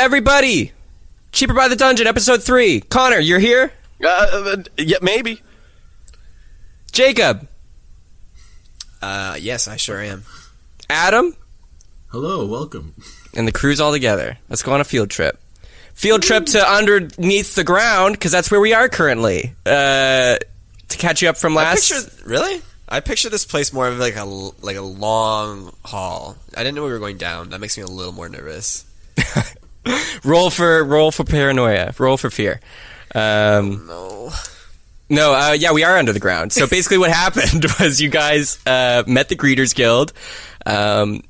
Hello, everybody. Cheaper by the Dungeon, episode three. Connor, you're here. Uh, uh, yeah, maybe. Jacob, Uh, yes, I sure am. Adam, Hello, welcome. and the crew's all together. Let's go on a field trip. Field trip to underneath the ground because that's where we are currently. Uh, to catch you up from I last. picture really. I picture this place more of like a like a long hall. I didn't know we were going down. That makes me a little more nervous. roll for roll for paranoia. Roll for fear. Um, No. No, uh, yeah, we are under the ground. So basically, what happened was you guys uh, met the Greeters Guild. Um,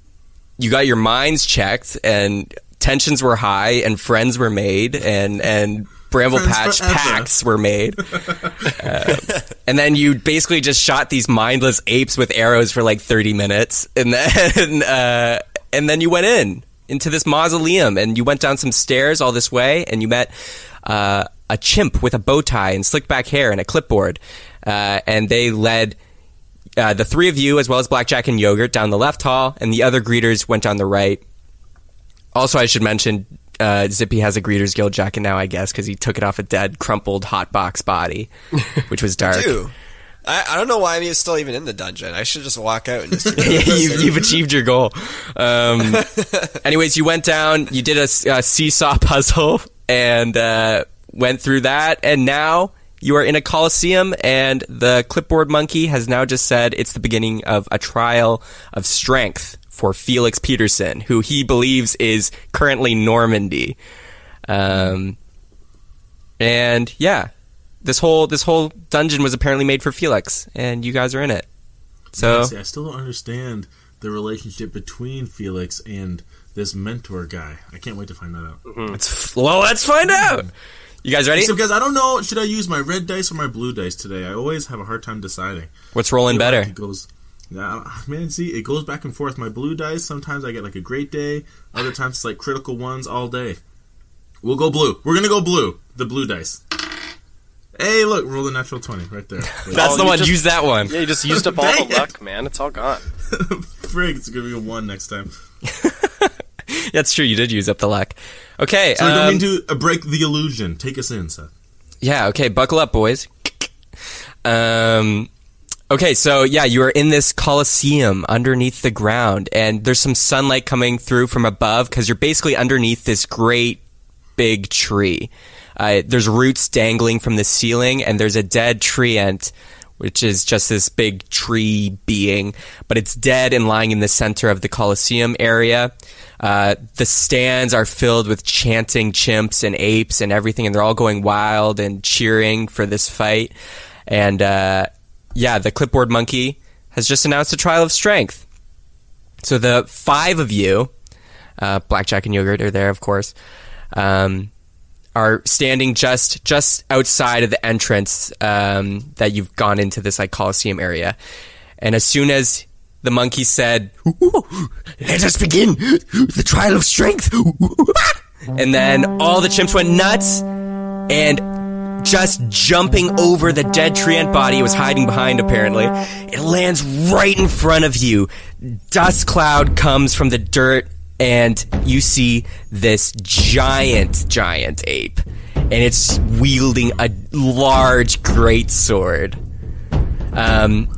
you got your minds checked, and tensions were high, and friends were made, and and Bramble Friends Patch forever. packs were made. Uh, and then you basically just shot these mindless apes with arrows for like thirty minutes, and then uh, and then you went in into this mausoleum, and you went down some stairs all this way, and you met uh, a chimp with a bow tie and slick back hair and a clipboard, uh, and they led. Uh, the three of you, as well as Blackjack and Yogurt, down the left hall, and the other greeters went down the right. Also, I should mention, uh, Zippy has a Greeters Guild jacket now, I guess, because he took it off a dead, crumpled hot box body, which was dark. I, I don't know why I'm still even in the dungeon. I should just walk out and just. you've, you've achieved your goal. Um, anyways, you went down, you did a seesaw puzzle, and uh, went through that, and now you are in a coliseum, and the clipboard monkey has now just said it's the beginning of a trial of strength for Felix Peterson, who he believes is currently Normandy. Um, and yeah, this whole this whole dungeon was apparently made for Felix, and you guys are in it. So See, I still don't understand the relationship between Felix and this mentor guy. I can't wait to find that out. Mm-hmm. Let's, well, let's find out. You guys ready? So, guys, I don't know. Should I use my red dice or my blue dice today? I always have a hard time deciding. What's rolling feel like better? It goes. Yeah, man, see, it goes back and forth. My blue dice, sometimes I get like a great day. Other times it's like critical ones all day. We'll go blue. We're gonna go blue. The blue dice. Hey, look, roll the natural twenty right there. That's Oh, the you one. just- Use that one. Yeah, you just used up all Dang the it. luck, man. It's all gone. frig, it's gonna be a one next time. That's true. You did use up the luck. Okay. So I don't um, mean to uh, break the illusion. Take us in, Seth. yeah. Okay. Buckle up, boys. Um. Okay, so yeah, you are in this coliseum underneath the ground, and there's some sunlight coming through from above because you're basically underneath this great big tree. Uh, there's roots dangling from the ceiling, and there's a dead treant, which is just this big tree being, but it's dead and lying in the center of the Colosseum area. Uh, the stands are filled with chanting chimps and apes and everything, and they're all going wild and cheering for this fight. And uh, yeah, the clipboard monkey has just announced a trial of strength. So the five of you, uh, Blackjack and Yogurt are there, of course, um, are standing just just outside of the entrance um, that you've gone into this like Coliseum area. And as soon as the monkey said, "Let us begin the trial of strength," and then all the chimps went nuts and just jumping over the dead treant body it was hiding behind apparently it lands right in front of you dust cloud comes from the dirt and you see this giant giant ape and it's wielding a large great sword um,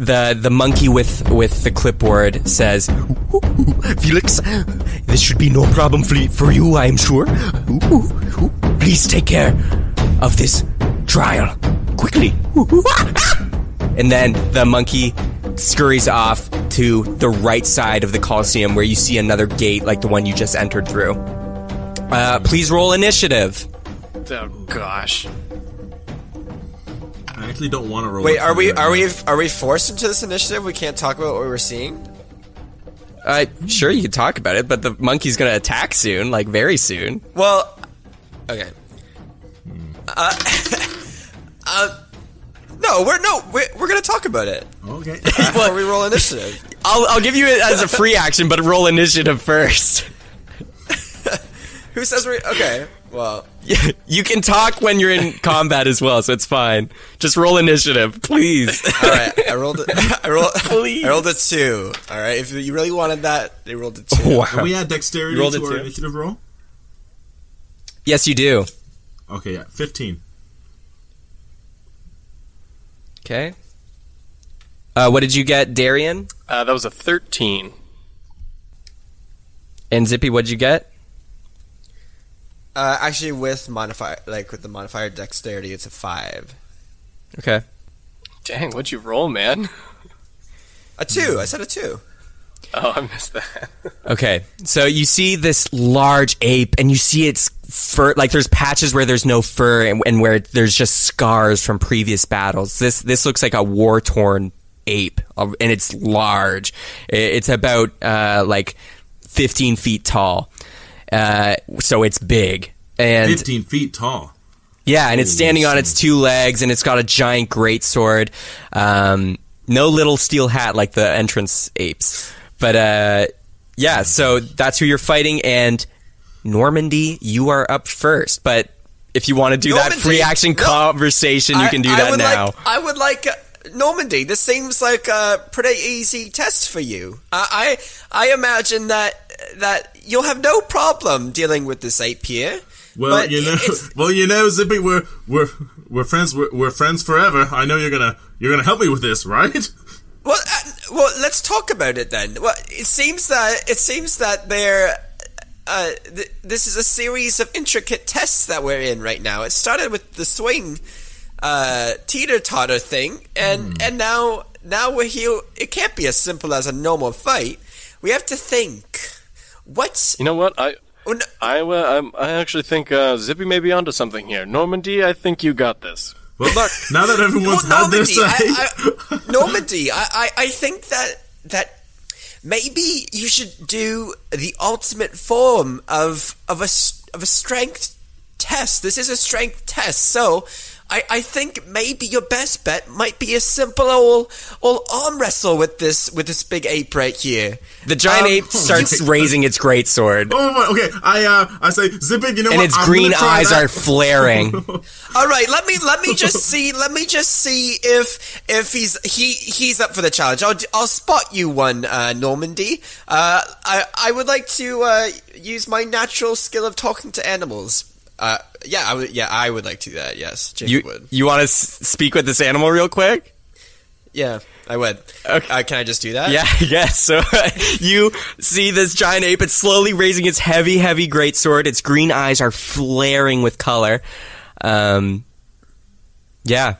the the monkey with with the clipboard says, "Felix, this should be no problem for, for you, I am sure. Please take care of this trial quickly." And then the monkey scurries off to the right side of the Colosseum, where you see another gate like the one you just entered through. Uh, please roll initiative. Oh gosh. I actually don't want to roll. Wait, are we right are now. we are we forced into this initiative? We can't talk about what we're seeing. Uh, sure, you can talk about it, but the monkey's gonna attack soon, like very soon. Well, okay. Uh, uh, no, we're no, we're, we're gonna talk about it Okay. before we roll initiative. I'll, I'll give you it as a free action, but roll initiative first. Who says we? Okay, well, You can talk when you're in combat as well, so it's fine. Just roll initiative, please. all right. I rolled. A, I rolled. Please. I rolled a two. All right. If you really wanted that, they rolled a two. wow. Can we add dexterity You rolled to our too? initiative roll? Yes, you do. Okay, yeah, fifteen. Okay. Uh, what did you get, Darian? Uh, that was a 13. And Zippy, what did you get? Uh, actually, with modifier, like with the modifier dexterity, it's a five. Okay. Dang, what'd you roll, man? A two. I said a two. Oh, I missed that. Okay. So you see this large ape, and you see its fur. Like there's patches where there's no fur, and, and where there's just scars from previous battles. This this looks like a war torn ape, uh, and it's large. It's about uh, like 15 feet tall. Uh, so it's big. And Fifteen feet tall. Yeah, and it's standing on its two legs, and it's got a giant great sword. Um, no little steel hat like the entrance apes, but uh, yeah. So that's who you're fighting, and Normandy, you are up first. But if you want to do that free action No. conversation, you can do I that now. Like, I would like uh, Normandy. This seems like a pretty easy test for you. I, I I imagine that that you'll have no problem dealing with this ape here. Well, But you know, well, you know, Zippy, we're we're we're friends. We're, we're friends forever. I know you're gonna you're gonna help me with this, right? Well, uh, well, let's talk about it then. Well, it seems that it seems that there. Uh, th- this is a series of intricate tests that we're in right now. It started with the swing, uh, teeter totter thing, and and now now we're here. It can't be as simple as a normal fight. We have to think. What's You know what? I oh, no, I, uh, I actually think uh, Zippy may be onto something here. Normandy, I think you got this. Well, look, now that everyone's Well, had their Normandy, say, I, I, Normandy, I, I, I think that that maybe you should do the ultimate form of of a of a strength test. This is a strength test, so. I, I think maybe your best bet might be a simple old, old arm wrestle with this with this big ape right here. the giant um, ape starts you- raising its great sword, oh my, okay, I uh, I say, Zippy, you know and what? its I'm green eyes that. are flaring. All right, let me let me just see let me just see if if he's he he's up for the challenge. I'll I'll spot you one, uh, Normandy. Uh, I I would like to uh, use my natural skill of talking to animals. Uh, yeah, I would. Yeah, I would like to do that. Yes, Jacob you would. you want to s- speak with this animal real quick? Yeah, I would. Okay. Uh, can I just do that? Yeah, yes. So you see this giant ape. It's slowly raising its heavy, heavy great sword. Its green eyes are flaring with color. Um, yeah.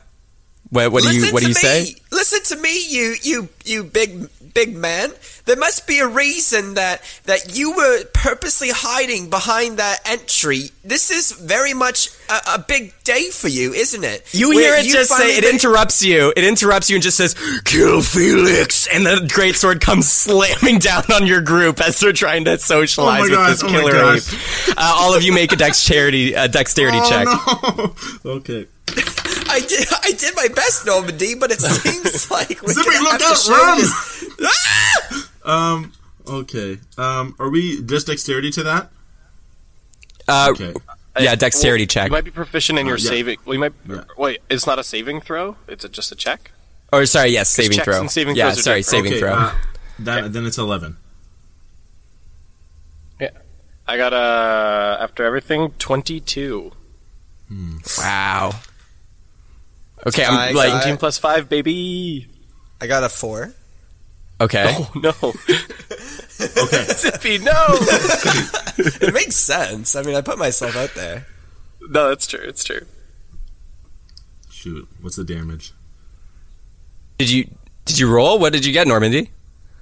What, what do you Listen What do to you me. say? Listen to me, you you you big big man. There must be a reason that that you were purposely hiding behind that entry. This is very much a, a big day for you, isn't it? You Where hear it just say it ma- interrupts you. It interrupts you and just says, "Kill Felix," and the great sword comes slamming down on your group as they're trying to socialize Oh my with gosh, this oh my killer gosh. ape. Uh, all of you make a dexterity a dexterity check. Oh no. okay. I did I did my best, Normandy, but it seems like we're Zippy, gonna look have to out, show run! Ah! Um. Okay. Um. Are we just dexterity to that? Uh, Okay. Yeah, dexterity Well, check. You might be proficient in your yeah. saving. Well, might. Yeah. Wait, it's not a saving throw. It's a, just a check. Or sorry, yes, saving checks throw. and saving yeah, throws are sorry, different. saving okay. throw. Uh, that then it's eleven. Yeah, I got uh after everything twenty-two. wow. Okay, I'm Nice. like, I- Nineteen plus five, baby. I got a four. okay. Oh no, Okay. Zippy, no. It makes sense. I mean, I put myself out there. no, that's true. It's true. Shoot. What's the damage? Did you did you roll? What did you get, Normandy?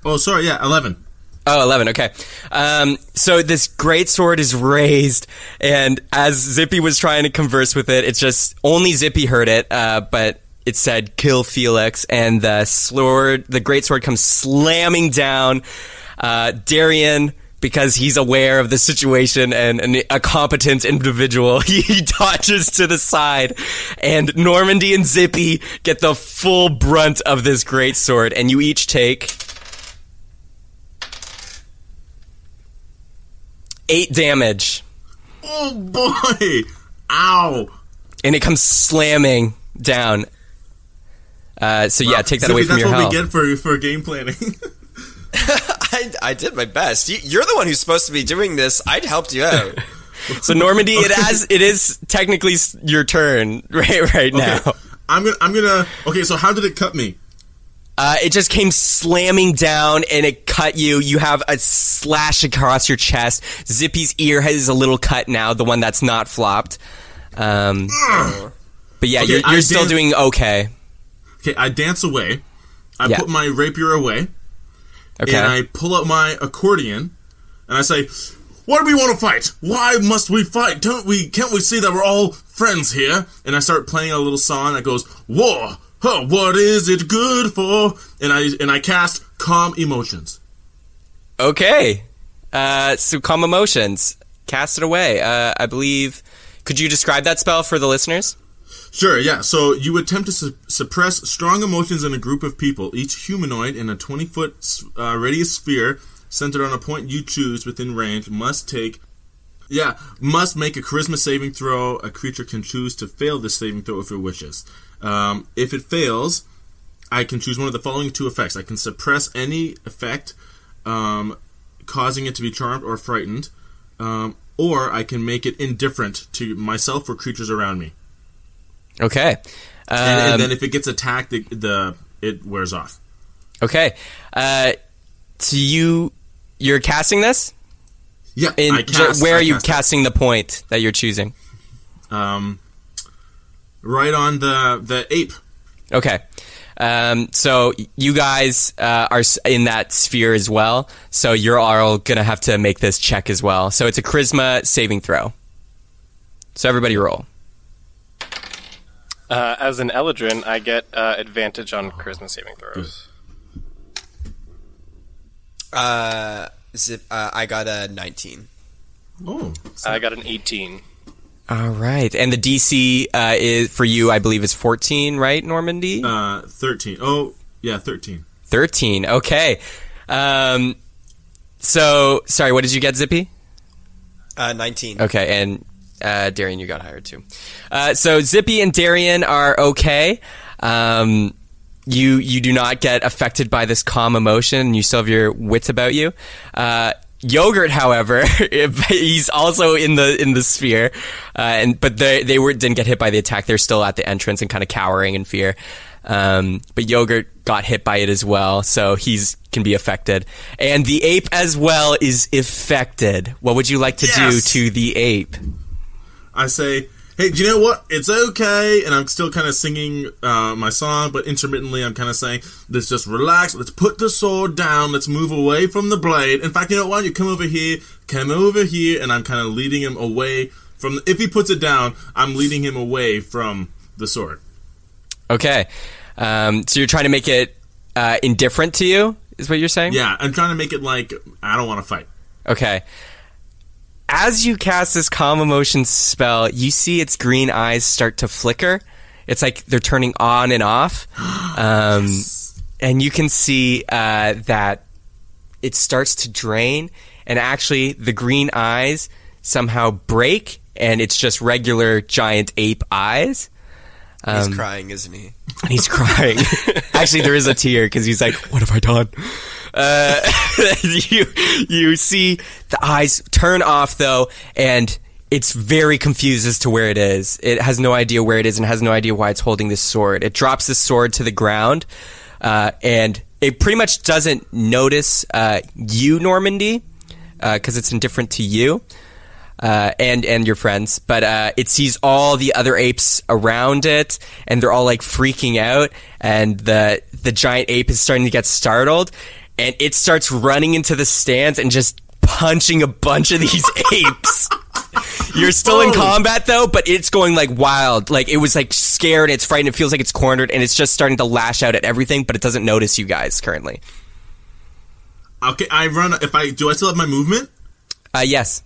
Oh, sorry. Yeah, eleven. Oh, 11, okay. Um, so this great sword is raised, and as Zippy was trying to converse with it, it's just, only Zippy heard it, uh, but it said, kill Felix, and the sword, the great sword comes slamming down. Uh, Darian, because he's aware of the situation and, and a competent individual, he dodges to the side, and Normandy and Zippy get the full brunt of this great sword, and you each take eight damage, Oh boy! Ow! and it comes slamming down. Uh, so yeah, take that Zippy, away from that's what we get for for game planning. I, I did my best. You, you're the one who's supposed to be doing this. I'd helped you out. So Normandy, it has it is technically your turn right right now. I'm gonna. I'm gonna. Okay. So how did it cut me? Uh, it just came slamming down and it cut you. You have a slash across your chest. Zippy's ear has a little cut now, the one that's not flopped. Um, but yeah, Okay, you're, you're still dan- doing okay. Okay. I dance away. I Yeah. put my rapier away, Okay. and I pull out my accordion, and I say, "Why do we want to fight? Why must we fight? Don't we? Can't we see that we're all friends here?" And I start playing a little song that goes, "War, huh? What is it good for?" And I and I cast calm emotions. okay. Uh, so calm emotions. Cast it away. Uh, I believe. Could you describe that spell for the listeners? Sure, yeah. So you attempt to su- suppress strong emotions in a group of people, each humanoid in a 20 foot uh, radius sphere centered on a point you choose within range must take. Yeah, must make a charisma saving throw. A creature can choose to fail this saving throw if it wishes. Um, if it fails, I can choose one of the following two effects. I can suppress any effect, um, causing it to be charmed or frightened, um, or I can make it indifferent to myself or creatures around me. Okay. and, Um, and then if it gets attacked, the, the it wears off. okay. Uh, so you you're casting this. Yeah, In I cast, where I are you cast it. casting the point that you're choosing? Um, right on the the ape. Okay. Um, so you guys uh, are in that sphere as well. So you're all gonna have to make this check as well. So it's a charisma saving throw. So everybody roll. Uh, as an Eladrin, I get uh, advantage on charisma saving throws. Uh, zip, uh, I got a 19. Oh, I got an 18. All right, and the DC uh, is for you, I believe, is 14, right, Normandy? uh, thirteen. Oh, yeah, thirteen. 13. Okay. Um, so sorry, what did you get, Zippy? Uh, 19. Okay, and uh, Darian, you got hired too. Uh, so Zippy and Darian are okay. Um, you you do not get affected by this calm emotion. and You still have your wits about you. Uh, Yogurt, however, if he's also in the in the sphere, uh, and but they they were didn't get hit by the attack. They're still at the entrance and kind of cowering in fear. Um, but Yogurt got hit by it as well, so he's can be affected. And the ape as well is affected. What would you like to Yes! do to the ape? I say, hey, do you know what? It's okay, and I'm still kind of singing uh, my song, but intermittently I'm kind of saying, let's just relax. Let's put the sword down. Let's move away from the blade. In fact, you know what? You come over here, come over here, and I'm kind of leading him away from. The, if he puts it down, I'm leading him away from the sword. Okay, um, so you're trying to make it uh, indifferent to you, is what you're saying? Yeah, I'm trying to make it like I don't want to fight. Okay. As you cast this calm emotion spell, you see its green eyes start to flicker. It's like they're turning on and off. Um, And you can see uh, that it starts to drain, and actually, the green eyes somehow break, and it's just regular giant ape eyes. He's Um, crying, isn't he? and he's crying. Actually, there is a tear because he's like, "What have I done?" Uh, you you see the eyes turn off though, and it's very confused as to where it is. It has no idea where it is and has no idea why it's holding this sword. It drops the sword to the ground, uh, and it pretty much doesn't notice uh, you, Normandy, because it's indifferent to you uh, and and your friends, but uh, it sees all the other apes around it, and they're all like freaking out, and the the giant ape is starting to get startled, and it starts running into the stands and just punching a bunch of these apes. You're still in combat though, but it's going like wild. Like it was like scared, it's frightened, it feels like it's cornered, and it's just starting to lash out at everything, but it doesn't notice you guys currently. Okay, I run. If I do, I still have my movement. Uh, yes.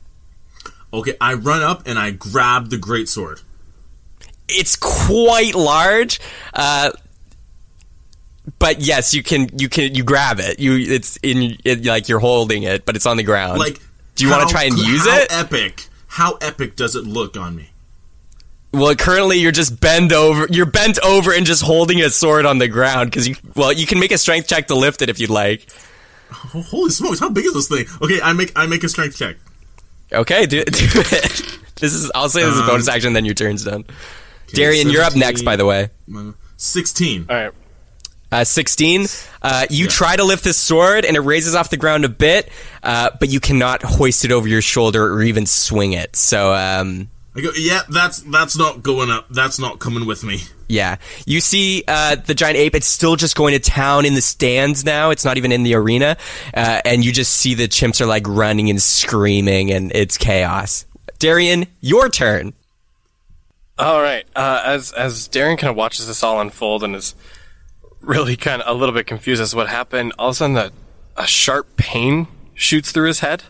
Okay, I run up and I grab the great sword. it's quite large. Uh, but yes, you can you can you grab it. You it's in it, like you're holding it, but it's on the ground. Like, do you want to try and use how it? Epic. How epic does it look on me? well, currently you're just bent over. You're bent over and just holding a sword on the ground because you. Well, you can make a strength check to lift it if you'd like. Oh, holy smokes! How big is this thing? Okay, I make I make a strength check. Okay, do, do it. This is. I'll say this is a bonus um, action, then your turn's done. Darian, you're up next. By the way, Sixteen. All right. Uh, sixteen. Uh, you try to lift this sword, and it raises off the ground a bit, uh, but you cannot hoist it over your shoulder or even swing it. So, um, I go. Yeah, that's that's not going up. That's not coming with me. Yeah. You see uh, the giant ape, it's still just going to town in the stands now. It's not even in the arena. Uh, and you just see the chimps are like running and screaming, and it's chaos. Darian, your turn. All right. Uh, as as Darian kind of watches this all unfold and is really kind of a little bit confused as to what happened, all of a sudden the, a sharp pain shoots through his head,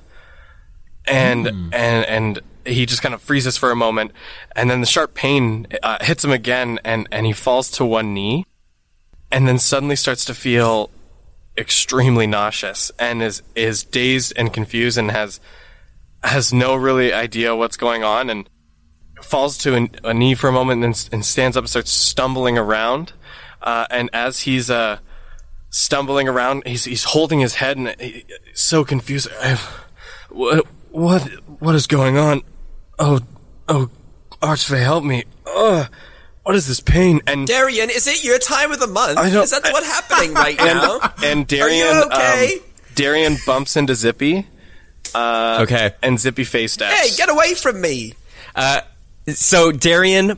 and and and he just kind of freezes for a moment, and then the sharp pain uh, hits him again, and and he falls to one knee, and then suddenly starts to feel extremely nauseous and is is dazed and confused and has has no really idea what's going on and falls to an, a knee for a moment and, and stands up and starts stumbling around. Uh, and as he's uh, stumbling around, he's he's holding his head and he, he's so confused. I, what what what is going on? Oh oh, Archfey, help me! Ugh, what is this pain? And Darian, is it your time of the month? I don't- Is that what's happening right now? and Darian okay? um, Darian bumps into Zippy. Uh, Okay. and Zippy face steps. Hey, get away from me! So Darian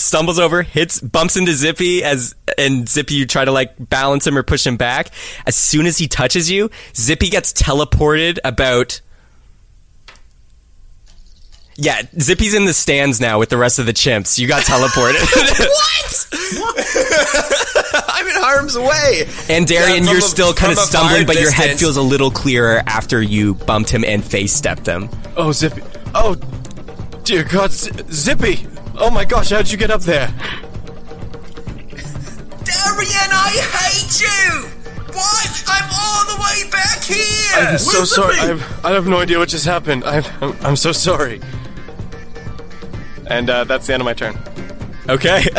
stumbles over, hits, bumps into Zippy as, and Zippy, you try to like balance him or push him back. As soon as he touches you, Zippy gets teleported about. Yeah, Zippy's in the stands now with the rest of the chimps. You got teleported. What? I'm in harm's way. and Darian, Yeah, you're a- still kind of stumbling, far but your head feels a little clearer after you bumped him and face stepped him. Oh, Zippy. Oh, dear God, Z- Zippy. Oh my gosh, how'd you get up there? Darian, I hate you! What? I'm all the way back here! I'm so sorry. I've, I have no idea what just happened. I'm, I'm, I'm so sorry. And uh, that's the end of my turn. Okay.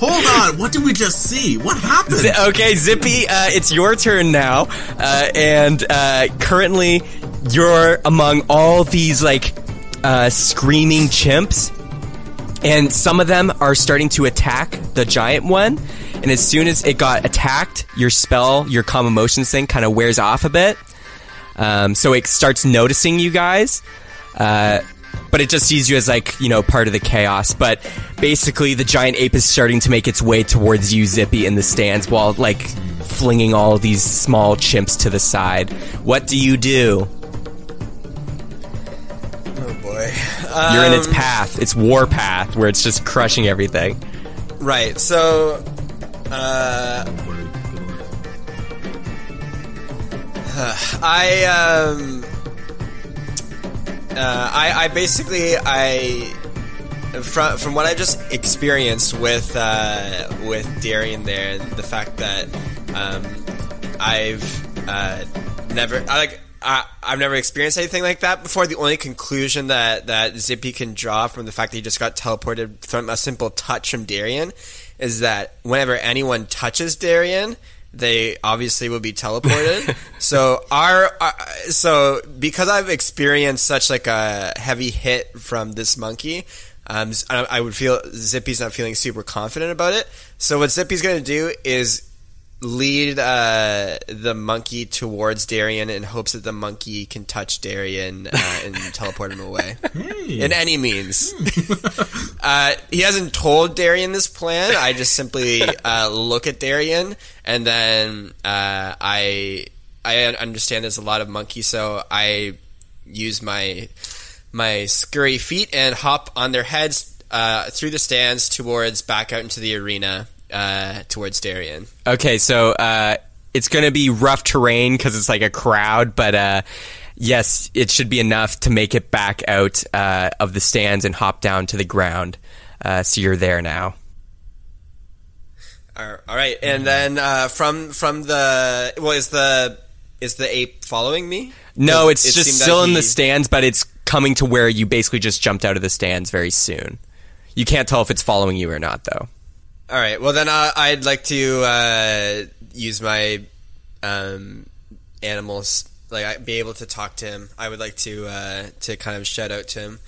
Hold on. What did we just see? What happened? Z- okay, Zippy, uh, it's your turn now, uh, and uh, currently you're among all these like uh, screaming chimps, and some of them are starting to attack the giant one. And as soon as it got attacked, your spell, your calm emotions thing, kind of wears off a bit. Um, so it starts noticing you guys. Uh, but it just sees you as like you know part of the chaos. But basically, the giant ape is starting to make its way towards you, Zippy, in the stands, while like flinging all these small chimps to the side. What do you do? Oh boy. You're in its Um, path, its war path, where it's just crushing everything. Right, so. Uh, I, um. Uh, I, I basically I from from what I just experienced with uh, with Darian there, and the fact that um, I've uh, never I like I, I've never experienced anything like that before. The only conclusion that that Zippy can draw from the fact that he just got teleported from a simple touch from Darian is that whenever anyone touches Darian. They obviously will be teleported. so our, our, so because I've experienced such like a heavy hit from this monkey, um, I would feel Zippy's not feeling super confident about it. So what Zippy's going to do is lead uh, the monkey towards Darian in hopes that the monkey can touch Darian uh, and teleport him away Hey. in any means. uh, he hasn't told Darian this plan. I just simply uh, look at Darian and then uh, I I understand there's a lot of monkeys, so I use my my scurry feet and hop on their heads uh, through the stands towards back out into the arena uh, towards Darian. Okay, so uh, it's going to be rough terrain because it's like a crowd, but uh, yes, it should be enough to make it back out uh, of the stands and hop down to the ground. Uh, so you're there now. All right, and then uh, from from the well, is the is the ape following me? No, it's it just still in the stands, but it's coming to where you basically just jumped out of the stands very soon. You can't tell if it's following you or not, though. All right. Well, then uh, I'd like to uh, use my um, animals like I be able to talk to him. I would like to uh, to kind of shout out to him.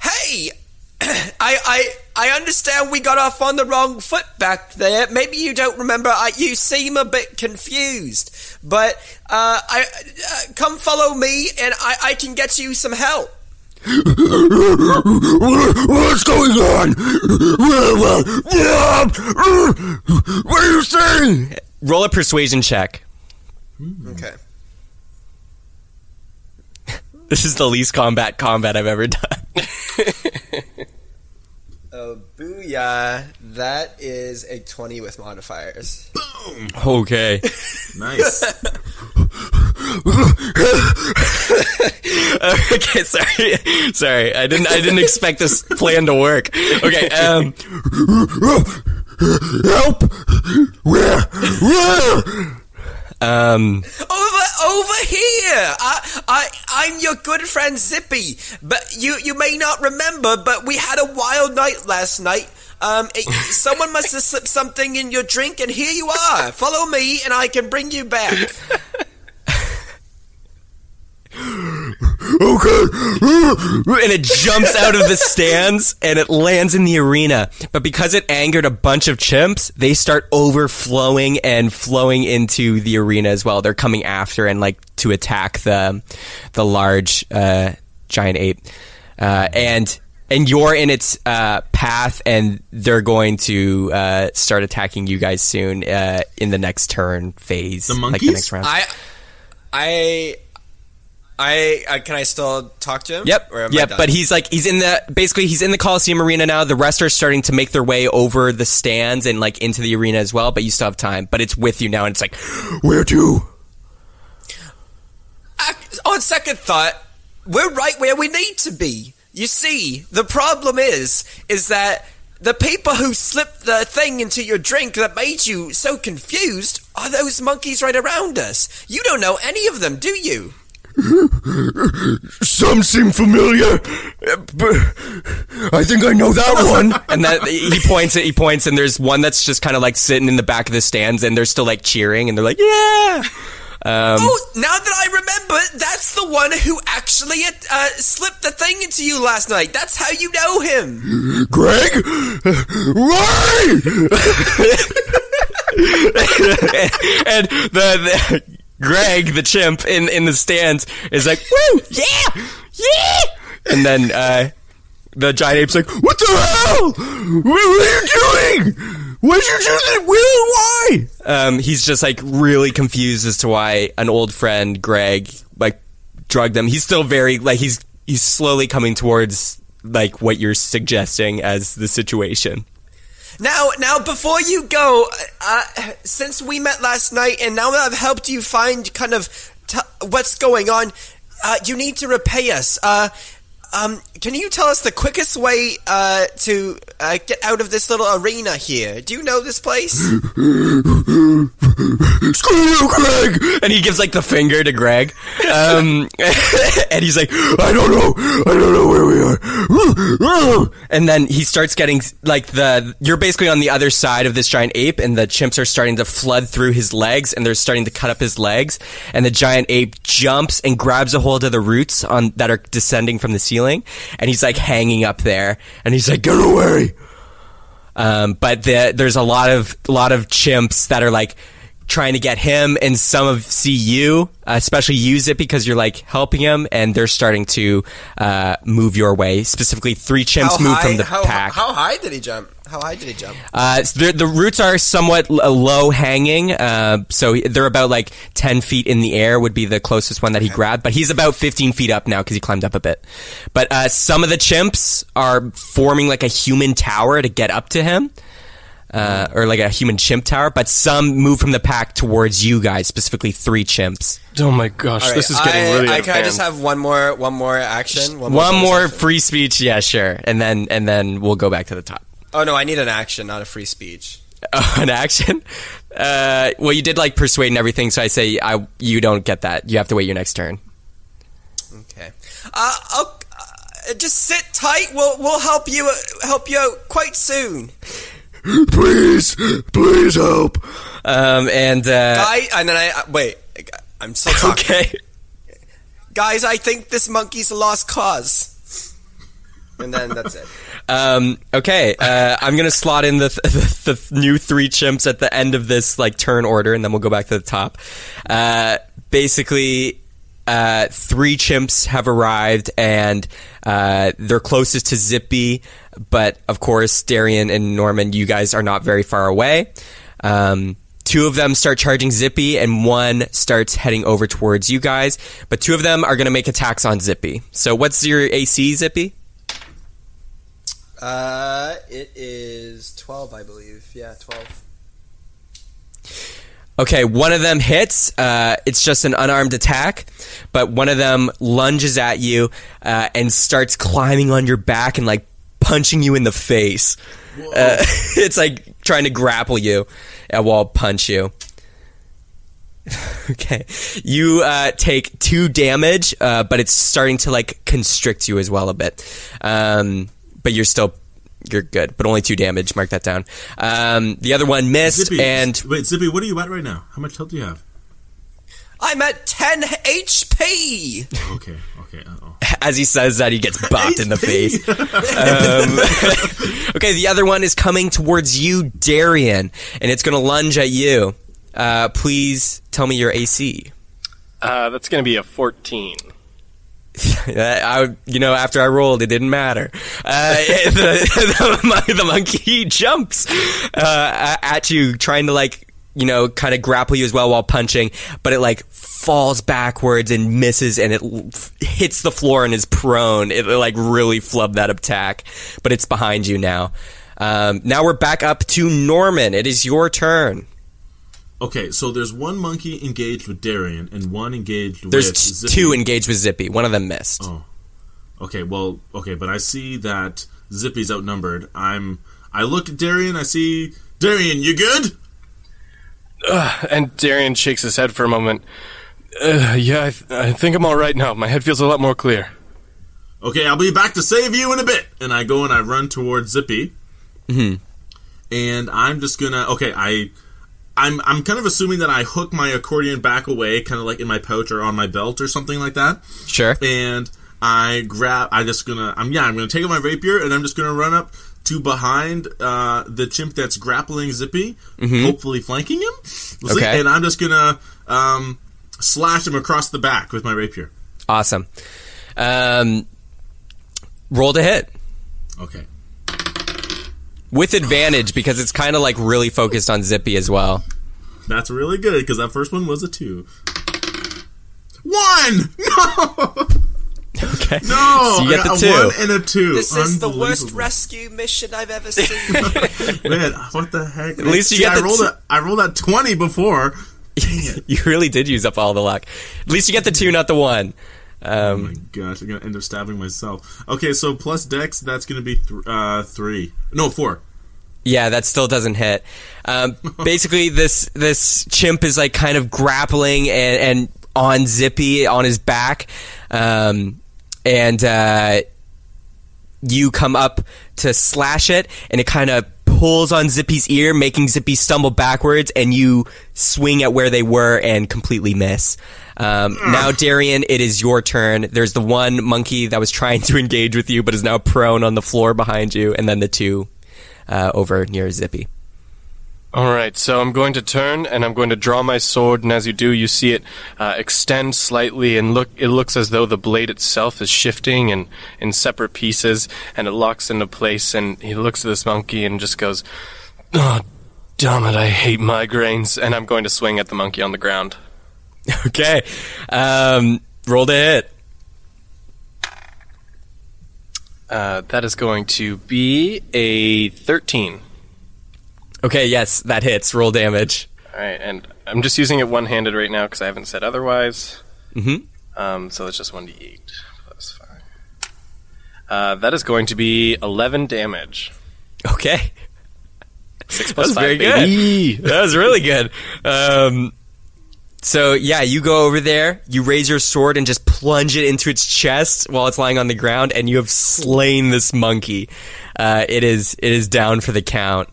Hey, I I I understand we got off on the wrong foot back there. Maybe you don't remember. I, you seem a bit confused, but uh, I uh, come follow me, and I I can get you some help. What's going on? What are you saying? Roll a persuasion check. Okay. This is the least combat combat I've ever done. Oh, booyah! That is a twenty with modifiers. Boom! Okay. Nice. okay, sorry. Sorry. I didn't I didn't expect this plan to work. Okay, um Help! Where? Where? Um Over, over here. I, I, I'm your good friend Zippy. But you, you may not remember, but we had a wild night last night. Um, it- someone must have slipped something in your drink, and here you are. Follow me, and I can bring you back. Okay. and it jumps out of the stands and it lands in the arena. But because it angered a bunch of chimps, they start overflowing and flowing into the arena as well. They're coming after and like to attack the the large uh, giant ape, uh, and and you're in its uh, path, and they're going to uh, start attacking you guys soon uh, in the next turn phase, The like the monkeys? next round. I, I, I, I can I still talk to him? Yep. Or am I Yep. But he's like he's in the basically he's in the Coliseum arena now. The rest are starting to make their way over the stands and like into the arena as well. But you still have time. But it's with you now, and it's like Where to? On second thought, we're right where we need to be. You see, the problem is, is that the people who slipped the thing into your drink that made you so confused are those monkeys right around us. You don't know any of them, do you? Some seem familiar, but I think I know that one. and that he points at he points and there's one that's just kind of like sitting in the back of the stands and they're still like cheering and they're like yeah. Um, Oh, now that I remember, that's the one who actually uh, slipped the thing into you last night. That's how you know him. Greg? Why? and the, the Greg, the chimp in in the stands, is like, "Woo, yeah, yeah!" And then uh, the giant ape's like, What the hell? What, are you doing? Why'd you do that? Will? Why? um, he's just like really confused as to why an old friend, Greg, like drugged them. He's still very like he's he's slowly coming towards like what you're suggesting as the situation. Now, now, before you go, uh, since we met last night, and now that I've helped you find kind of t- what's going on, uh, you need to repay us. Uh, um, can you tell us the quickest way uh, to uh, get out of this little arena here? Do you know this place? Screw you, Greg! And he gives like the finger to Greg, um, and he's like, I don't know. I don't know where we are. And then he starts getting like the you're basically on the other side of this giant ape, and the chimps are starting to flood through his legs, and they're starting to cut up his legs. And the giant ape jumps and grabs a hold of the roots on that are descending from the ceiling, and he's like hanging up there, and he's like, Get away! um, but the, there's a lot of a lot of chimps that are like trying to get him, and some of see you, uh, especially use it because you're like helping him, and they're starting to uh, move your way. Specifically, three chimps move from the how, pack. how high did he jump? How high did he jump? Uh, so the, the roots are somewhat low hanging, uh, so they're about like 10 feet in the air would be the closest one that he grabbed, but he's about 15 feet up now because he climbed up a bit. But uh, some of the chimps are forming like a human tower to get up to him. Uh, or like a human chimp tower, but some move from the pack towards you guys, specifically three chimps. Oh my gosh, All right, this is getting I, really I, can I just have one more, one more action? One bonus more free speech, yeah, sure, and then and then we'll go back to the top. Oh no, I need an action, not a free speech. Oh, an action. Uh, well, you did like persuade and everything, so I say I you don't get that. You have to wait your next turn. Okay. Uh, I'll, uh, just sit tight. We'll we'll help you uh, help you out quite soon. Please, please help. Um, and uh, I and then I uh, wait. I'm still talking. okay, guys, I think this monkey's a lost cause. And then that's it. Um, okay, uh, I'm gonna slot in the, the the new three chimps at the end of this like turn order, and then we'll go back to the top. Uh, basically, uh, three chimps have arrived, and uh, they're closest to Zippy, but of course, Darian and Norman, you guys are not very far away. Um, two of them start charging Zippy, and one starts heading over towards you guys. But two of them are gonna make attacks on Zippy. So, what's your AC, Zippy? Uh, it is 12, I believe. Yeah, 12. Okay, one of them hits. Uh, it's just an unarmed attack, but one of them lunges at you uh, and starts climbing on your back and like punching you in the face. Uh, it's like trying to grapple you uh, while punch you. okay, you uh, take two damage, uh, but it's starting to like constrict you as well a bit. Um, but you're still you're good, but only two damage. Mark that down. Um, the other one missed, Zippy, and wait, Zippy, what are you at right now? How much health do you have? I'm at 10 HP! Okay, okay. Uh-oh. as he says that, he gets bopped in the face. Um, okay, the other one is coming towards you, Darian, and it's going to lunge at you. Uh, please tell me your AC. Uh, that's going to be a 14. I, you know, after I rolled, it didn't matter. Uh, the, the, the monkey jumps uh, at you, trying to like, you know, kind of grapple you as well while punching, but it like falls backwards and misses, and it l- hits the floor and is prone. It like really flubbed that attack, but it's behind you now. Um, now we're back up to Norman. It is your turn. Okay, so there's one monkey engaged with Darian and one engaged There's with t- Zippy. two engaged with Zippy. One of them missed. Oh. Okay, well, okay, but I see that Zippy's outnumbered. I'm. I look at Darian. I see Darian. You good? And Darian shakes his head for a moment. Uh, yeah, I, th- I think I'm all right now. My head feels a lot more clear. Okay, I'll be back to save you in a bit. And I go and I run towards Zippy. Mm-hmm. And I'm just gonna. Okay, I. I'm I'm kind of assuming that I hook my accordion back away, kind of like in my pouch or on my belt or something like that. Sure. and I grab. I just gonna. I'm yeah. I'm gonna take out my rapier and I'm just gonna run up to behind uh, the chimp that's grappling Zippy, hopefully flanking him. We'll see. Mm-hmm. Okay. And I'm just gonna um, slash him across the back with my rapier. Awesome. Um, roll to hit. Okay. With advantage because it's kind of like really focused on Zippy as well. That's really good because that first one was a two. One! No! Okay. No! So you get the two. a one and a two. This is the worst rescue mission I've ever seen. Man, what the heck? At least you See, get I the rolled t- a, I rolled that twenty before. you really did use up all the luck. At least you get the two, not the one. Oh my Um, gosh, I'm gonna end up stabbing myself. Okay, so plus Dex, that's gonna be th- uh, three. No, four. Yeah, that still doesn't hit. Um, basically, this this chimp is like kind of grappling and, and on Zippy on his back, um, and uh, you come up to slash it, and it kind of pulls on Zippy's ear, making Zippy stumble backwards, and you swing at where they were and completely miss. Um, now, Darian, it is your turn. There's the one monkey that was trying to engage with you, but is now prone on the floor behind you, and then the two uh, over near Zippy. All right, so I'm going to turn and I'm going to draw my sword, and as you do, you see it uh, extend slightly, and look. It looks as though the blade itself is shifting and in separate pieces, and it locks into place. And he looks at this monkey and just goes, "Oh, damn it! I hate migraines." And I'm going to swing at the monkey on the ground. Okay. Um, roll to hit. Uh, that is going to be a 13. Okay, yes, that hits. Roll damage. All right, and I'm just using it one-handed right now because I haven't said otherwise. Mhm. Um, so it's just one d8 plus five. Uh, that is going to be 11 damage. Okay. Six That was five. very baby. good. That was really good. Um, so yeah, you go over there, you raise your sword and just plunge it into its chest while it's lying on the ground, and you have slain this monkey. Uh, it is it is down for the count.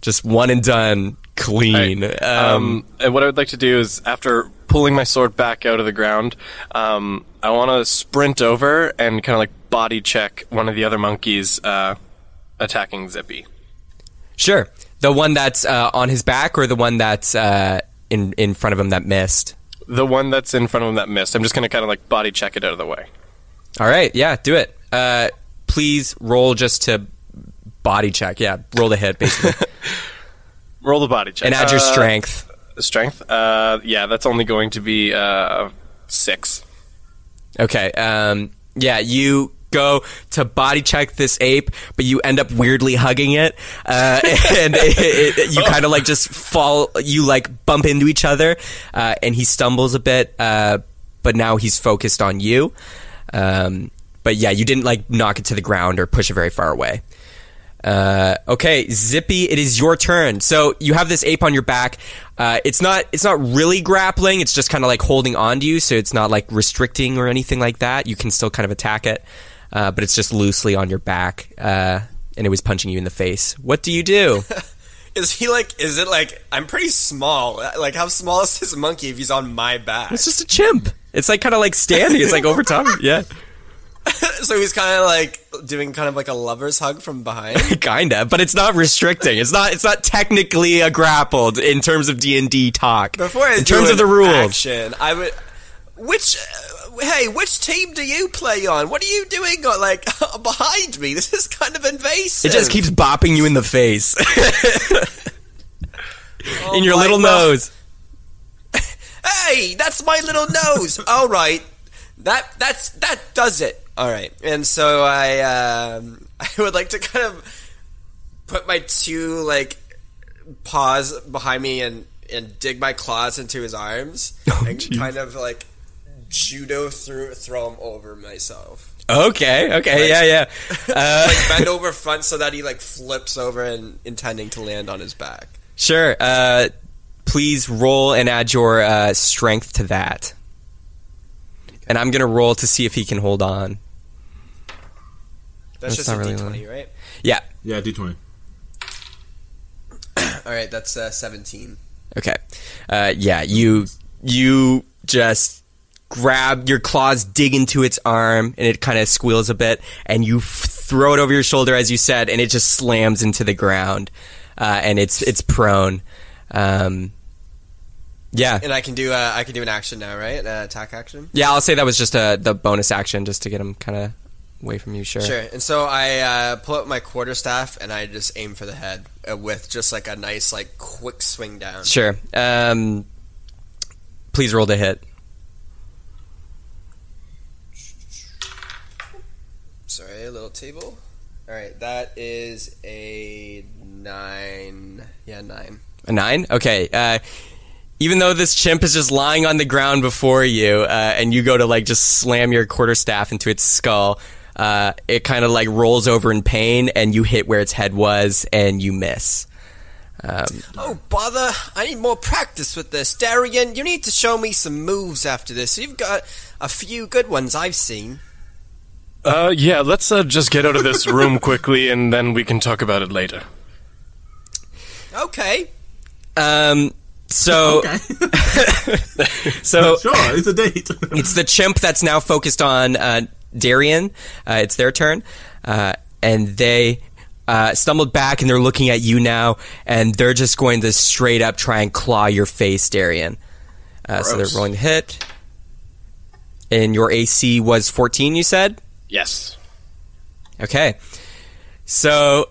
Just one and done, clean. Um, Um, and what I would like to do is, after pulling my sword back out of the ground, um, I want to sprint over and kind of like body check one of the other monkeys uh, attacking Zippy. Sure. The one that's uh, on his back, or the one that's uh, in in front of him that missed. The one that's in front of him that missed. I'm just going to kind of like body check it out of the way. All right. Yeah. Do it. Uh, please roll just to body check. Yeah. Roll the hit basically, Roll the body check and add your Uh, strength. Strength. Uh, yeah, that's only going to be uh, six. Okay. Um, yeah, you go to body check this ape, but you end up weirdly hugging it, uh, and it, it, you kind of like just fall. You like bump into each other, uh, and he stumbles a bit, uh, but now he's focused on you. Um, but yeah, you didn't like knock it to the ground or push it very far away. Uh, okay, Zippy, it is your turn. So you have this ape on your back. Uh, it's not it's not really grappling. It's just kind of like holding on to you. So it's not like restricting or anything like that. You can still kind of attack it, uh, but it's just loosely on your back. Uh, and it was punching you in the face. What do you do? Is he like? Is it like? I'm pretty small. Like, how small is this monkey if he's on my back? it's just a chimp. It's like kind of like standing. It's like over top. Yeah, so he's kind of like doing kind of like a lover's hug from behind. kinda. But it's not restricting. It's not. It's not technically a grappled in terms of D and D talk. Before I in terms of the rules. action, I would. Which, uh, hey, which team do you play on? What are you doing? Like behind me? This is kind of invasive. It just keeps bopping you in the face. in your little nose. Hey, that's my little nose. All right, that that's that does it. All right, and so I um, I would like to kind of put my two like paws behind me and and dig my claws into his arms and jeez. kind of like judo through throw him over myself. Okay, okay, yeah, yeah. Uh, Like bend over front so that he like flips over and intending to land on his back. sure. Uh, please roll and add your uh, strength to that. And I'm gonna roll to see if he can hold on. That's, That's just not a really d20, right? Yeah. Yeah, D20. All right, that's uh, 17. Okay. Uh, yeah. You you just grab your claws, dig into its arm, and it kind of squeals a bit, and you f- throw it over your shoulder, as you said, and it just slams into the ground, uh, and it's it's prone. Um, yeah. And I can do uh, I can do an action now, right? An attack action. Yeah, I'll say that was just a, the bonus action just to get him kind of away from you, sure. Sure. And so I uh, pull up my quarterstaff and I just aim for the head uh, with just like a nice like quick swing down. Sure. Um, please roll to hit. Sorry, a little table. All right, that is a nine. Yeah, nine. A nine? Okay. Uh, even though this chimp is just lying on the ground before you, uh, and you go to like just slam your quarterstaff into its skull, uh, it kind of like rolls over in pain, and you hit where its head was, and you miss. Um, Oh bother! I need more practice with this, Darian. You need to show me some moves after this. You've got a few good ones I've seen. Uh, yeah, let's uh, just get out of this room quickly, and then we can talk about it later. Okay. um, so, Okay. so sure, it's a date. it's the chimp that's now focused on uh, Darian. Uh, it's their turn, uh, and they uh, stumbled back, and they're looking at you now, and they're just going to straight up try and claw your face, Darian. Uh, so they're Gross. rolling to hit. And your AC was 14, you said? Yes. Okay. So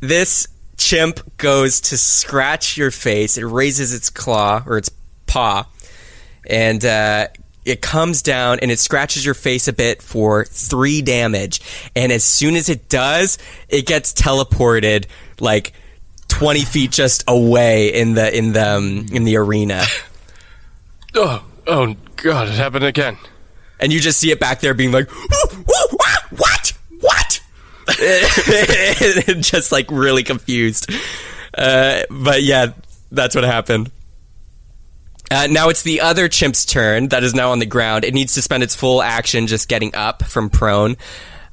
this chimp goes to scratch your face. It raises its claw or its paw, and uh, it comes down and it scratches your face a bit for three damage. And as soon as it does, it gets teleported like twenty feet just away in the in the um, in the arena. Oh, oh, God, it happened again. And you just see it back there being like, "Woo, woo, ah, what, what? just like really confused. Uh, but yeah, that's what happened. Uh, now it's the other chimp's turn that is now on the ground. It needs to spend its full action just getting up from prone.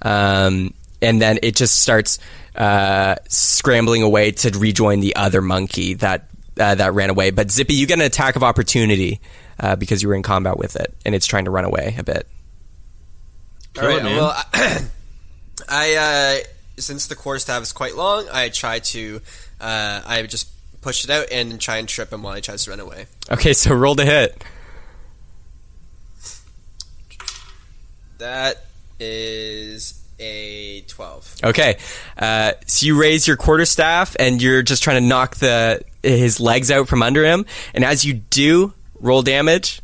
Um, and then it just starts uh, scrambling away to rejoin the other monkey that uh, that ran away. But Zippy, you get an attack of opportunity uh, because you were in combat with it, and it's trying to run away a bit. Kill All right. it, man. Well, I, I uh, since the quarterstaff is quite long, I try to uh, I just push it out and try and trip him while he tries to run away. Okay, so roll to hit. That is a twelve. Okay, uh, so you raise your quarterstaff and you're just trying to knock the his legs out from under him, and as you do, roll damage.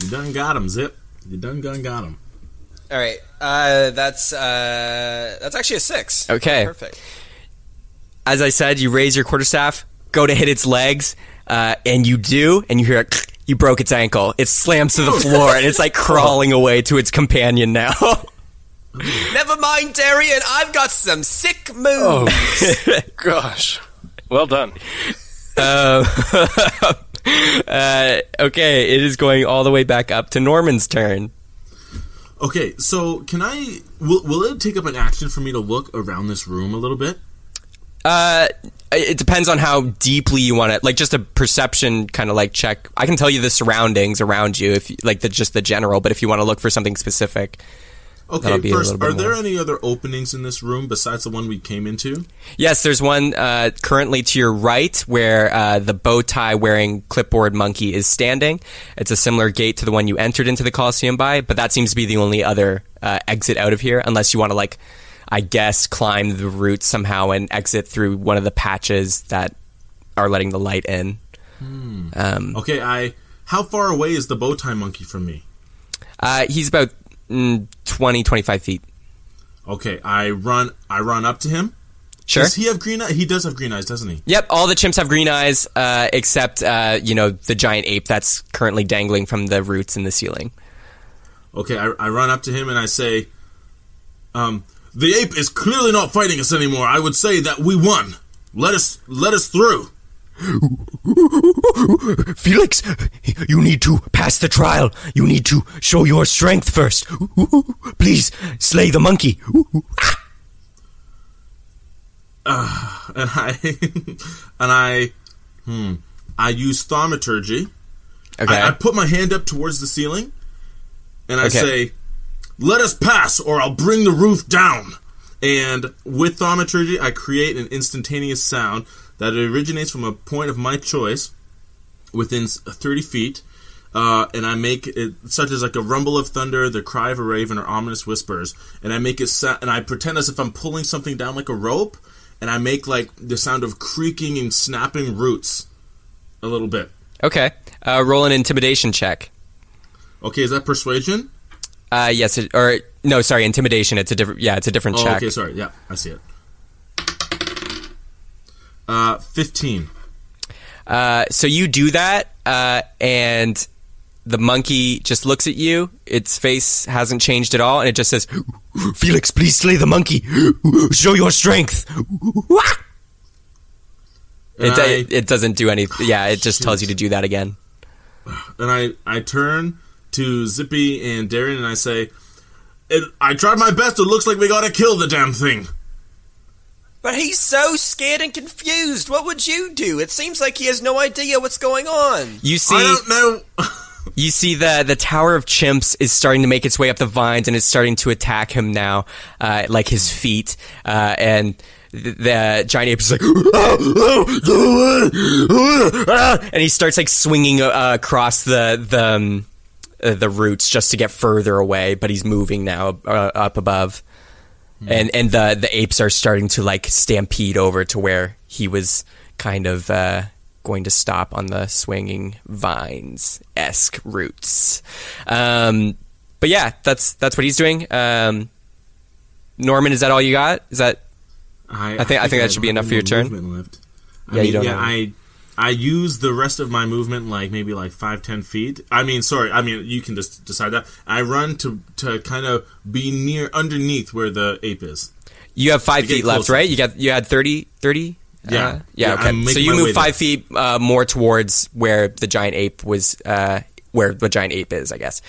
You done got him, Zip. You done gun got him. All right. Uh, that's uh, that's actually a six. Okay. Perfect. As I said, you raise your quarterstaff, go to hit its legs, uh, and you do, and you hear a you broke its ankle. It slams to the floor, and it's like crawling away to its companion now. Never mind, Darian. I've got some sick moves. Gosh. Well done. uh, uh, okay, it is going all the way back up to Norman's turn. Okay, so can I? Will, will it take up an action for me to look around this room a little bit? Uh, it depends on how deeply you want it. Like just a perception kind of like check. I can tell you the surroundings around you if you, like the just the general, but if you want to look for something specific. Okay, first, are there more. any other openings in this room besides the one we came into? Yes, there's one uh, currently to your right where uh, the bow tie wearing clipboard monkey is standing. It's a similar gate to the one you entered into the Coliseum by, but that seems to be the only other uh, exit out of here, unless you want to like, I guess, climb the route somehow and exit through one of the patches that are letting the light in. Um, Okay, I. How far away is the bow tie monkey from me? uh, he's about mm, 20, 25 feet. Okay, I run. I run up to him. Sure. Does he have green eyes? He does have green eyes, doesn't he? Yep, all the chimps have green eyes, uh, except uh, you know the giant ape that's currently dangling from the roots in the ceiling. Okay, I, I run up to him and I say, um, "The ape is clearly not fighting us anymore. I would say that we won. Let us let us through." Felix, you need to pass the trial. You need to show your strength first. Please slay the monkey. And I and I, hmm, I use thaumaturgy. Okay. I, I put my hand up towards the ceiling, and I Okay. say, "Let us pass, or I'll bring the roof down." And with thaumaturgy, I create an instantaneous sound that it originates from a point of my choice within 30 feet. Uh, and I make it such as like a rumble of thunder, the cry of a raven, or ominous whispers. And I make it sa- and I pretend as if I'm pulling something down like a rope, and I make like the sound of creaking and snapping roots, a little bit. okay. Uh, roll an intimidation check. Okay, is that persuasion? Uh, yes, it, or no, sorry, intimidation. It's a different. Yeah, it's a different Oh, check. okay, sorry. Yeah, I see it. Uh, 15. Uh, so you do that, uh, and the monkey just looks at you. Its face hasn't changed at all, and it just says, Felix, please slay the monkey. Show your strength. it, I- it, it doesn't do anything. Yeah, it just tells you to do that again. and I, I turn to Zippy and Darren and I say, it, I tried my best. It looks like we gotta kill the damn thing. But he's so scared and confused. What would you do? It seems like he has no idea what's going on. You see, I don't know. You see the the tower of chimps is starting to make its way up the vines and it's starting to attack him now, uh, like his feet. Uh, and the, the giant ape is like, and he starts like swinging uh, across the the um, uh, the roots just to get further away. But he's moving now uh, up above, and and the the apes are starting to like stampede over to where he was kind of. Uh, going to stop on the swinging vines esque roots. Um, but yeah, that's that's what he's doing. Um, Norman, is that all you got? Is that I, I think- I think that should be enough for your turn. Left. I Yeah, you don't yeah, have I I use the rest of my movement like maybe like five ten feet. I mean, sorry. I mean, you can just decide that. I run to to kind of be near underneath where the ape is. you have five feet left, right? You got you had 30, 30? Yeah. Uh, Yeah, yeah. Okay. So you move five feet uh, more towards where the giant ape was, uh, where the giant ape is, I guess.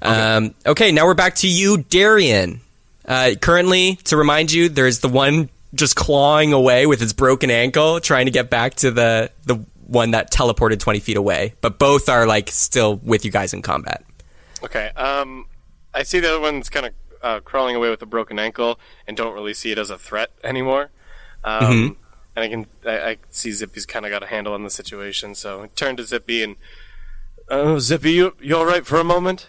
Um, okay, now we're back to you, Darian. Uh, currently, to remind you, there's the one just clawing away with his broken ankle, trying to get back to the the one that teleported 20 feet away. But both are like still with you guys in combat. Okay. Um, I see the other one's kind of uh, crawling away with a broken ankle, and don't really see it as a threat anymore. Um, And I can I, I see Zippy's kind of got a handle on the situation, so I turn to Zippy and, oh, Zippy, you you all right for a moment?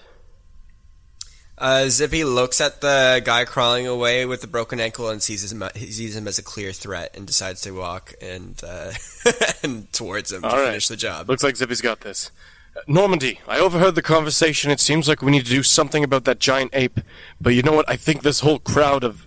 Uh, Zippy looks at the guy crawling away with the broken ankle and sees him. He sees him as a clear threat and decides to walk and uh, and towards him All to right. finish the job. Looks like Zippy's got this. Uh, Normandy, I overheard the conversation. It seems like we need to do something about that giant ape. But you know what? I think this whole crowd of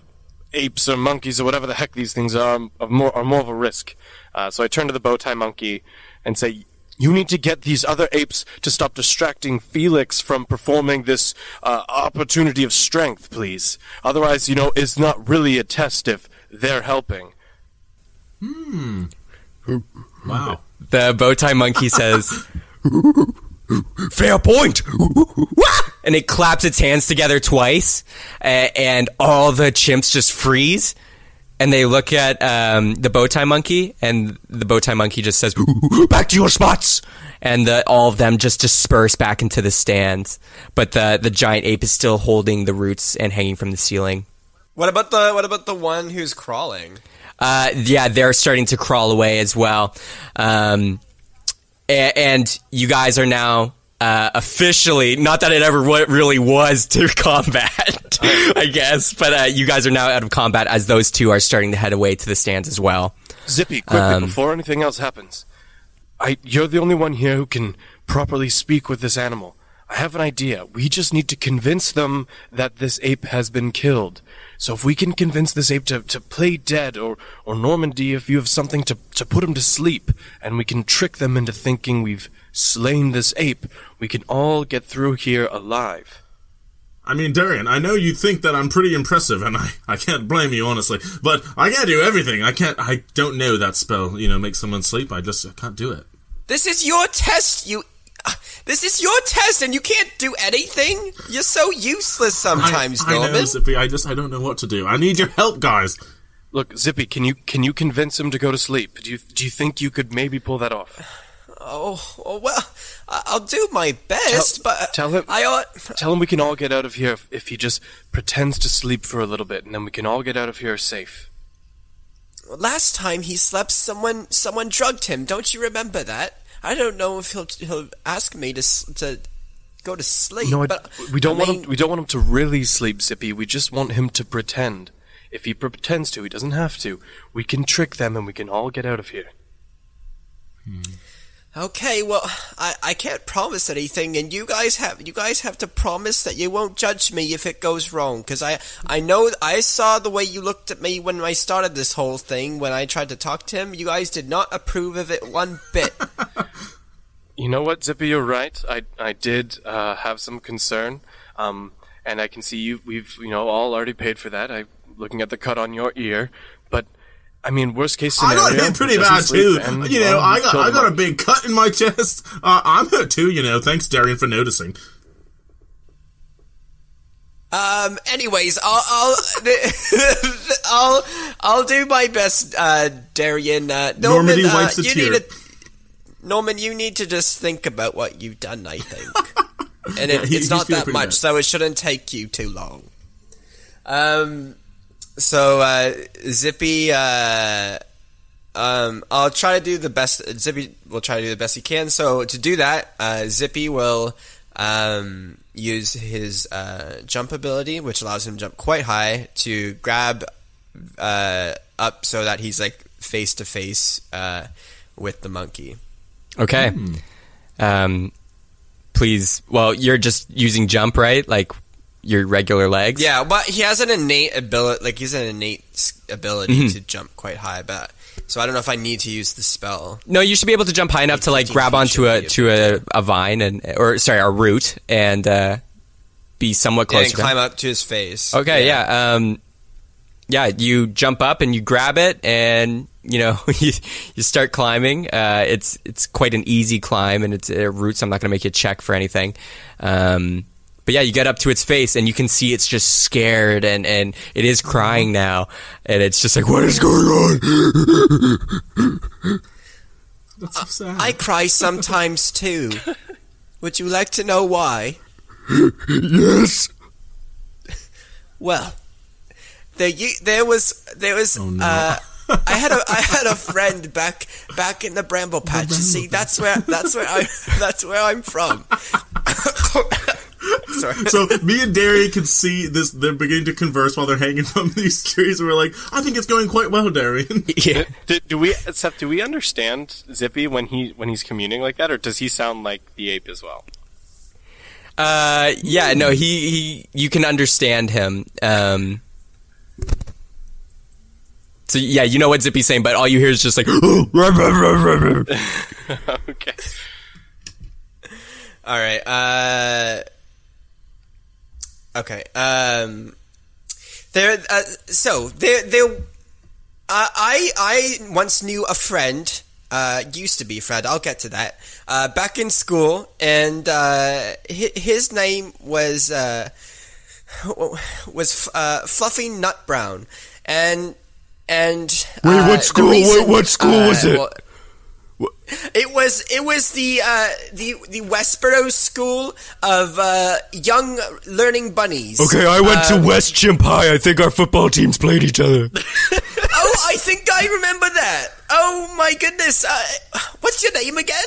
apes or monkeys or whatever the heck these things are are more, are more of a risk. Uh, so I turn to the bow tie monkey and say, you need to get these other apes to stop distracting Felix from performing this uh, opportunity of strength, please. Otherwise, you know, it's not really a test if they're helping. Hmm. Wow. The bow tie monkey says, Fair point. and it claps its hands together twice, a- and all the chimps just freeze. And they look at um, the bow tie monkey, and the bow tie monkey just says, Back to your spots. and the, all of them just disperse back into the stands. But the the giant ape is still holding the roots and hanging from the ceiling. What about the What about the one who's crawling? Uh, yeah, they're starting to crawl away as well. Um, a- and you guys are now uh, officially, not that it ever wa- really was to combat, I guess, but uh, you guys are now out of combat as those two are starting to head away to the stands as well. Zippy, quickly, Um, before anything else happens. I, you're the only one here who can properly speak with this animal. I have an idea. We just need to convince them that this ape has been killed. So if we can convince this ape to, to play dead, or, or Normandy, if you have something to, to put him to sleep, and we can trick them into thinking we've slain this ape, we can all get through here alive. I mean, Darian, I know you think that I'm pretty impressive, and I, I can't blame you, honestly. But I can't do everything. I can't, I don't know that spell, you know, make someone sleep. I just, I can't do it. This is your test. You. uh, This is your test, and you can't do anything. You're so useless I, sometimes, I know, Norman. Zippy, I just, I don't know what to do. I need your help, guys. Look, Zippy, can you can you convince him to go to sleep? Do you do you think you could maybe pull that off? Oh, oh, well, I- I'll do my best, Tell- but tell him- I ought. Tell him we can all get out of here if, if he just pretends to sleep for a little bit, and then we can all get out of here safe. Last time he slept, someone someone drugged him. Don't you remember that? I don't know if he'll he'll ask me to to go to sleep. No, I- but we don't I want mean, him. We don't want him to really sleep, Zippy. We just want him to pretend. If he pretends to, he doesn't have to. We can trick them, and we can all get out of here. Hmm. Okay, well, I, I can't promise anything, and you guys have you guys have to promise that you won't judge me if it goes wrong, because I I know I saw the way you looked at me when I started this whole thing when I tried to talk to him. You guys did not approve of it one bit. You know what, Zippy? You're right. I I did uh, have some concern, um, and I can see you. We've you know all already paid for that. I looking at the cut on your ear, but I mean, worst case scenario. I got hit pretty bad too. and, you know, well, I got killed I him got a big cut in my chest. Uh, I'm hurt too. You know, thanks Darian for noticing. Um. Anyways, I'll I'll I'll, I'll do my best, uh, Darian. Uh, Norman, Normandy uh, wipes a you tear. need to, Norman, you need to just think about what you've done. I think, and Yeah, he- it's not that much, bad. so it shouldn't take you too long. Um. So, uh, Zippy, uh, um, I'll try to do the best. Zippy will try to do the best he can. So to do that, uh, Zippy will um, use his uh, jump ability, which allows him to jump quite high, to grab uh, up so that he's like face to face uh, with the monkey. Okay. Um, please. Well, you're just using jump, right? Like your regular legs. Yeah, but he has an innate ability. Like he's an innate ability to jump quite high, but. So I don't know if I need to use the spell. No, you should be able to jump high enough to like grab onto a to a, a vine and or sorry a root and uh, be somewhat Yeah, closer. and climb up to his face. Okay, yeah. Um, yeah, you jump up and you grab it, and you know you, you start climbing. Uh, it's it's quite an easy climb, and it's uh, roots. I'm not going to make you check for anything. Um, but yeah, you get up to its face and you can see it's just scared and, and it is crying now. And it's just like, what is going on? That's so sad. I cry sometimes too. Would you like to know why? Yes. Well, there you, there was there was Oh, no. uh, I had a I had a friend back back in the bramble patch. You see, that's where that's where I that's where I'm from. Sorry. so me and Derry can see this. They're beginning to converse while they're hanging from these trees. And we're like, I think it's going quite well, Darian. Yeah. Do, do we, except, do we understand Zippy when he when he's communing like that, or does he sound like the ape as well? Uh, yeah, no, he, he, you can understand him. Um, so yeah, you know what Zippy's saying, but all you hear is just like, okay. All right. Uh, okay. Um, there. Uh, so there. There. Uh, I I once knew a friend. Uh, used to be a friend. I'll get to that. Uh, back in school, and uh, hi- his name was uh, was uh, Fluffy Nut Brown, and and Wait, uh, what school? reason- What- what school was it? well, it was it was the uh, the the Westboro School of uh, Young Learning Bunnies. Okay, I went Uh, to West Chimp High. I think our football teams played each other. Oh, I think I remember that. Oh my goodness! Uh, what's your name again?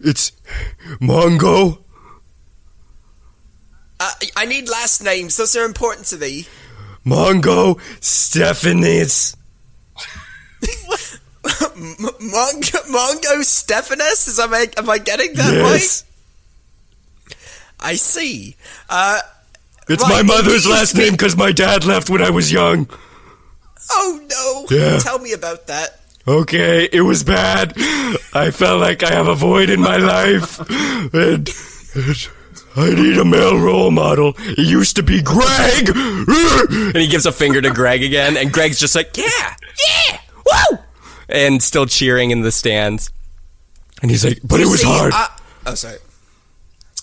It's Mongo. Uh, I need last names; those are important to thee. Mongo Stephanis. M- Mongo, Mongo Stephanus? Is am I am I getting that Yes. right? I see. Uh, It's Right, my mother's last speak- name because my dad left when I was young. oh no! Yeah. Tell me about that. Okay, it was bad. I felt like I have a void in my life. And, and I need a male role model. It used to be Greg. and he gives a finger to Greg again, and Greg's just like, yeah, yeah, woo, and still cheering in the stands. And he's like, but it was see, hard. I, oh, sorry.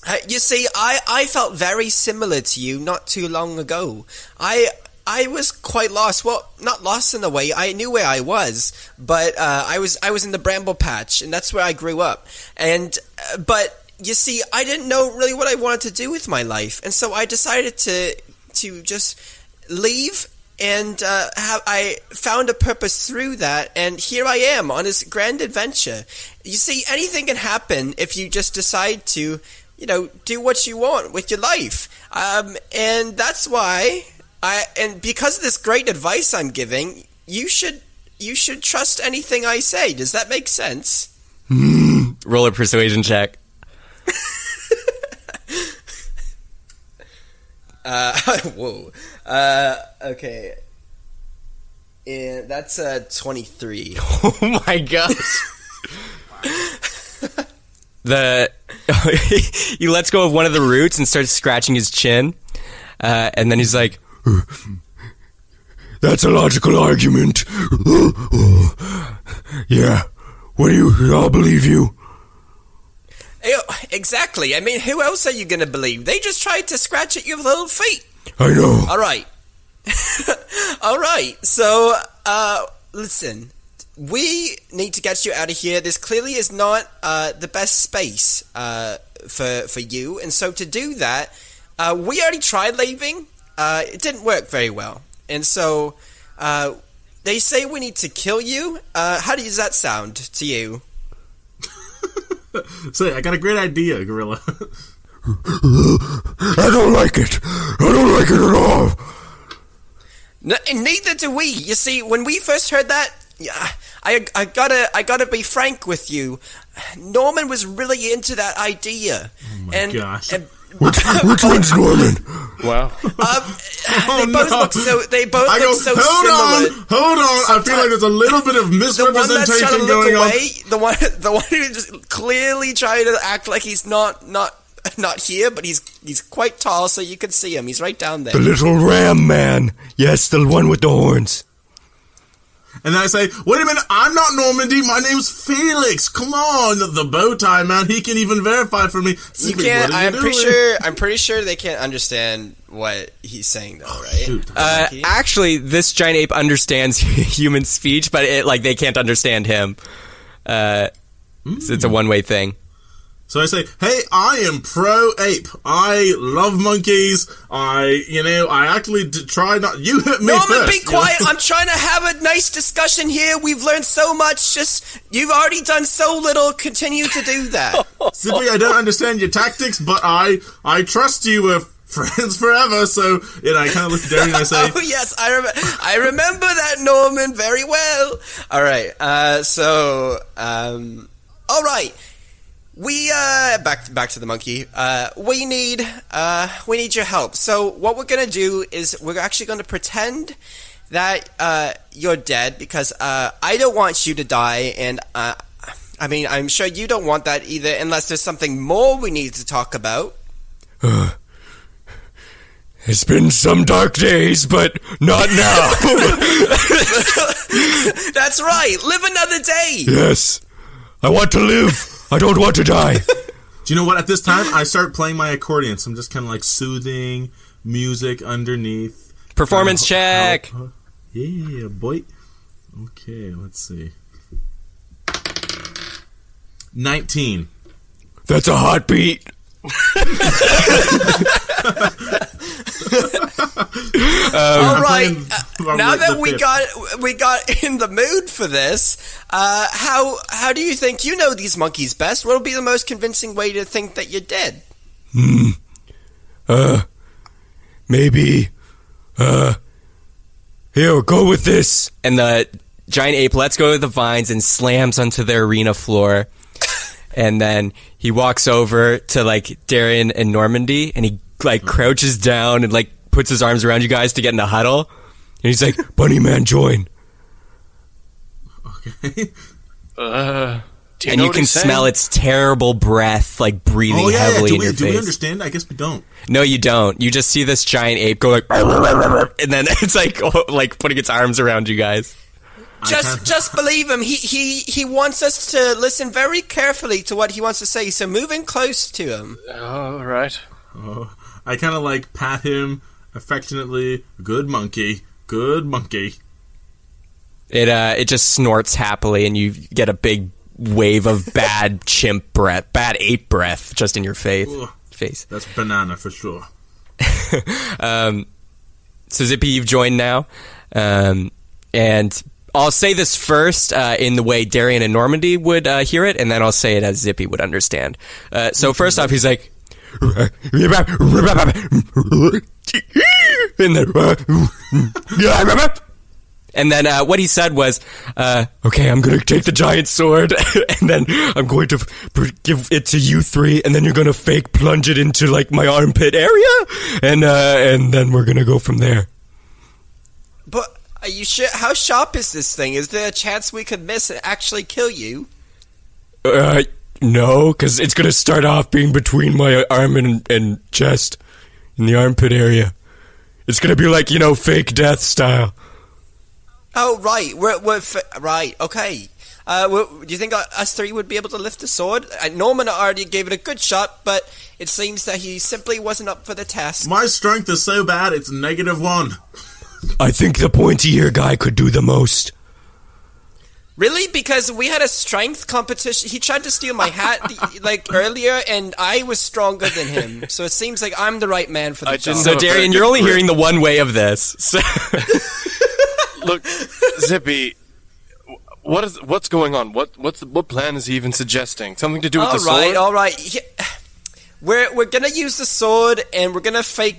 Uh, you see, I, I felt very similar to you not too long ago. I I was quite lost. Well, not lost in a way. I knew where I was, but uh, I was I was in the bramble patch, and that's where I grew up. And uh, but you see, I didn't know really what I wanted to do with my life, and so I decided to to just leave and uh, have, I found a purpose through that, and here I am on this grand adventure. You see, anything can happen if you just decide to, you know, do what you want with your life, um, and that's why I and because of this great advice I'm giving, you should you should trust anything I say. Does that make sense? Roll a persuasion check. Uh, whoa. Uh, okay. Yeah, that's uh, 23. Oh my gosh. the he lets go of one of the roots and starts scratching his chin, uh, and then he's like, That's a logical argument. yeah. What do you? I'll believe you. Exactly. I mean, who else are you going to believe? They just tried to scratch at your little feet. I know. All right. All right. So, uh, listen. We need to get you out of here. This clearly is not uh, the best space uh, for for you, and so to do that, uh, we already tried leaving. Uh, it didn't work very well, and so uh, they say we need to kill you. Uh, how does that sound to you? Say, I got a great idea, Gorilla. I don't like it. I don't like it at all. N- neither do we. You see, when we first heard that, yeah, I, I gotta, I gotta be frank with you. Norman was really into that idea, oh my and, gosh. and Which, which one's Norman? Wow. um, Oh, they both no. look so, they both I look go, so hold similar. on, hold on. I feel like there's a little bit of The one that's trying to misrepresentation look going on. the one, the one who's just clearly trying to act like he's not, not, not here, but he's, he's quite tall, so you can see him. He's right down there. The little ram man. Yes, the one with the horns. And I say, wait a minute, I'm not Normandy. My name's Felix. Come on, the, the bow tie man. He can even verify for me. You Zippy, can't. what I'm pretty sure. I'm pretty sure they can't understand what he's saying, though, right? shoot. Uh, actually, this giant ape understands human speech, but it like they can't understand him. Uh, so it's a one-way thing. So I say, hey, I am pro ape. I love monkeys. I, you know, I actually d- try not. You hit me Norman, first. be quiet. I'm trying to have a nice discussion here. We've learned so much. Just you've already done so little. Continue to do that. Simply, I don't understand your tactics, but I, I trust you. We're friends forever. So, you know, I kind of look at Darren and I say, oh yes, I rem- I remember that Norman very well. All right. Uh, so, um, all right. We uh back back to the monkey. Uh, we need uh we need your help. So what we're gonna do is we're actually gonna pretend that uh you're dead because uh I don't want you to die and uh I mean I'm sure you don't want that either unless there's something more we need to talk about. It's been some dark days, but not now. That's right. Live another day. yes. I want to live. I don't want to die. Do you know what? At this time, I start playing my accordion. So I'm just kind of like soothing music underneath. Performance Uh, check. how- how- yeah, boy. Okay, let's see. 19. That's a hot beat. All I'm right. playing uh, now that we fifth. got we got in the mood for this, uh, how how do you think you know these monkeys best? What will be the most convincing way to think that you did? dead? Uh, maybe. Uh, here, go with this. And the giant ape lets go of the vines and slams onto the arena floor. And then he walks over to like Darian and Normandy and he like crouches down and like puts his arms around you guys to get in a huddle. And he's like, Bunny Man, join. Okay. Uh, do you and know you can he's saying? smell its terrible breath like breathing Oh, yeah, yeah. heavily Do, in we, your do we understand? I guess we don't. No, you don't. You just see this giant ape go like, and then it's like, like putting its arms around you guys. Just can't- just believe him. He he he wants us to listen very carefully to what he wants to say. So move in close to him. All right. Oh, I kind of like pat him affectionately. Good monkey. Good monkey. It uh, it just snorts happily, and you get a big wave of bad chimp breath, bad ape breath, just in your face. Ugh. Face. That's banana for sure. Um, so Zippy, you've joined now, um, and I'll say this first uh, in the way Darian and Normandy would uh, hear it, and then I'll say it as Zippy would understand. Uh, so first off, he's like, and then, and then uh, what he said was, uh, Okay, I'm gonna take the giant sword, and then I'm going to give it to you three, and then you're gonna fake plunge it into like my armpit area, and uh, and then we're gonna go from there. But are you sure? How sharp is this thing? Is there a chance we could miss and actually kill you? Uh, no, because it's gonna start off being between my arm and, and chest, in the armpit area. It's gonna be like you know, fake death style. Oh right, we're, we're f- right. Okay. Uh, we do you think uh, us three would be able to lift the sword? Uh, Norman already gave it a good shot, but it seems that he simply wasn't up for the task. My strength is so bad, it's negative one. I think the pointy ear guy could do the most. Really? Because we had a strength competition. He tried to steal my hat like earlier, and I was stronger than him. So it seems like I'm the right man for the I job. so Darian, you're only grip- hearing the one way of this. So Look, Zippy, what is what's going on? What what's what plan is he even suggesting? Something to do with All the right, sword? all right. Yeah. We're we're gonna use the sword, and we're gonna fake.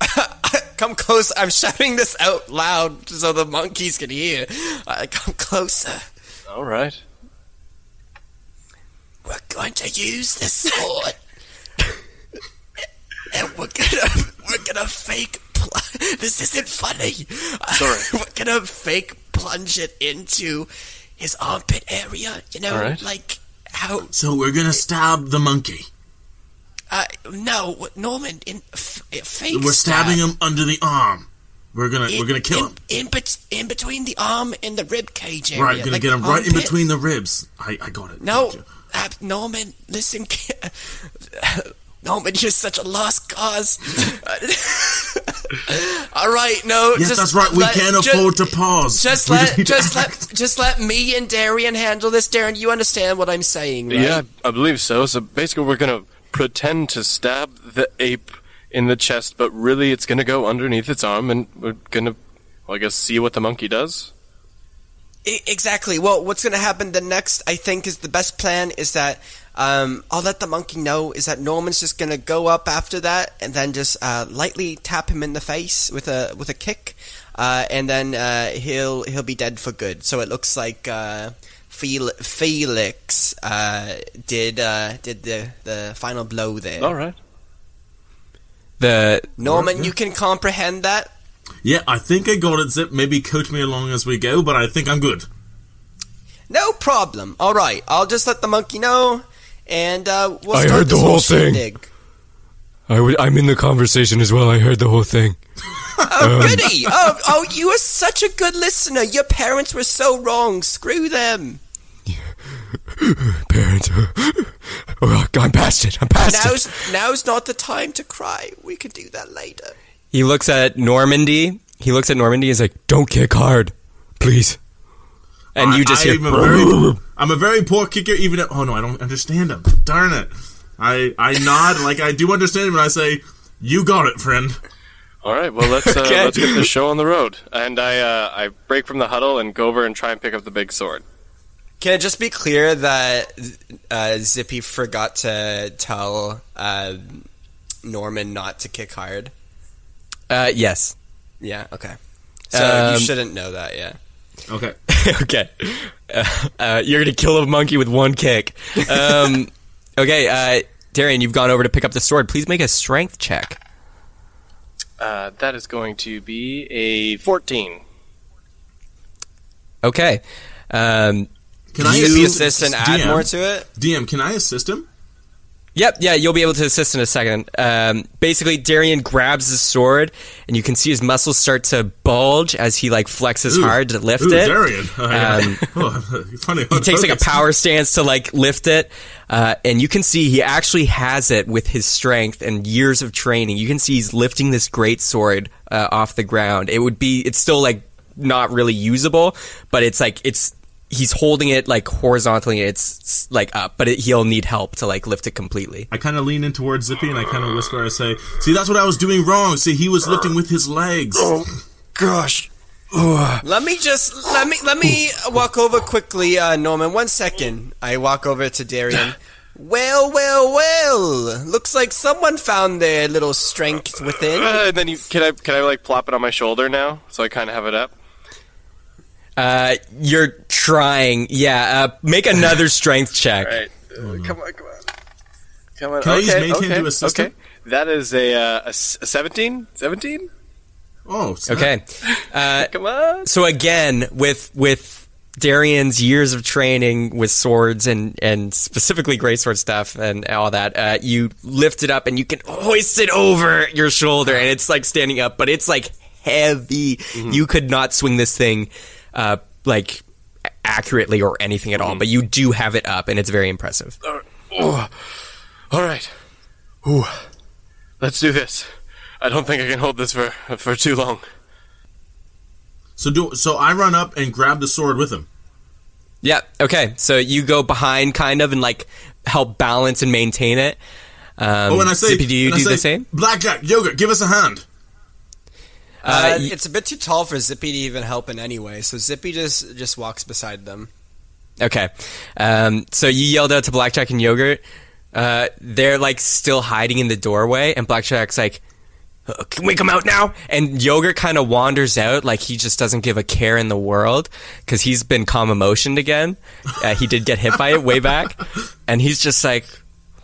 come close. I'm shouting this out loud so the monkeys can hear. Uh, come closer. All right. We're going to use the sword, and we're gonna we're gonna fake. Pl- this isn't funny. Sorry. we're gonna fake plunge it into his armpit area. You know, All right. like how So we're gonna stab the monkey. Uh, no, Norman, in f- fake We're stabbing stab. him under the arm. We're gonna we're gonna kill him. in, bet- in between the arm and the rib cage area. Right, gonna like get him right in between the ribs. I I got it. No, uh, Norman, listen. Norman, you're such a lost cause. All right, no. Yes, just that's right. We let- can't ju- afford to pause. Just We let, need just let, just let me and Darian handle this. Darren, you understand what I'm saying, right? Yeah, I believe so. So basically, we're gonna pretend to stab the ape in the chest, but really, it's gonna go underneath its arm, and we're gonna, well, I guess, see what the monkey does. Exactly. Well, what's going to happen the next, I think, is the best plan is that um, I'll let the monkey know is that Norman's just going to go up after that and then just uh, lightly tap him in the face with a with a kick, uh, and then uh, he'll he'll be dead for good. So it looks like uh, Fel- Felix uh, did uh, did the the final blow there. All right. The Norman, you can comprehend that. Yeah, I think I got it. Zip, maybe coach me along as we go, but I think I'm good. No problem. All right, I'll just let the monkey know, and uh, we'll I start heard the whole thing. thing. I w- I'm in the conversation as well. I heard the whole thing. Oh, um, goody! Oh, oh, you are such a good listener. Your parents were so wrong. Screw them. Parents. oh, I'm past it. I'm past it. Now's now's not the time to cry. We can do that later. he looks at Normandy. He looks at Normandy. He's like, Don't kick hard, please. and you just I, hear. I'm a very, I'm a very poor kicker. Even if, oh no, I don't understand him. Darn it! I I nod like I do understand him, and I say, "You got it, friend." All right. Well, let's uh, Okay. let's get the show on the road. And I uh, I break from the huddle and go over and try and pick up the big sword. Can it just be clear that uh, Zippy forgot to tell uh, Norman not to kick hard? Uh, yes. Yeah. Okay. So Um, you shouldn't know that. Yeah. Okay. okay. Uh, uh, you're gonna kill a monkey with one kick. Um, okay, uh, Darian, you've gone over to pick up the sword. Please make a strength check. Uh, that is going to be a fourteen. Okay. Um, Can I Zippy assist, assist and add DM, more to it. DM, can I assist him? Yep, yeah, you'll be able to assist in a second. Um, basically, Darian grabs the sword, and you can see his muscles start to bulge as he like flexes Ooh. hard to lift Ooh, it. Darian. Um, oh, funny. he takes like a power stance to like lift it, uh, and you can see he actually has it with his strength and years of training. You can see he's lifting this great sword uh, off the ground. It would be, it's still like not really usable, but it's like it's he's holding it like horizontally. It's like up, but it, he'll need help to like lift it completely. I kind of lean in towards Zippy and I kind of whisper. I say, "See, that's what I was doing wrong. See, he was lifting with his legs." Oh gosh. Let me just let me let me walk over quickly, uh, Norman. One second. I walk over to Darian. Well, well, well. Looks like someone found their little strength within. Uh, and then you can I can I like plop it on my shoulder now, so I kind of have it up. Uh, you're trying, yeah. Uh, make another strength check. All right. Uh, Come on, come on, come on. Can I use okay, maintain okay, to assist okay. him? That is a, uh, a s- a 17? 17? Oh, snap. Okay. Uh, Come on. so again, with with Darian's years of training with swords and and specifically greatsword stuff and all that, uh, you lift it up and you can hoist it over your shoulder, and it's like standing up, but it's like heavy. You could not swing this thing, uh, like accurately or anything at all, but you do have it up, and it's very impressive. Oh. All right. Ooh. Let's do this. I don't think I can hold this for for too long. So do so. I run up and grab the sword with him. Yeah. Okay. So you go behind, kind of, and like help balance and maintain it. Um, Oh, and I say, Zippy, do you and I do say, the same? Blackjack, yogurt, give us a hand. Uh, Uh, y- it's a bit too tall for Zippy to even help in any way, so Zippy just just walks beside them. Okay. Um, so you yelled out to Blackjack and Yogurt. Uh, they're like still hiding in the doorway, and Blackjack's like, "Uh, "Can we come out now?" And Yogurt kind of wanders out, like he just doesn't give a care in the world because he's been calm emotioned again. Uh, he did get hit by it way back, and he's just like,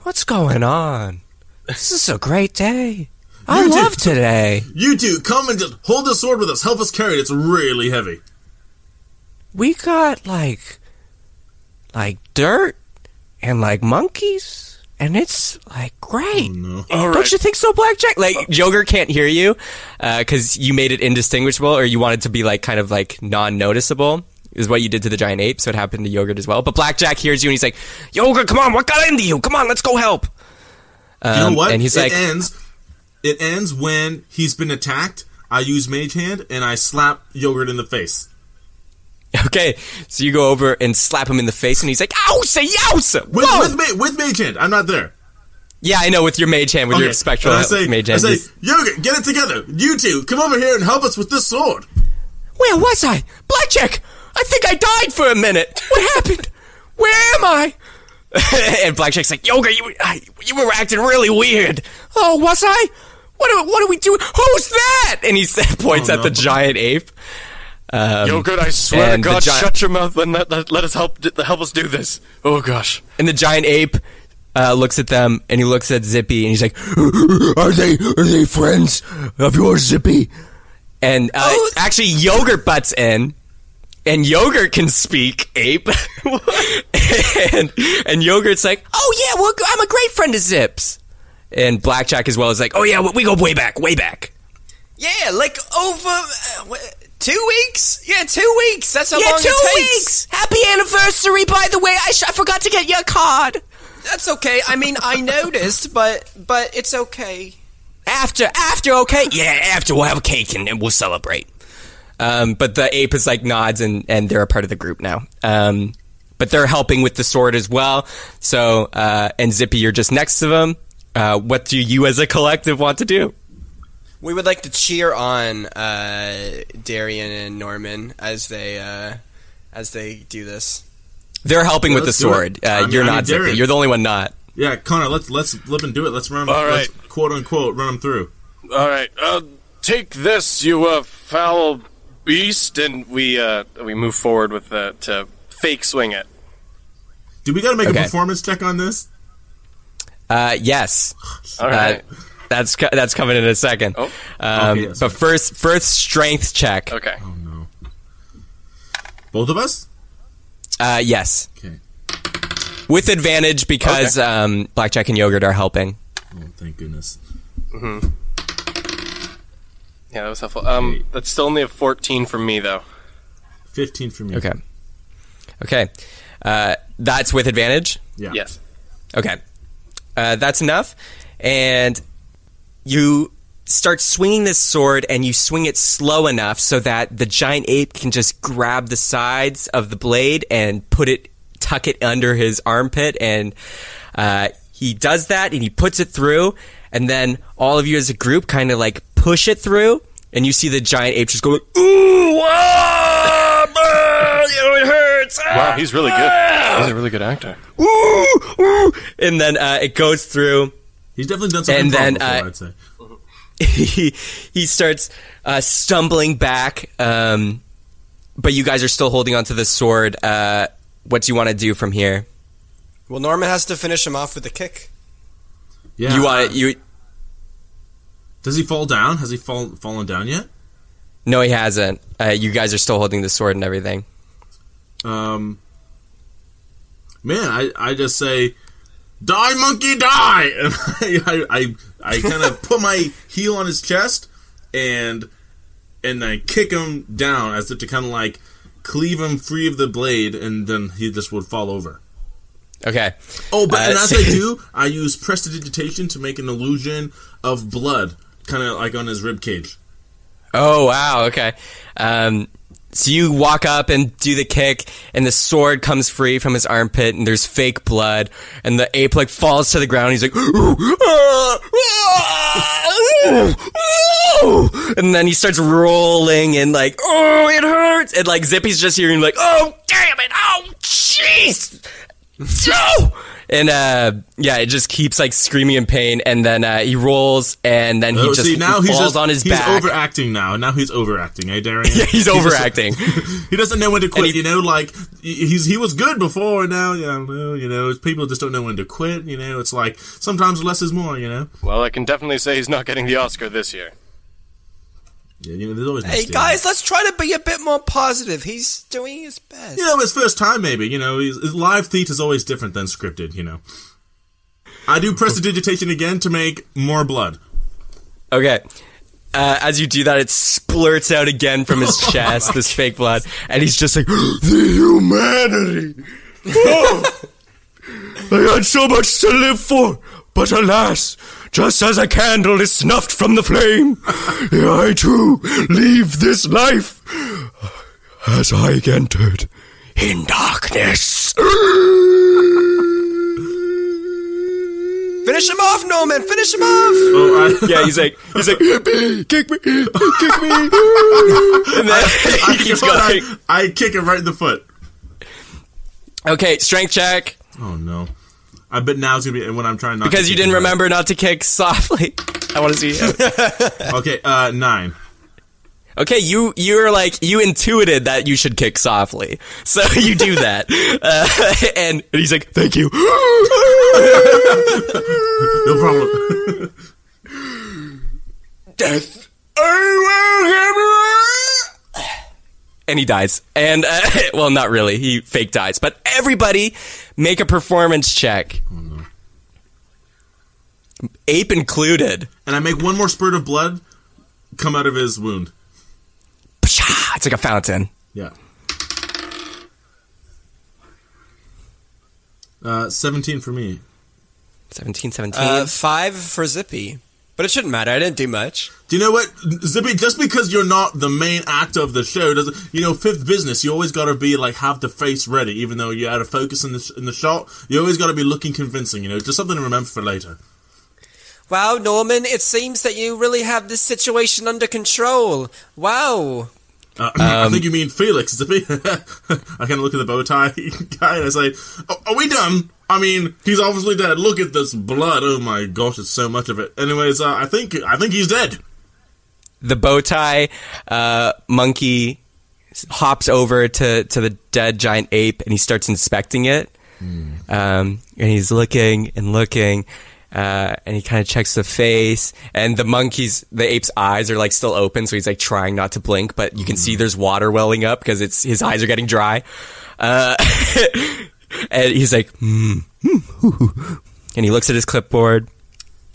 "What's going on? This is a great day. I You love did- today. You two, come and just hold the sword with us. Help us carry it. It's really heavy. We got like, like dirt and like monkeys." and it's like great. no. All Don't you think so, Blackjack? Like Yogurt can't hear you because you made it indistinguishable, or you wanted to be like kind of like non-noticeable. Is what you did to the giant ape, so it happened to Yogurt as well. But Blackjack hears you, and he's like, "Yogurt, come on, what got into you? Come on, let's go help." you know Um, what? And he's it like, ends. It ends when he's been attacked. I use Mage Hand and I slap Yogurt in the face. "Okay." So you go over and slap him in the face, and he's like, "Ousa, yousa!" With with, ma- with Mage Hand, I'm not there. yeah, I know. With your mage hand, with your spectral And I say, mage I hand. say, Yogurt, get it together. You two, come over here and help us with this sword. Where was I? Blackjack! I think I died for a minute. What happened? Where am I? and Blackjack's like, Yoga, you, you were acting really weird. Oh, was I? What do, what do we do? Who's that? And he points Oh, at no. the giant ape. Um, Yogurt, I swear to God, gi- shut your mouth and let, let, let us help help us do this. Oh gosh. And the giant ape uh, looks at them, and he looks at Zippy, and he's like, "Are they are they friends of yours, Zippy?" And uh, Oh. actually, Yogurt butts in, and Yogurt can speak ape, and and Yogurt's like, "Oh yeah, well, I'm a great friend of Zips." And Blackjack as well is like, "Oh yeah, we go way back, way back." Yeah, like over uh, two weeks. Yeah, two weeks. That's how yeah, long two it takes. weeks. Happy anniversary, by the way. I, sh- I forgot to get you a card. That's okay. I mean, I noticed, but but it's okay. After, after, okay? Yeah, after we'll have a cake and, and we'll celebrate. Um, but the ape is like nods and, and they're a part of the group now. Um, but they're helping with the sword as well. So, uh, and Zippy, you're just next to them. Uh, what do you as a collective want to do? We would like to cheer on uh, Darian and Norman as they uh, as they do this. They're helping with the let's do it. sword. Uh, I mean- you're I mean, not Zippy. You're the only one not. Yeah, Connor, let's let's live and do it. Let's run. All let's right. quote unquote run them through. All right, uh, take this, you uh, foul beast, and we uh, we move forward with the to fake swing it. Do we got to make Okay. a performance check on this? Uh, yes. All right. Uh, that's co- that's coming in a second. Oh. Um, Okay, yes. but first, first strength check. okay. Oh no. Both of us? Uh, yes, Okay. with advantage because um, Blackjack and Yogurt are helping. Oh, thank goodness. Yeah, that was helpful. Um, that's still only a fourteen from me though. Fifteen for me. Okay. Okay. Uh, that's with advantage. Yeah. Yes. Okay. Uh, that's enough. And you start swinging this sword and you swing it slow enough so that the giant ape can just grab the sides of the blade and put it, tuck it under his armpit. And uh, he does that and he puts it through. And then all of you as a group kind of like push it through. And you see the giant ape just go, like, ooh, ah, you know, it hurts. ah, Wow, he's really good. He's a really good actor. ooh, ooh. And then uh, it goes through. He's definitely done something And then, before, uh, I'd say. he he starts uh, stumbling back. Um, but you guys are still holding onto the sword. Uh, what do you want to do from here? Well, Norman has to finish him off with a kick. Yeah. you uh, want you? Does he fall down? Has he fall, fallen down yet? No, he hasn't. Uh, you guys are still holding the sword and everything. Um, man, I, I just say, die, monkey, die! And I, I, I, I kind of put my heel on his chest and and I kick him down as if to kind of like cleave him free of the blade, and then he just would fall over. Okay. Oh, but Uh, and as I do, I use prestidigitation to make an illusion of blood, kind of like on his rib cage. Oh wow. Okay. Um, so you walk up and do the kick, and the sword comes free from his armpit, and there's fake blood, and the ape like falls to the ground. He's like, and then he starts rolling and like, oh, it hurts, and like Zippy's just hearing like, oh, damn it, oh, jeez, no. And uh, yeah, it just keeps like screaming in pain, and then uh, he rolls, and then he Oh, just see, now falls he's just, on his he's back. overacting now. Now he's overacting, eh, Darian? Yeah, he's just- overacting. he doesn't know when to quit. He- you know, like he's he was good before. Now, you know, you know, people just don't know when to quit. You know, it's like sometimes less is more. You know, Well, I can definitely say he's not getting the Oscar this year. Yeah, you know, there's always Hey mistakes. guys, let's try to be a bit more positive. He's doing his best. You know, his first time, maybe. You know, his, his live theat is always different than scripted. You know, I do prestidigitation again to make more blood. Okay. Uh, as you do that, it splurts out again from his chest, this fake blood, and he's just like, the humanity. Oh, I had so much to live for, but alas, just as a candle is snuffed from the flame, I too leave this life as I entered in darkness. Finish him off, Norman. Finish him off. Oh, I, yeah, he's like, he's like, kick me, kick me, and then I, he keeps I, going. I kick him right in the foot. Okay, strength check Oh no! I bet now it's gonna be when I'm trying not because you didn't him right. remember not to kick softly. I want to see. it. Okay, uh, nine. Okay, you you're like you intuited that you should kick softly, so you do that, uh, and, and he's like, "Thank you." No problem. Death. And he dies. And, uh, well, not really. He fake dies. But everybody make a performance check. Ape included. and I make one more spurt of blood come out of his wound. Psha! It's like a fountain. Yeah. Uh, seventeen for me. 17, 17. Uh, five for Zippy. But it shouldn't matter. I didn't do much. Do you know what, Zippy? Just because you're not the main actor of the show doesn't, you know, fifth business. You always got to be like have the face ready, even though you're out of focus in the sh- in the shot. You always got to be looking convincing. You know, just something to remember for later. Wow, Norman, it seems that you really have this situation under control. Wow. Uh, I think you mean Felix, Zippy. I kind of look at the bow tie guy and I say, oh, "Are we done?" I mean, he's obviously dead. Look at this blood. Oh my gosh, it's so much of it. Anyways, uh, I think I think he's dead. the bow tie uh, monkey hops over to, to the dead giant ape and he starts inspecting it. Um, and he's looking and looking. Uh, and he kind of checks the face, and the monkey's, the ape's eyes are like still open, so he's like trying not to blink, but you can see there's water welling up because it's his eyes are getting dry. Uh, and he's like, hoo, hoo, hoo." and he looks at his clipboard,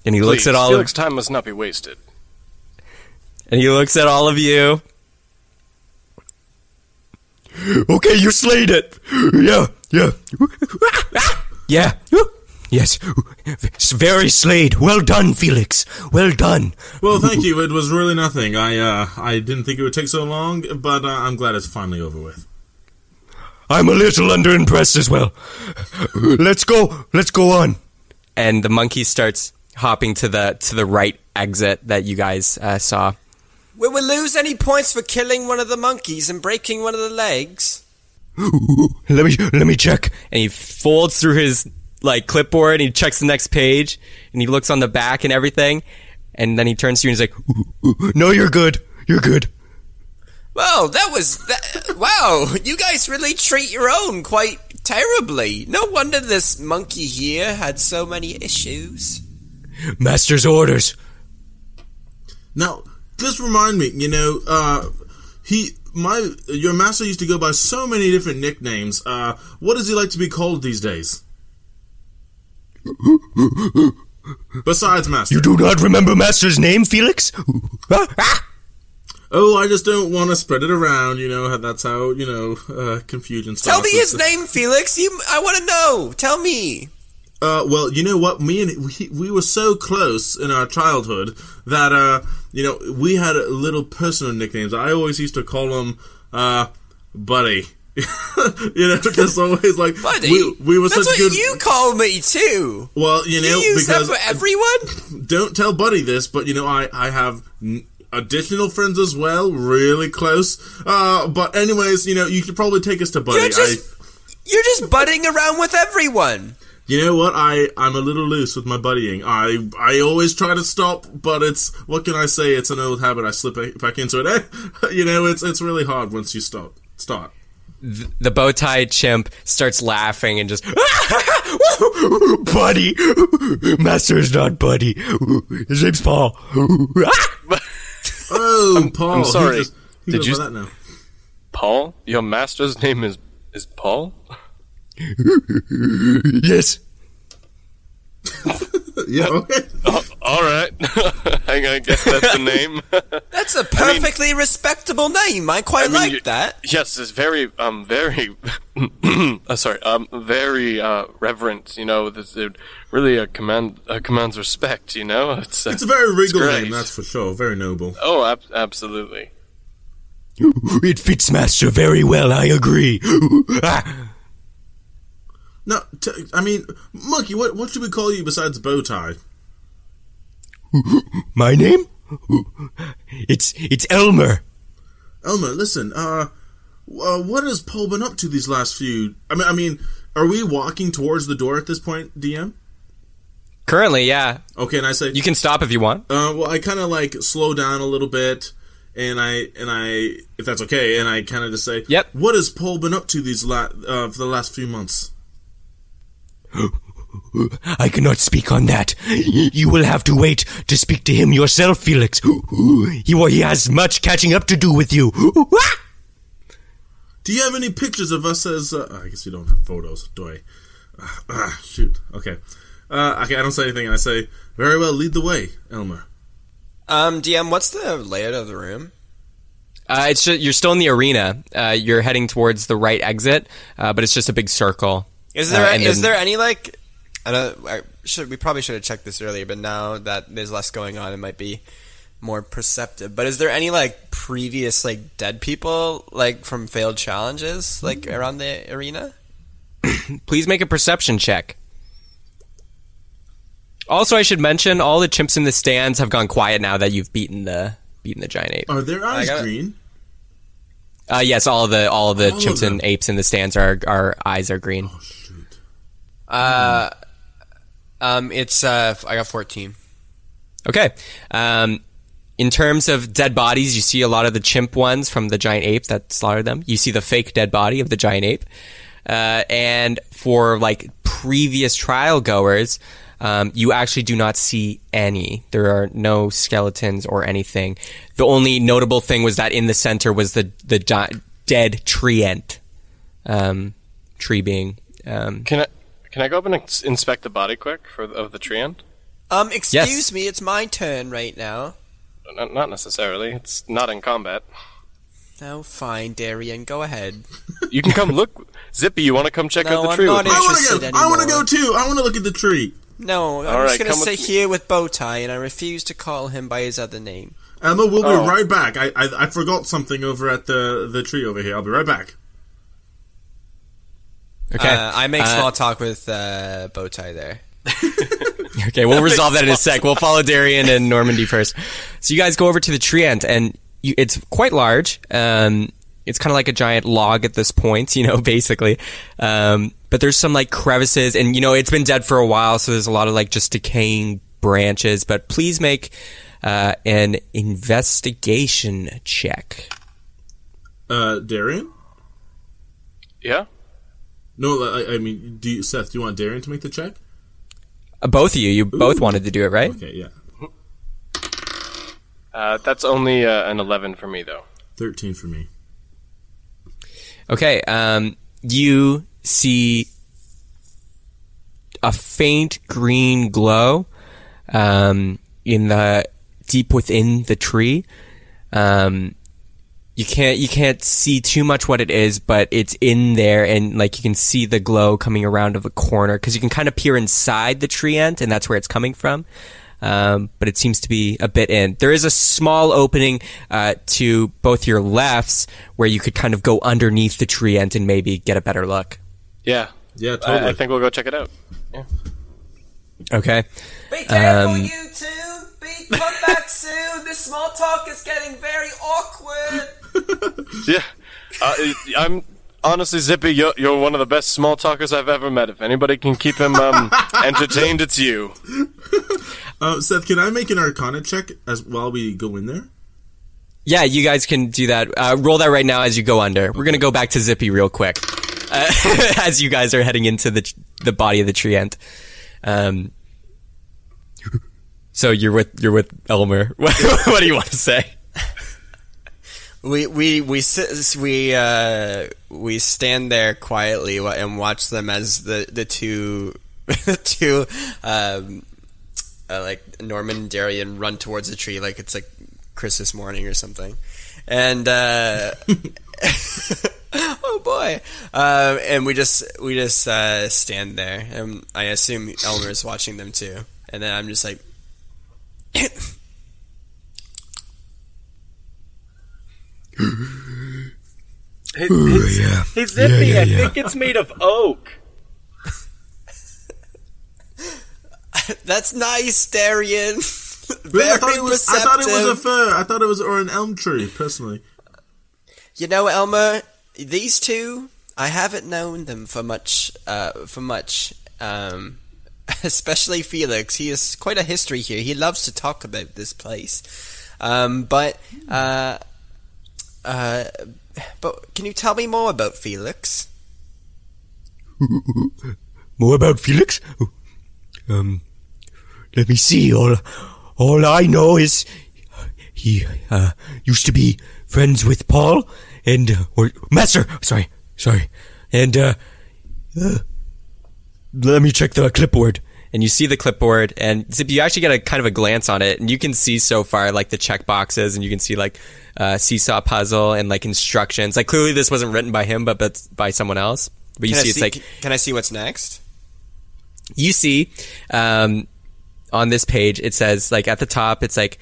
and he looks at all Felix of, time must not be wasted. and he looks at all of you, Okay, you slayed it. Yeah, yeah. Yeah. Yes. It's very slayed. Well done, Felix. Well done. Well, thank you. It was really nothing. I uh, I didn't think it would take so long, but uh, I'm glad it's finally over with. I'm a little underimpressed as well. Let's go. Let's go on. and the monkey starts hopping to the to the right exit that you guys uh, saw. Will we lose any points for killing one of the monkeys and breaking one of the legs? Let me let me check. And he folds through his like clipboard and he checks the next page and he looks on the back and everything, and then he turns to you and he's like, No, you're good. You're good. Well, that was that. wow, you guys really treat your own quite terribly. No wonder this monkey here had so many issues. Master's orders. Now, just remind me. You know, uh, he my your master used to go by so many different nicknames. Uh, what does he like to be called these days? Besides master. You do not remember Master's name, Felix? Oh, I just don't want to spread it around. You know, that's how you know uh, confusion starts. Tell me his name, Felix. You, I want to know. Tell me. Uh, well, you know what? Me and we, we were so close in our childhood that uh, you know, we had little personal nicknames. I always used to call him uh, Buddy. you know, just always like Buddy, we, we were That's such what good. you call me too. well, you You know, that because for everyone. don't tell Buddy this, but you know, I I have. n- Additional friends as well, really close. Uh, but anyways, you know, you could probably take us to Buddy. You're just, you're just butting around with everyone. You know what? I I'm a little loose with my buddying. I I always try to stop, but it's what can I say? It's an old habit. I slip back into it. You know, it's it's really hard once you stop. Start. the bow tie chimp starts laughing and just buddy. Master is not Buddy. His name's Paul. Oh, Paul. I'm he sorry. just- he Did you- by that now? Paul? Your master's name is is Paul? yes. Yeah, okay. All right, I I guess that's the name. That's a perfectly respectable name. I quite I mean, like you- that. Yes, it's very, um, very, uh, sorry, um, very uh, reverent. You know, this, it really uh, command uh, commands respect. You know, it's, uh, It's a very regal name, that's for sure. Very noble. oh, ab- absolutely. It fits Master very well, I agree. Ah. No, t- I mean, Monkey, what what should we call you besides Bowtie? My name? It's it's Elmer. Elmer, listen, uh, uh, what has Paul been up to these last few? I mean, I mean, are we walking towards the door at this point, DM? Currently, yeah. Okay, and I say, You can stop if you want. uh, well, I kind of like slow down a little bit, and I and I, if that's okay, and I kind of just say, Yep. What has Paul been up to these la- uh, for the last few months? I cannot speak on that. You will have to wait to speak to him yourself, Felix. He, he has much catching up to do with you. Do you have any pictures of us as? Uh, I guess we don't have photos, do I? Ah, ah, shoot. Okay. Uh, okay, I don't say anything, I say, "Very well, lead the way, Elmer." Um, DM, what's the layout of the room? Uh, it's just, you're still in the arena. Uh, you're heading towards the right exit, uh, but it's just a big circle. Is there Uh, is then- there any like I don't I should we probably should have checked this earlier, but now that there's less going on, it might be more perceptive. But is there any like previous like dead people like from failed challenges like around the arena? Please make a perception check. Also, I should mention all the chimps in the stands have gone quiet now that you've beaten the beaten the giant ape. Are their eyes got it. green? Uh, yes, all the all the All chimps and apes in the stands are our eyes are green. Oh shoot! Uh, um, it's uh, I got fourteen. Okay. Um, in terms of dead bodies, you see a lot of the chimp ones from the giant ape that slaughtered them. You see the fake dead body of the giant ape. Uh, and for like previous trial goers, um, you actually do not see any. There are no skeletons or anything. The only notable thing was that in the center was the the gi- dead treant, um, tree being. Um, Can I can I go up and ins- inspect the body quick for of the treant? Um, excuse Yes. me, it's my turn right now. Not, not necessarily. It's not in combat. Oh, fine, Darian, go ahead. You can come look. Zippy, you want to come check No, out the I'm tree? not with me? I want interested to go. I want to anymore. go too. I want to look at the tree. No, I'm All just right, gonna come stay with me. here with Bowtie, and I refuse to call him by his other name. Emma, we'll be Oh. right back. I, I I forgot something over at the the tree over here. I'll be right back. Okay. Uh, I make Uh, small talk with uh, Bowtie there. Okay, we'll resolve that in a sec. We'll follow Darian and Normandy first. So you guys go over to the treant, and you, it's quite large. Um, it's kind of like a giant log at this point, you know, basically. Um, but there's some like crevices, and you know, it's been dead for a while, so there's a lot of like just decaying branches. But please make uh, an investigation check. Uh, Darian? Yeah. No, I, I mean, do you, Seth? Do you want Darian to make the check? Uh, both of you, you both wanted to do it, right? Okay, yeah, Uh, that's only uh, an eleven for me, though. thirteen for me. Okay, um, you see a faint green glow um, in the deep within the tree. Um, you can't you can't see too much what it is, but it's in there, and like you can see the glow coming around of a corner because you can kind of peer inside the treant, and that's where it's coming from. Um, but it seems to be a bit in. There is a small opening uh, to both your lefts where you could kind of go underneath the treant and maybe get a better look. Yeah. Yeah, I, totally. I think we'll go check it out. Yeah. Okay. Be careful, Um, you two. Be come back soon. This small talk is getting very awkward. Yeah. Uh, I'm honestly Zippy. You're, you're one of the best small talkers I've ever met. If anybody can keep him um, entertained, it's you. Uh, Seth, can I make an Arcana check as while we go in there? Yeah, you guys can do that. Uh, roll that right now as you go under. We're gonna go back to Zippy real quick uh, as you guys are heading into the the body of the treant. Um, so you're with you're with Elmer. What, what do you want to say? We we we sit, we uh we stand there quietly and watch them as the the two two, um, uh, like Norman and Darian run towards a tree like it's like Christmas morning or something, and uh, oh boy, um, and we just we just uh, stand there, and I assume Elmer is watching them too, and then I'm just like. His, his, yeah. his zippy, Yeah, yeah, I think it's made of oak. That's nice, Darian. Really? I Very thought it was. I thought it was a fir. I thought it was or an elm tree. Personally, You know, Elmer, these two, I haven't known them for much, uh, for much, um, especially Felix. He has quite a history here. He loves to talk about this place. Um, but, uh, uh, but can you tell me more about Felix? More about Felix? Um, let me see. All, all I know is he uh, used to be friends with Paul and uh, or Master. Sorry, sorry. And uh, uh, let me check the clipboard. and you see the clipboard and Zip, you actually get a kind of a glance on it and you can see so far like the check boxes and you can see like uh, seesaw puzzle and like instructions. Like clearly this wasn't written by him but but by someone else. But you I see it's like can, can I see what's next? you see um, on this page it says like at the top it's like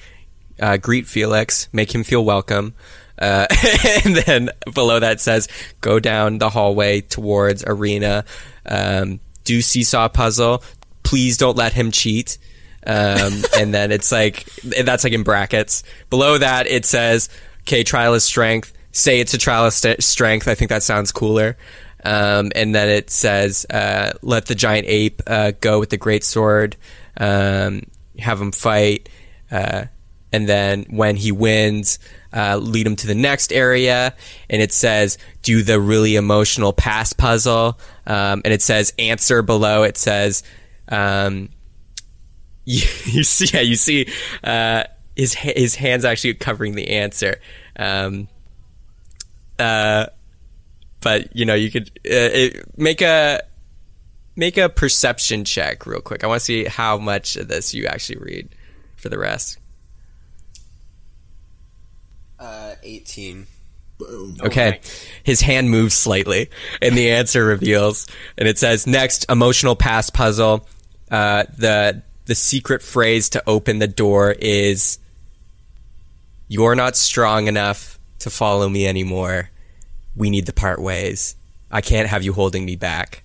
uh, greet felix make him feel welcome. Uh, and then below that says go down the hallway towards arena. Um, do seesaw puzzle. Please don't let him cheat um, and then it's like that's like in brackets below that it says okay trial of strength say it's a trial of st- strength i think that sounds cooler um, and then it says, uh, "Let the giant ape uh, go with the great sword. Um, have him fight, uh, and then when he wins, uh, lead him to the next area." And it says, "Do the really emotional past puzzle." Um, and it says, "Answer below." It says, um, you, you see, yeah, you see uh, his his hands actually covering the answer." Um, uh, but you know you could uh, it, make a make a perception check real quick. I want to see how much of this you actually read for the rest. Uh, 18. boom. Okay. His hand moves slightly and the answer reveals and it says next emotional past puzzle. Uh, the the secret phrase to open the door is you're not strong enough to follow me anymore. We need to part ways. I can't have you holding me back.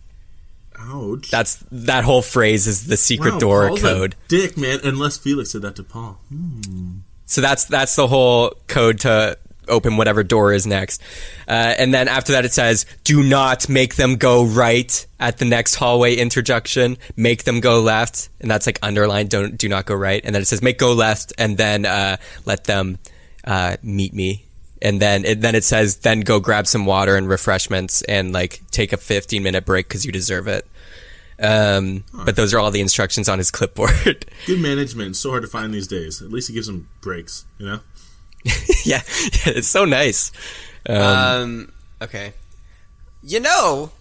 Ouch. That's that whole phrase is the secret Wow, door Paul's code. A dick man. Unless Felix said that to Paul. Hmm. So that's that's the whole code to open whatever door is next. Uh, and then after that, it says, "Do not make them go right at the next hallway interjection. Make them go left." And that's like underlined. Don't do not go right. And then it says, "Make go left," and then uh, let them uh, meet me. And then it, then it says, "Then go grab some water and refreshments, and like take a fifteen minute break because you deserve it." Um, but those are all the instructions on his clipboard. Good management. It's so hard to find these days. At least he gives them breaks. You know. yeah, yeah, it's so nice. Um, okay. You know,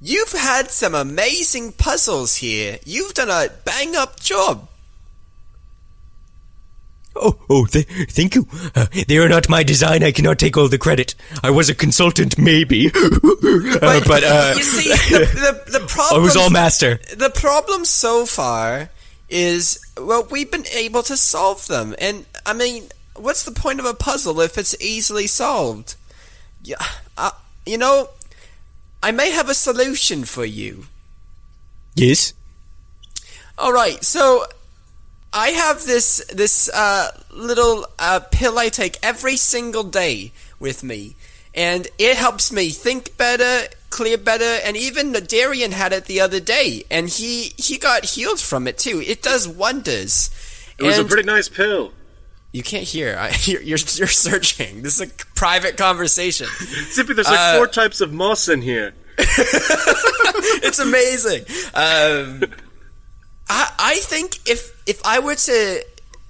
you've had some amazing puzzles here. You've done a bang up job. Oh, oh, th- thank you. Uh, they are not my design. I cannot take all the credit. I was a consultant, maybe. Uh, but uh, you see, the, the, the I was all master. the problem so far is well we've been able to solve them and i mean what's the point of a puzzle if it's easily solved yeah uh, you know i may have a solution for you Yes. all right so i have this this uh, little uh, pill i take every single day with me and it helps me think better clear better and even darian had it the other day and he he got healed from it too it does wonders It was a pretty nice pill. You can't hear I, you're, you're you're searching this is a private conversation Zippy, there's like Uh, four types of moss in here. it's amazing. Um, I I think if if I were to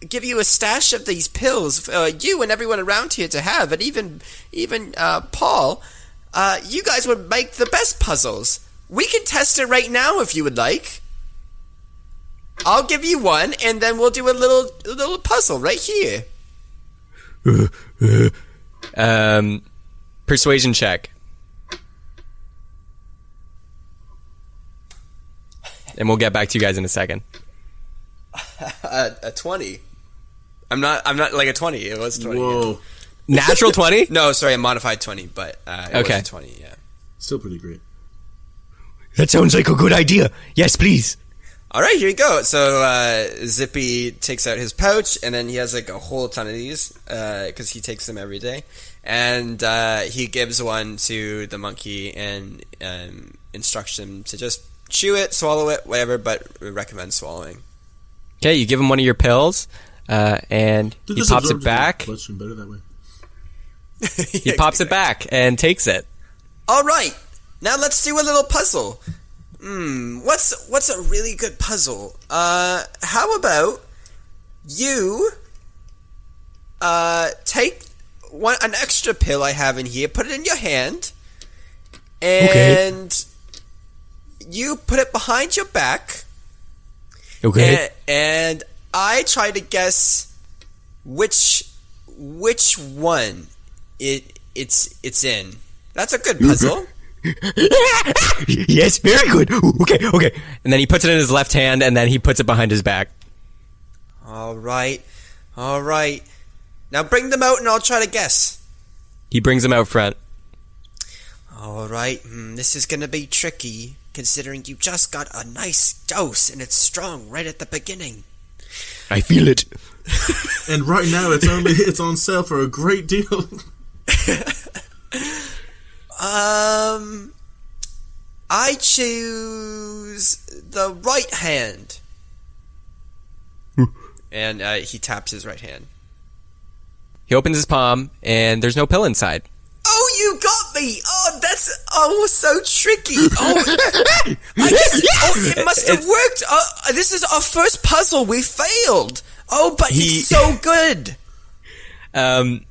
give you a stash of these pills, uh, you and everyone around here to have, and even even uh, Paul, uh, you guys would make the best puzzles. We can test it right now if you would like. I'll give you one, and then we'll do a little a little puzzle right here. Um, persuasion check. And we'll get back to you guys in a second. A, a twenty. I'm not. I'm not like a twenty. It was twenty. yeah. Whoa, Natural 20? No, sorry, a modified twenty, but uh, it Okay. was a twenty. Yeah. still pretty great. That sounds like a good idea. Yes, please. All right, here you go. So uh, Zippy takes out his pouch, and then he has like a whole ton of these because he takes them every day, and uh, he gives one to the monkey and um, instructs him to just chew it, swallow it, whatever, but recommend swallowing. Okay, you give him one of your pills, uh, and Did he pops it back. bloodstream better that way. He pops it back and takes it. All right, now let's do a little puzzle. Hmm, what's what's a really good puzzle? Uh, how about you uh take one an extra pill I have in here, put it in your hand, Okay. and you put it behind your back, Okay. and, and I try to guess which which one it it's it's in. That's a good puzzle. yes, very good. Ooh, Okay, okay. And then he puts it in his left hand, and then he puts it behind his back. All right, all right. Now bring them out, and I'll try to guess. He brings them out front. All right, hmm, this is gonna be tricky, considering you just got a nice dose, and it's strong right at the beginning. I feel it. And right now, it's only it's on sale for a great deal. Um, I choose the right hand. and uh, he taps his right hand. He opens his palm, and there's no pill inside. Oh, you got me! Oh, that's oh so tricky. Oh, I guess oh, it must have worked. Uh, this is our first puzzle. We failed. Oh, but He- it's so good. um,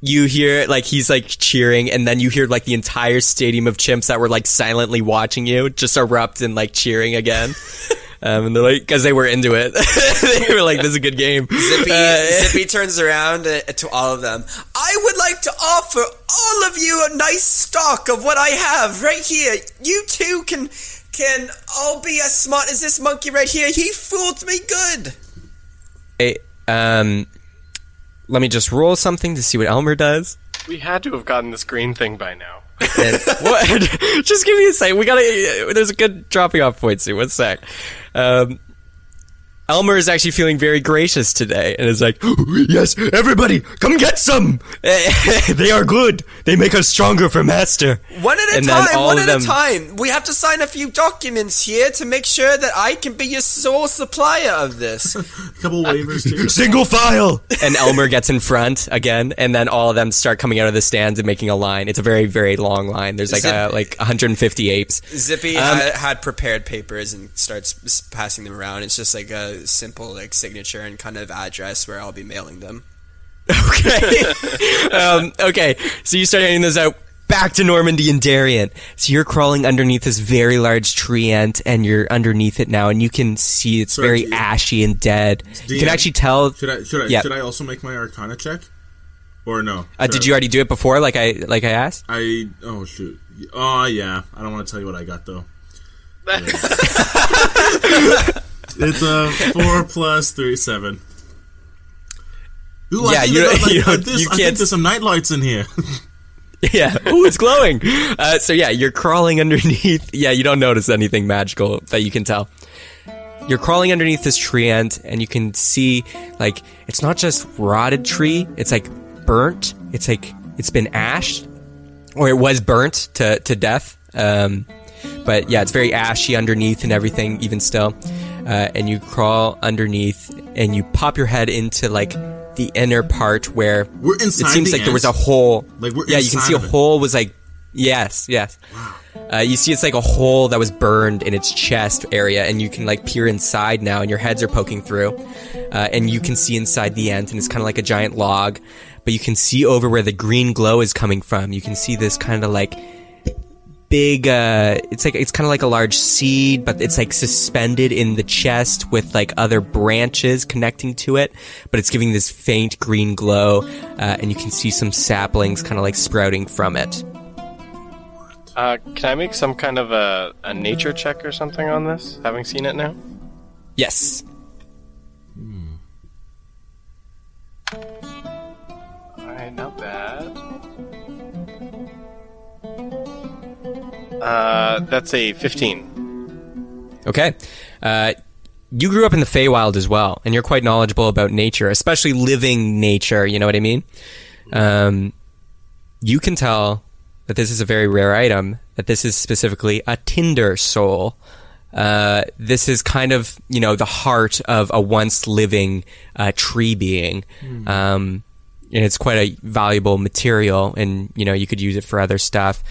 you hear like he's like cheering, and then you hear like the entire stadium of chimps that were like silently watching you just erupt and like cheering again. um, and they're like, because they were into it, they were like, "This is a good game." Zippy, Uh, Zippy turns around uh, to all of them. I would like to offer all of you a nice stock of what I have right here. You two can can all be as smart as this monkey right here. He fooled me good. Hey, um, let me just roll something to see what Elmer does. We had to have gotten this green thing by now. And, what? just give me a second. We gotta. There's a good dropping off point soon. One sec. Um, Elmer is actually feeling very gracious today, and is like, yes, everybody, come get some. they are good. They make us stronger for master. One at a And time, all one of at a time. We have to sign a few documents here to make sure that I can be your sole supplier of this. a couple waivers too. Single file. and Elmer gets in front again, and then all of them start coming out of the stands and making a line. It's a very, very long line. There's like Zip- uh, like 150 apes. Zippy Um, had, had prepared papers and starts passing them around. It's just like a simple like signature and kind of address where I'll be mailing them. Okay. um, okay. So you start handing those out back to Normandy and Darian. So you're crawling underneath this very large treant, and you're underneath it now, and you can see it's Sorry, very do ashy and dead. You can DM, actually tell. Should I should I Yeah. should I also make my Arcana check, or no? Uh, did I- you already do it before, like I like I asked? I oh shoot. Oh yeah. I don't want to tell you what I got though. It's a four plus three seven. Ooh, Yeah, you- got, like, you this, you I think can't- there's some night lights in here. Yeah. Ooh, it's glowing. Uh, so yeah, you're crawling underneath. Yeah, you don't notice anything magical that you can tell. You're crawling underneath this treant, and you can see like it's not just rotted tree. It's like burnt. It's like it's been ashed, or it was burnt to to death. Um, but yeah, it's very ashy underneath and everything, even still. Uh, and you crawl underneath, and you pop your head into like the inner part where We're inside. it seems like there was a hole. Like, we're yeah, you can see a hole was like yes, yes. Uh, you see it's like a hole that was burned in its chest area, and you can like peer inside now, and your heads are poking through, uh, and you can see inside the ant, and it's kind of like a giant log, but you can see over where the green glow is coming from. You can see this kind of like big. Uh, it's like it's kind of like a large seed, but it's like suspended in the chest with like other branches connecting to it. But it's giving this faint green glow, uh, and you can see some saplings kind of like sprouting from it. Uh, can I make some kind of a, a nature check or something on this, having seen it now? Yes. Alright, not bad. Uh, that's a 15. Okay. Uh, you grew up in the Feywild as well, and you're quite knowledgeable about nature, especially living nature. You know what I mean? Um, you can tell that this is a very rare item. That this is specifically a Tinder soul. Uh, this is kind of you know the heart of a once living uh, tree being, um, and it's quite a valuable material, and you know you could use it for other stuff.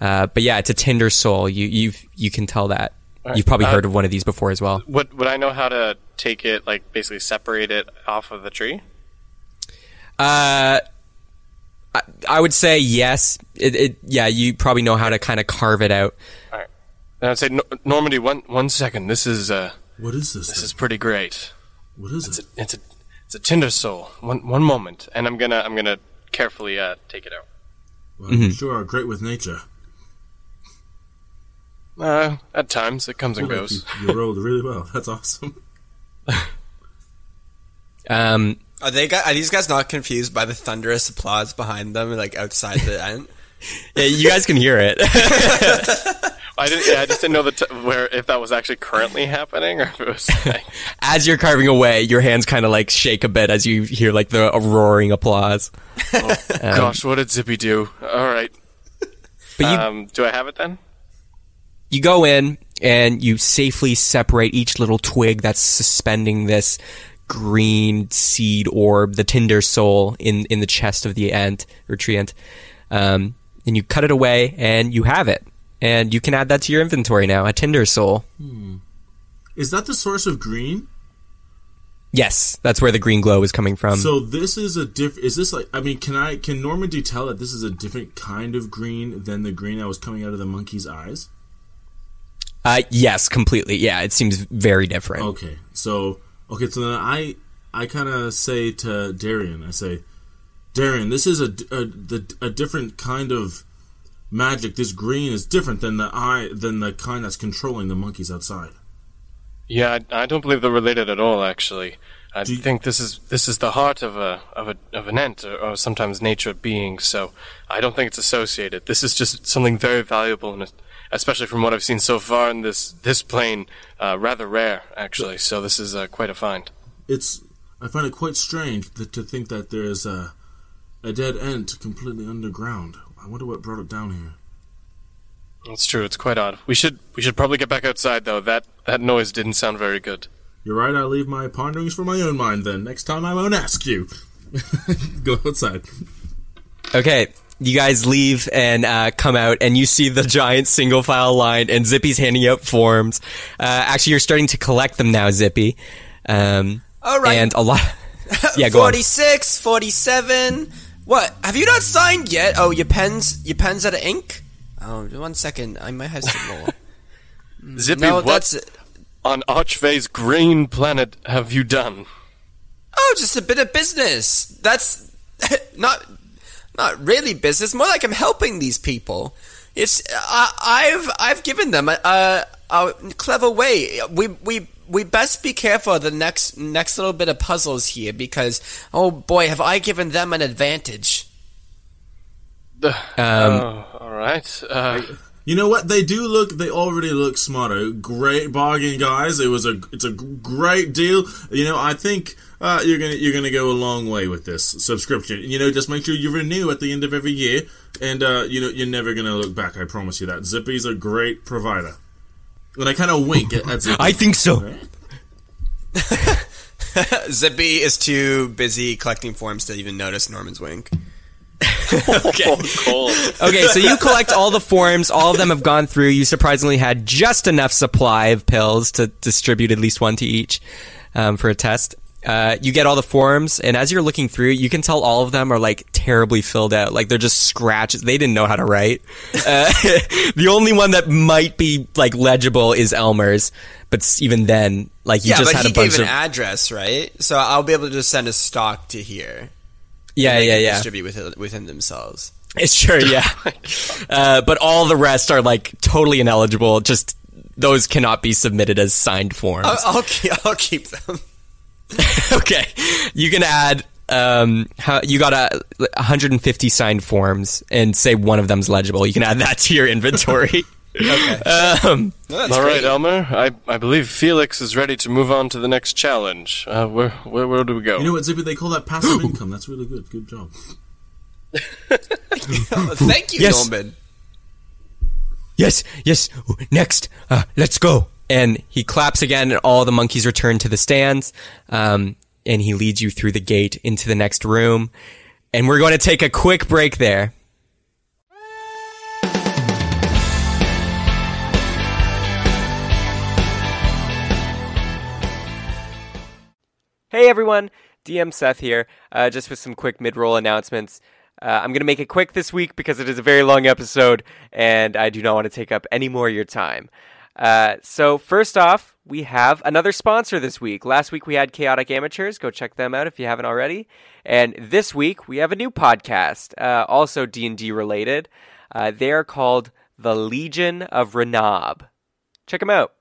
Uh, but yeah, it's a Tinder soul. You you've you can tell that. You've probably Uh, heard of one of these before as well. Would, would I know how to take it, like, basically separate it off of the tree? Uh, I, I would say yes. It, it yeah, you probably know how to kind of carve it out. Alright. Then I'd say, "No- Normandy, one, one second. This is, uh, What is this? this thing? is pretty great. what is It's a, it? it's a, it's a tinder soul. One, one moment. And I'm gonna, I'm gonna carefully, uh, take it out. Well, you sure are great with nature. Uh, at times, it comes and Like, goes. you, you rolled really well. That's awesome. Um, Are they? Are these guys not confused by the thunderous applause behind them, like outside the end? yeah, you guys can hear it. I didn't, yeah, I just didn't know the t- where, if that was actually currently happening or if it was, like, as you're carving away, your hands kind of like shake a bit as you hear like the roaring applause. gosh, what did Zippy do? Alright. But you Um, do I have it then? You go in and you safely separate each little twig that's suspending this green seed orb, the tinder soul, in in the chest of the ant or treant. Um, and you cut it away, and you have it, and you can add that to your inventory now. A tinder soul. Is that the source of green? Yes, that's where the green glow is coming from. So this is a diff. Is this like? I mean, can I can Normandy tell that this is a different kind of green than the green that was coming out of the monkey's eyes? Uh, yes, completely. Yeah, it seems very different. Okay, so okay, so then I I kind of say to Darian, I say, Darian, this is a a, the, a different kind of magic. This green is different than the eye than the kind that's controlling the monkeys outside. Yeah, I, I don't believe they're related at all. Actually, I you- think this is this is the heart of a of a of an ant or, or sometimes nature being. So I don't think it's associated. This is just something very valuable, and especially from what I've seen so far in this this plane, uh, rather rare actually. So this is uh, quite a find. It's I find it quite strange that, to think that there's a a dead ant completely underground. I wonder what brought it down here. That's true. It's quite odd. We should we should probably get back outside though. That that noise didn't sound very good. You're right. I'll leave my ponderings for my own mind. Then next time I won't ask you. Go outside. Okay, you guys leave and uh, come out, and you see the giant single file line, and Zippy's handing out forms. Uh, actually, you're starting to collect them now, Zippy. Um, All right. And a lot. yeah, go on. 46, 47. What? Have you not signed yet? Oh, your pens, your pens out of ink? Oh, one second. I might have some more. Zippy, no, what that's on Archvay's green planet have you done? oh, just a bit of business. That's not not really business. More like I'm helping these people. It's I, I've I've given them a, a, a clever way. We we we best be careful of the next next little bit of puzzles here because oh boy, have I given them an advantage. Um, oh, all right. Uh, You know what? They do look. They already look smarter. Great bargain, guys. It was a. It's a great deal. You know, I think uh, you're gonna you're gonna go a long way with this subscription. You know, just make sure you renew at the end of every year, and uh, you know you're never gonna look back. I promise you that. Zippy's a great provider. And I kind of wink at, at Zippy. I think so. Zippy is too busy collecting forms to even notice Norman's wink. Okay. okay, so you collect all the forms. All of them have gone through. You surprisingly had just enough supply of pills to distribute at least one to each um, for a test. Uh, you get all the forms, and as you're looking through, you can tell all of them are like terribly filled out. Like they're just scratches. They didn't know how to write. Uh, the only one that might be like legible is Elmer's, but even then, like you yeah, just had a bunch gave an of address, right? So I'll be able to just send a stock to here. yeah, yeah, yeah. Distribute within, within themselves. It's sure, yeah. uh, but all the rest are like totally ineligible. Just those cannot be submitted as signed forms. I'll, I'll, keep, I'll keep them. okay, you can add. Um, how, you got a 150 signed forms, and say one of them's legible. You can add that to your inventory. Okay. um, That's All right, great. Elmer. I, I believe Felix is ready to move on to the next challenge. Uh, where, where where do we go? You know what, Zippy? They call that passive income. That's really good. Good job. Oh, Thank you, Yes. Norman. yes, yes. Next, uh, let's go. And he claps again, and all the monkeys return to the stands. Um, and he leads you through the gate into the next room. And we're going to take a quick break there. Hey everyone, DM Seth here, uh, just with some quick mid roll announcements. Uh, I'm going to make it quick this week because it is a very long episode and I do not want to take up any more of your time. Uh, so, first off, we have another sponsor this week. Last week we had Chaotic Amateurs. Go check them out if you haven't already. And this week we have a new podcast, uh, also D&D related. Uh, they are called The Legion of Renob. Check them out.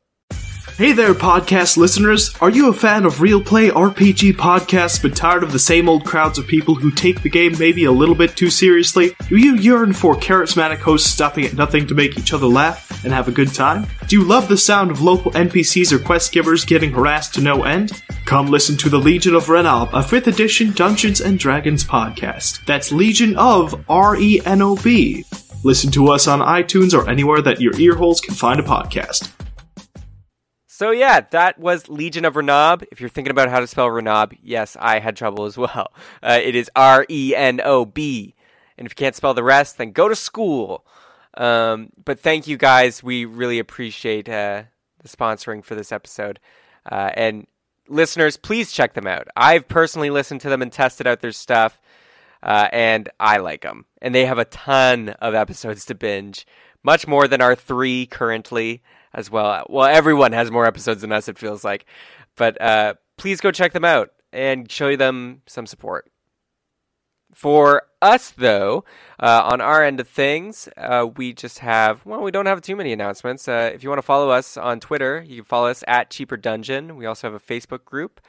Hey there, podcast listeners. Are you a fan of real play RPG podcasts but tired of the same old crowds of people who take the game maybe a little bit too seriously? Do you yearn for charismatic hosts stopping at nothing to make each other laugh and have a good time? Do you love the sound of local NPCs or quest givers getting harassed to no end? Come listen to the Legion of Renob, a 5th edition Dungeons and Dragons podcast. That's Legion of R E N O B. Listen to us on iTunes or anywhere that your ear holes can find a podcast. So yeah, that was Legion of Renob. If you're thinking about how to spell Renob, yes, I had trouble as well. Uh, it is R E N O B, and if you can't spell the rest, then go to school. Um, but thank you guys. We really appreciate uh, the sponsoring for this episode. Uh, and listeners, please check them out. I've personally listened to them and tested out their stuff, uh, and I like them. And they have a ton of episodes to binge, much more than our three currently as well. Well, everyone has more episodes than us, it feels like. But uh, please go check them out and show them some support. For us, though, uh, on our end of things, uh, we just have, well, we don't have too many announcements. Uh, if you want to follow us on Twitter, you can follow us at Cheaper Dungeon. We also have a Facebook group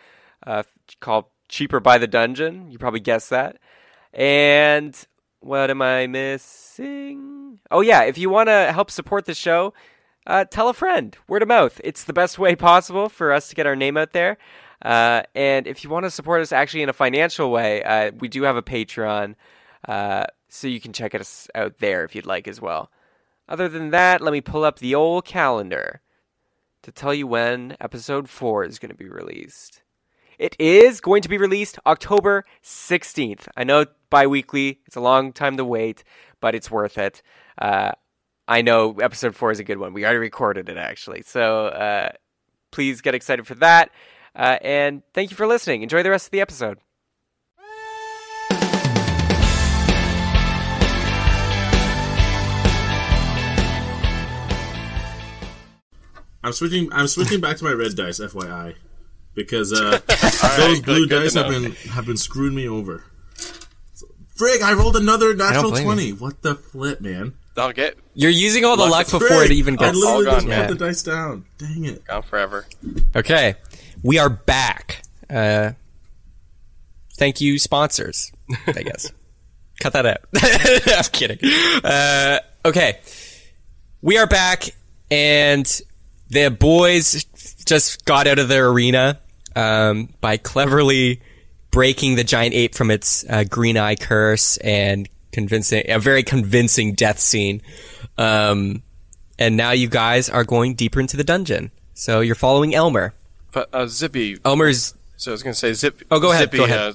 uh, called Cheaper by the Dungeon. You probably guessed that. And what am I missing? Oh, yeah, if you want to help support the show, uh, tell a friend. Word of mouth. It's the best way possible for us to get our name out there. Uh, and if you want to support us actually in a financial way, uh, we do have a Patreon, uh, so you can check us out there if you'd like as well. Other than that, let me pull up the old calendar to tell you when episode 4 is going to be released. It is going to be released October 16th. I know bi weekly, it's a long time to wait, but it's worth it. Uh, I know episode 4 is a good one. We already recorded it actually. So uh, please get excited for that. Uh, and thank you for listening. Enjoy the rest of the episode. I'm switching. I'm switching back to my red dice, FYI, because uh, those blue dice have been have been screwing me over. Frig, I rolled another natural blame you. twenty. What the flip, man? I'll get You're using all the luck Frig, before it even I gets. literally all just gone, put yeah. the dice down. Dang it! gone forever. Okay, we are back. Uh, thank you, sponsors. I guess. Cut that out. I'm kidding. Uh, okay, we are back, and the boys just got out of their arena um, by cleverly breaking the giant ape from its uh, green eye curse and convincing a very convincing death scene. Um, and now you guys are going deeper into the dungeon. So you're following Elmer. But uh, Zippy, Elmer's so I was gonna say Zip. Oh, go ahead, Zippy, go ahead. Uh,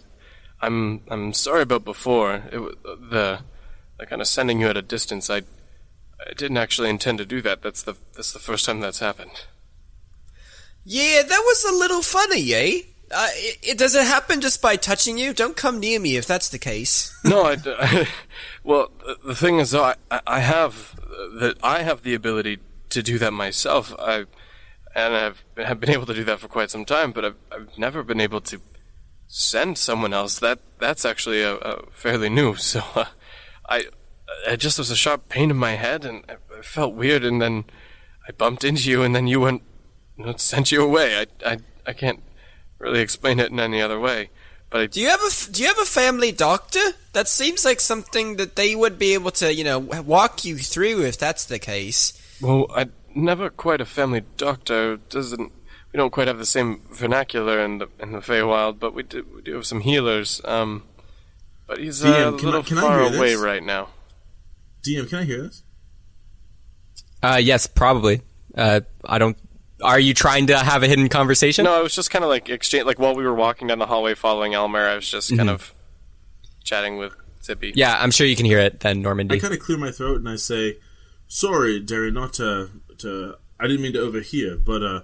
I'm I'm sorry about before. It wa- the the kind of sending you at a distance. I I didn't actually intend to do that. That's the that's the first time that's happened. Yeah, that was a little funny, eh? Uh, it, it does it happen just by touching you? Don't come near me if that's the case. No, I, d- well, the- thing is, I, I- I have that I have the ability to do that myself. I and I've have been able to do that for quite some time, but I've, I've never been able to send someone else. That that's actually a, a fairly new. So uh, I it just was a sharp pain in my head, and I, I felt weird, and then I bumped into you, and then you went you know, sent you away. I, I I can't really explain it in any other way. But I Do you have a f- Do you have a family doctor? That seems like something that they would be able to, you know, walk you through if that's the case. Well, I never quite a family doctor. Doesn't we don't quite have the same vernacular in the in the Feywild, but we do we do have some healers. Um, but he's uh, DM, a little I far away this? right now. DM, can I hear this? Uh, yes, probably. Uh, I don't. Are you trying to have a hidden conversation? No, I was just kind of like exchange like while we were walking down the hallway following Elmer, I was just kind of chatting with Zippy. Yeah, I'm sure you can hear it then, Norman. I kind of clear my throat and I say, "Sorry, Derry, not to to. I didn't mean to overhear, but uh,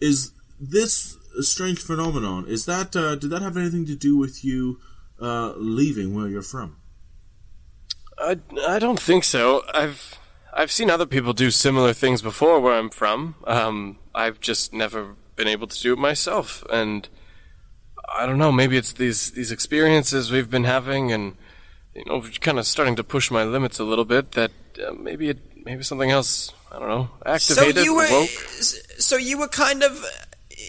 is this a strange phenomenon? Is that uh, did that have anything to do with you uh, leaving where you're from? I, I don't think so. I've I've seen other people do similar things before where I'm from. Um, I've just never been able to do it myself, and I don't know. Maybe it's these these experiences we've been having, and you know, kind of starting to push my limits a little bit. That uh, maybe it maybe something else. I don't know. Activated, So you were, woke. so you were kind of,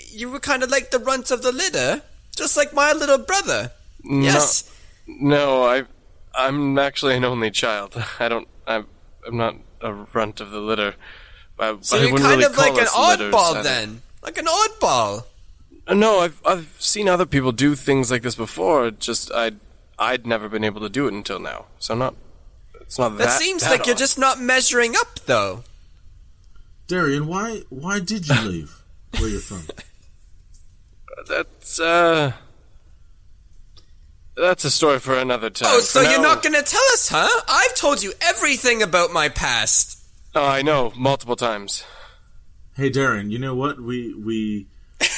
you were kind of like the runt of the litter, just like my little brother. Yes. No, I I'm actually an only child. I don't. I'm I'm not a runt of the litter. I, So I you're kind really of like an oddball either. then, like an oddball. Uh, No, I've I've seen other people do things like this before. Just I'd I'd never been able to do it until now. So not it's not That, that. seems that like you're just not measuring up, though. Darian, why why did you leave where you're from? that's uh that's a story for another time. Oh, so For you're now- not going to tell us, huh? I've told you everything about my past. Oh, I know multiple times. Hey, Darian, you know what? We we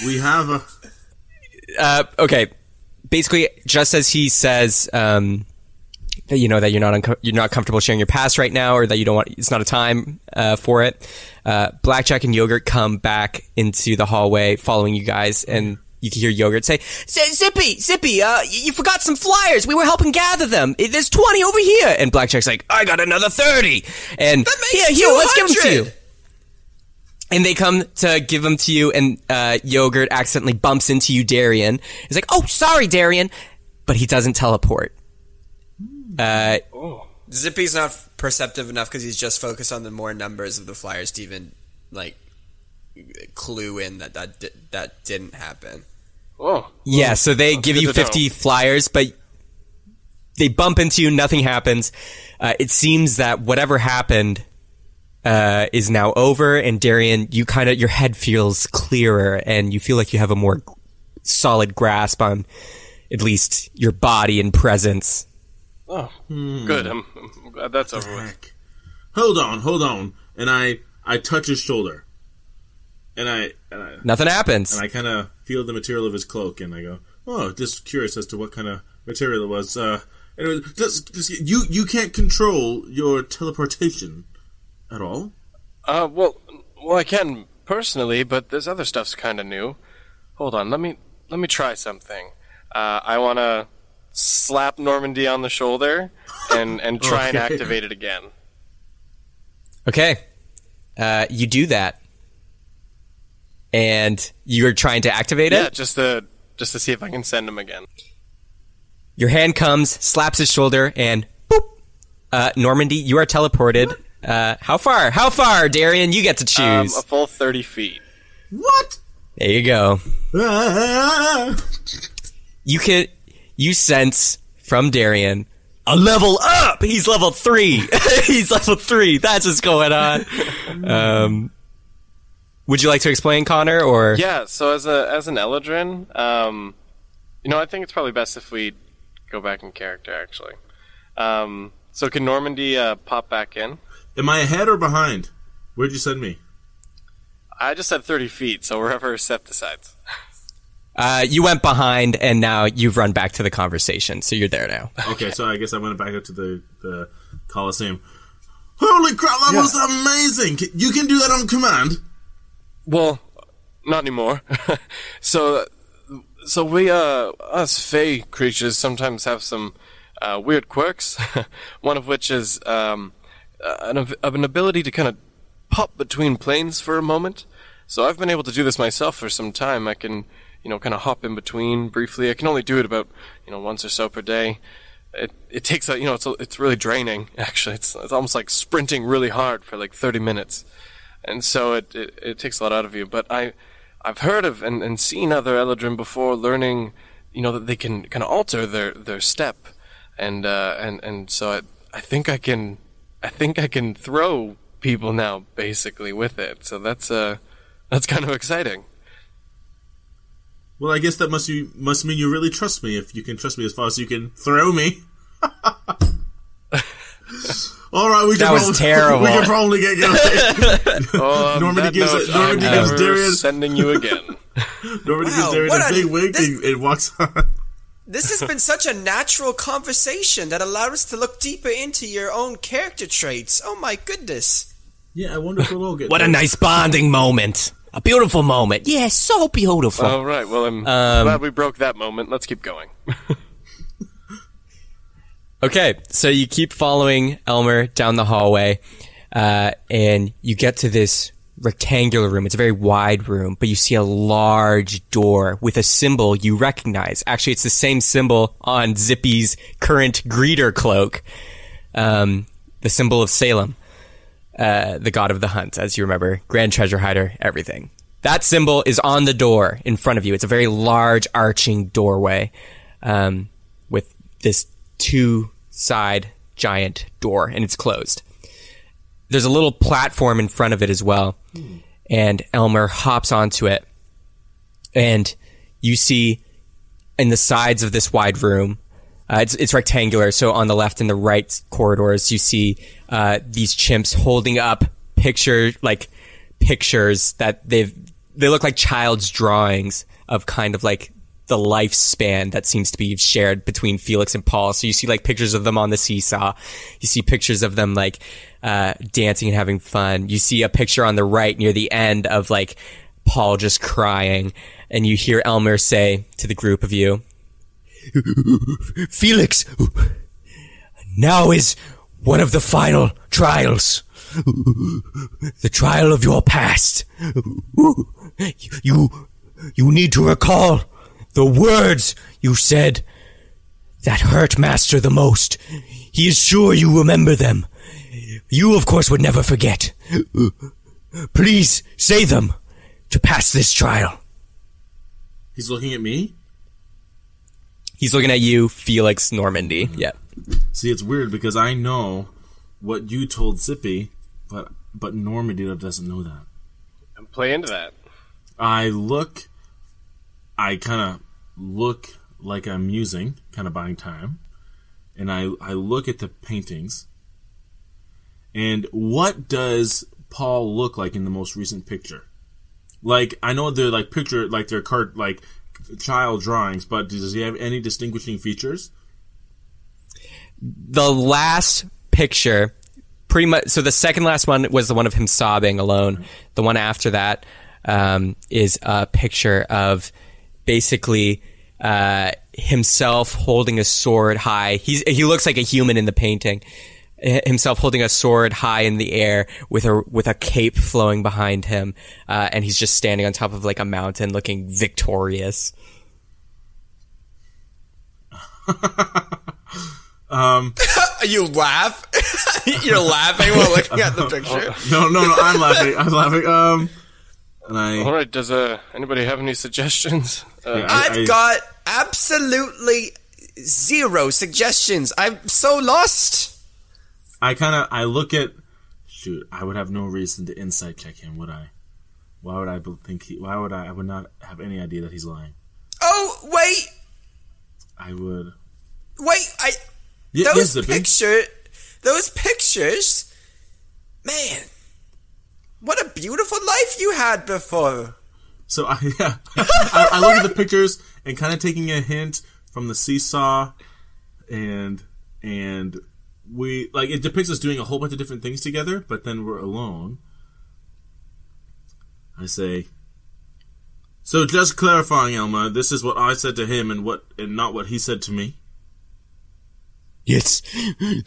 we have a Uh, okay. Basically, just as he says, um, that you know that you're not unco- you're not comfortable sharing your past right now, or that you don't want it's not a time uh, for it. Uh, Blackjack and Yogurt come back into the hallway, following you guys, and you can hear Yogurt say, "Zippy, Zippy, uh, y- you forgot some flyers. We were helping gather them. Eh, There's twenty over here." And Blackjack's like, "I got another 30. And yeah, here, here, let's give them to you. And they come to give them to you, and uh, Yogurt accidentally bumps into you, Darian. He's like, "Oh, sorry, Darian," but he doesn't teleport. Uh, Zippy's not perceptive enough because he's just focused on the more numbers of the flyers to even like clue in that that di- that didn't happen. Oh, yeah, so they give you to know. 50 flyers, but they bump into you, nothing happens. Uh, it seems that whatever happened uh, is now over, and Darian, you kind of your head feels clearer, and you feel like you have a more solid grasp on at least your body and presence. oh, good. I'm, I'm glad that's over with. heck. Hold on, hold on, and I I touch his shoulder, and I and I Nothing happens. and I kind of feel the material of his cloak, and I go, "Oh, just curious as to what kind of material it was." Uh, and it was just, just you you can't control your teleportation at all. Uh, well, well, I can personally, but this other stuff's kind of new. Hold on, let me let me try something. Uh, I want to slap Normandy on the shoulder and and try and activate it again. Okay. Uh, you do that. And you're trying to activate Yeah, it. Yeah, just to just to see if I can send him again. Your hand comes, slaps his shoulder, and boop. Uh, Normandy, you are teleported. Uh, how far? How far, Darian? You get to Um, choose. a full thirty feet. What? there you go. Ah! You can, you sense from Darian a level up. He's level three. He's level three. That's what's going on. Um, would you like to explain, Connor, or? Yeah. So as a as an Eladrin, um, you know, I think it's probably best if we go back in character. Actually, um, so can Normandy uh, pop back in? Am I ahead or behind? Where'd you send me? I just said thirty feet, so wherever Seth decides. Uh, you went behind, and now you've run back to the conversation, so you're there now. Okay, so I guess I went back up to the, the Coliseum. Holy crap, that was amazing! You can do that on command? Well, not anymore. so, so we, uh, us Fey creatures sometimes have some uh, weird quirks. One of which is um, uh, an, an ability to kind of pop between planes for a moment. So I've been able to do this myself for some time. I can, you know, kind of hop in between briefly. I can only do it about, you know, once or so per day. It it takes a, you know, it's a, it's really draining. Actually, it's it's almost like sprinting really hard for like 30 minutes and so it, it, it takes a lot out of you. But I, I've heard of and, and seen other Eladrin before learning, you know, that they can kind of alter their, their step, and uh, and and so I, I think I can, I think I can throw people now basically with it. So that's uh, that's kind of exciting. Well, I guess that must you must mean you really trust me if you can trust me as far as you can throw me. All right, we can That was probably, terrible. We can probably get going. Oh, on Normandy gives note, it- Normandy I'm gives never Darian- sending you again. Nobody Wow, gives Darian what a a- big wink this- and, and walks on. This has been such a natural conversation that allowed us to look deeper into your own character traits. Oh my goodness. Yeah, I wonder if we'll all get What a nice bonding moment. A beautiful moment. Yeah, so beautiful. All right, well I'm Um, glad we broke that moment. Let's keep going. Okay, so you keep following Elmer down the hallway, uh, and you get to this rectangular room. It's a very wide room, but you see a large door with a symbol you recognize. Actually, it's the same symbol on Zippy's current greeter cloak, um, the symbol of Salem, uh, the god of the hunt, as you remember, grand treasure hider, everything. That symbol is on the door in front of you. It's a very large, arching doorway um, with this two side giant door, and it's closed. There's a little platform in front of it as well, and Elmer hops onto it, and you see in the sides of this wide room. Uh, it's it's rectangular, so on the left and the right corridors, you see uh, these chimps holding up picture like pictures that they've they look like child's drawings of kind of like the lifespan that seems to be shared between Felix and Paul. So you see like pictures of them on the seesaw. You see pictures of them like uh, dancing and having fun. You see a picture on the right near the end of like Paul just crying, and you hear Elmer say to the group of you, Felix, now is one of the final trials. The trial of your past. You, you need to recall the words you said that hurt Master the most. He is sure you remember them. You, of course, would never forget. Please say them to pass this trial. He's looking at me. He's looking at you, Felix Normandy. Uh-huh. Yeah. See, it's weird because I know what you told Zippy, but but Normandy doesn't know that. And Play into that. I look, I kind of look like I'm musing, kind of buying time, and I I look at the paintings. And what does Paul look like in the most recent picture? Like I know they're like picture like they're card like child drawings, but does he have any distinguishing features? the last picture pretty much so the second last one was the one of him sobbing alone the one after that um, is a picture of basically uh, himself holding a sword high he's he looks like a human in the painting himself holding a sword high in the air with a with a cape flowing behind him uh, and he's just standing on top of like a mountain looking victorious um, You laugh? You're laughing while looking at the picture. No, no, no. I'm laughing. I'm laughing. Um, and I, All right. Does uh, anybody have any suggestions? Uh, I- I've I- got absolutely zero suggestions. I'm so lost. I kind of I look at shoot. I would have no reason to insight check him, would I? Why would I think he? Why would I? I would not have any idea that he's lying. Oh, wait, I would. wait, I Yeah, yes, those Zippy. picture those pictures man what a beautiful life you had before So I yeah, I, I look at the pictures and kind of taking a hint from the seesaw, and and we like it depicts us doing a whole bunch of different things together, but then we're alone. I say. So just clarifying, Elma, this is what I said to him, and what and not what he said to me. It's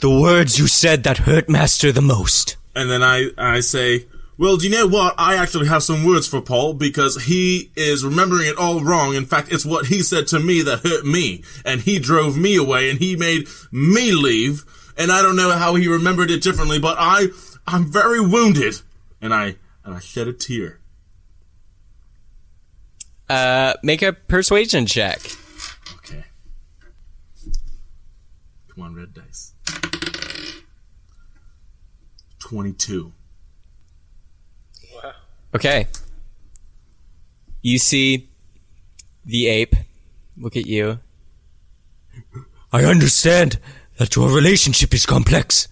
the words you said that hurt Master the most. And then I, I say, well, do you know what? I actually have some words for Paul because he is remembering it all wrong. In fact, it's what he said to me that hurt me. And he drove me away and he made me leave. And I don't know how he remembered it differently, but I, I'm very wounded. And I, and I shed a tear. Uh, make a persuasion check. Okay. Come on, red dice. 22. Okay. You see the ape look at you. I understand that your relationship is complex.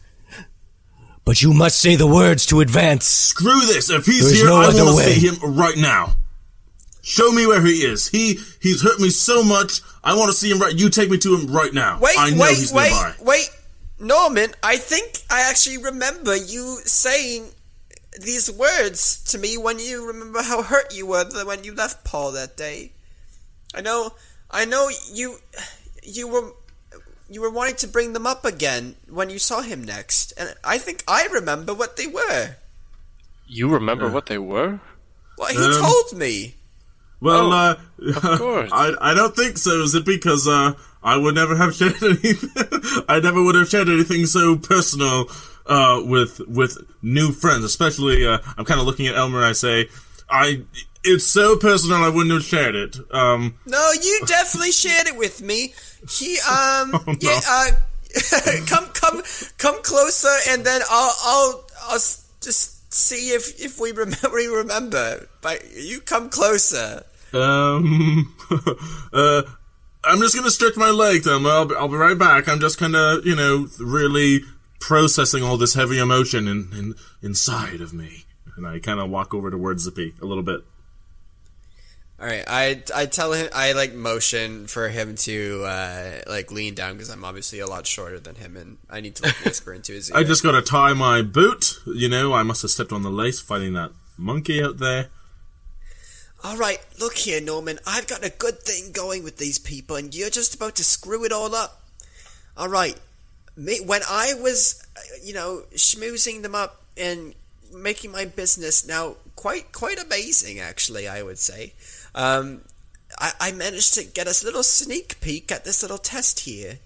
But you must say the words to advance. Screw this! If he's There's here, no I other want to way. see him right now. Show me where he is. He he's hurt me so much. I want to see him right. You take me to him right now. Wait, I know wait, he's wait, nearby. wait. Norman, I think I actually remember you saying these words to me when you remember how hurt you were when you left Paul that day. I know, I know you, you were, you were wanting to bring them up again when you saw him next, and I think I remember what they were. You remember what they were? Well, he Um, told me. Well, Oh, uh, of course. I I don't think so, is it? because uh, I would never have shared anything. I never would have shared anything so personal uh, with with new friends. Especially, uh, I'm kind of looking at Elmer. and I say, I. It's so personal. I wouldn't have shared it. Um, No, you definitely shared it with me. He um Oh, no. yeah uh come come come closer and then I'll I'll I'll just see if if we remember we remember. But you come closer. Um, uh, I'm just gonna stretch my legs, Elmo. I'll be, I'll be right back. I'm just kind of, you know, really processing all this heavy emotion in, in inside of me, and I kind of walk over towards Zippy a little bit. All right, I I tell him I like motion for him to uh like lean down because I'm obviously a lot shorter than him and I need to like, whisper into his ear. I just gotta tie my boot. You know, I must have stepped on the lace fighting that monkey out there. All right, look here, Norman. I've got a good thing going with these people, and you're just about to screw it all up. All right, me, when I was, uh, you know, schmoozing them up and making my business now quite quite amazing, actually, I would say. Um, I, I managed to get a little sneak peek at this little test here.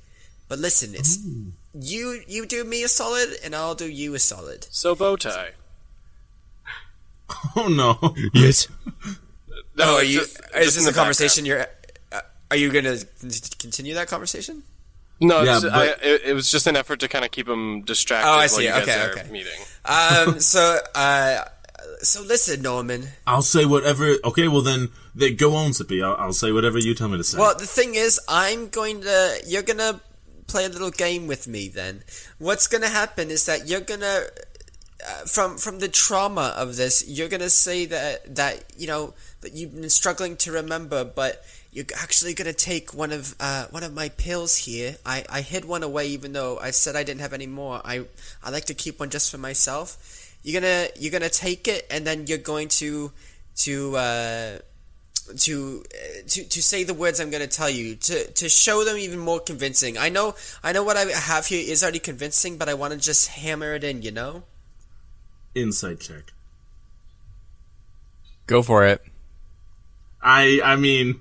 But listen, it's you. You do me a solid, and I'll do you a solid. So bow tie. Oh no! Yes. No, oh, are you? just- is just this a the conversation you're? Uh, are you gonna continue that conversation? No, Yeah, it's but- I, it, it was just an effort to kind of keep them distracted Oh, I while see. you guys Okay, are okay. meeting. Um. so, uh, so listen, Norman. I'll say whatever. Okay, well then, they go on, Zippy. I'll, I'll say whatever you tell me to say. Well, the thing is, I'm going to. You're gonna play a little game with me. Then, what's gonna happen is that you're gonna, uh, from from the trauma of this, you're gonna say that that you know that you've been struggling to remember, but you're actually gonna take one of uh, one of my pills here. I, I hid one away, even though I said I didn't have any more. I I like to keep one just for myself. You're gonna you're gonna take it, and then you're going to to. Uh, to uh, to to say the words I'm going to tell you to to show them even more convincing. I know I know what I have here is already convincing, but I want to just hammer it in. You know. Insight check. Go for it. I I mean,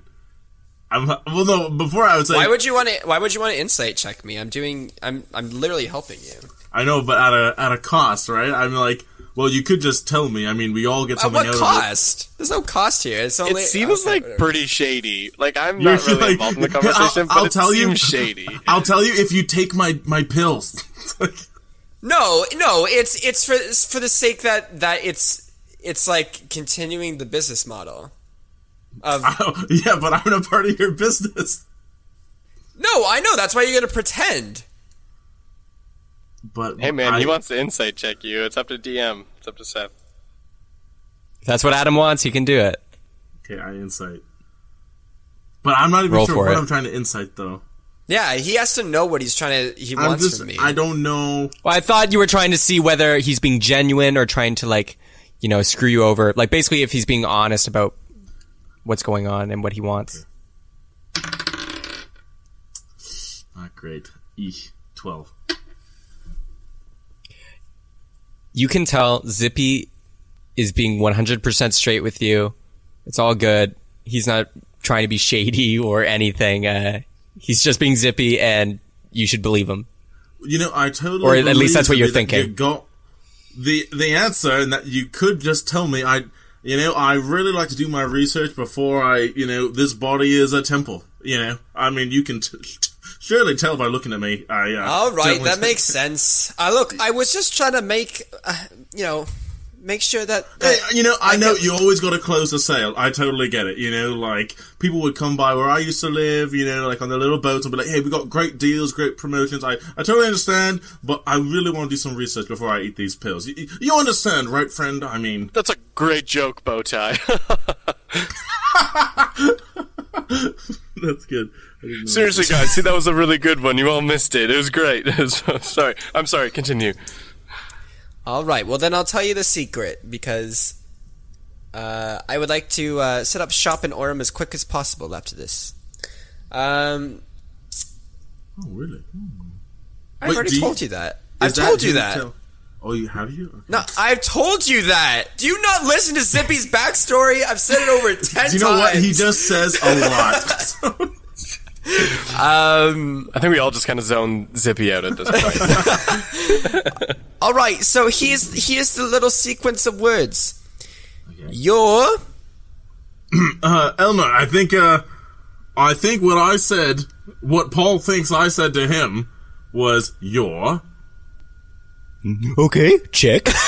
I'm well. No, before I would say Why would you want to? Why would you want to insight check me? I'm doing. I'm I'm literally helping you. I know, but at a at a cost, right? I'm like, well, you could just tell me. I mean, we all get At something what out of cost? There's no cost here. It's only. It seems okay, like whatever. pretty shady. Like I'm You're not really like- involved in the I'll- conversation, I'll but it tell you- seems shady. I'll tell you if you take my my pills. No, no. It's it's for it's for the sake that that it's it's like continuing the business model. Of oh, yeah, but I'm not part of your business. no, I know. That's why you're gonna pretend. But Hey man, I, he wants to insight check you. It's up to DM. It's up to Seth. If that's what Adam wants, he can do it. Okay, I insight. But I'm not even Roll sure what it. I'm trying to insight though. Yeah, he has to know what he's trying to. He I'm wants just from me. I don't know. Well, I thought you were trying to see whether he's being genuine or trying to like, you know, screw you over. Like basically if he's being honest about what's going on and what he wants. Not great. Eek. Twelve. You can tell Zippy is being 100% straight with you. It's all good. He's not trying to be shady or anything. Uh, he's just being zippy and you should believe him. You know, I totally. Or at least that's what you're that thinking. You got the the answer, and that you could just tell me. I, you know, I really like to do my research before I, you know, this body is a temple. You know, I mean, you can t- t- surely tell by looking at me. I. Uh, All right, that makes sense. I look. I was just trying to make, uh, you know, make sure that. that Hey, you know, I, know get- you always got to close the sale. I totally get it. You know, like people would come by where I used to live. You know, like on their little boats and be like, "Hey, we got great deals, great promotions." I, I totally understand, but I really want to do some research before I eat these pills. You, you understand, right, friend? I mean, That's a great joke, bow tie that's good. I didn't know Seriously, guys, see that was a really good one. You all missed it. It was great. Sorry, I'm sorry. Continue. All right. Well, then I'll tell you the secret because uh, I would like to uh, set up shop in Orem as quick as possible after this. Um, Oh, really? I've Wait, already you- told you that. I've told you that. tell- oh, you have you? Okay. No, I've told you that. Do you not listen to Zippy's backstory? I've said it over ten Do you know what? He just says a lot. Um. I think we all just kind of zone Zippy out at this point. All right. So here's here's the little sequence of words. You're uh, Elmer, I think, uh, I think what I said, what Paul thinks I said to him was, "You're." Okay, check.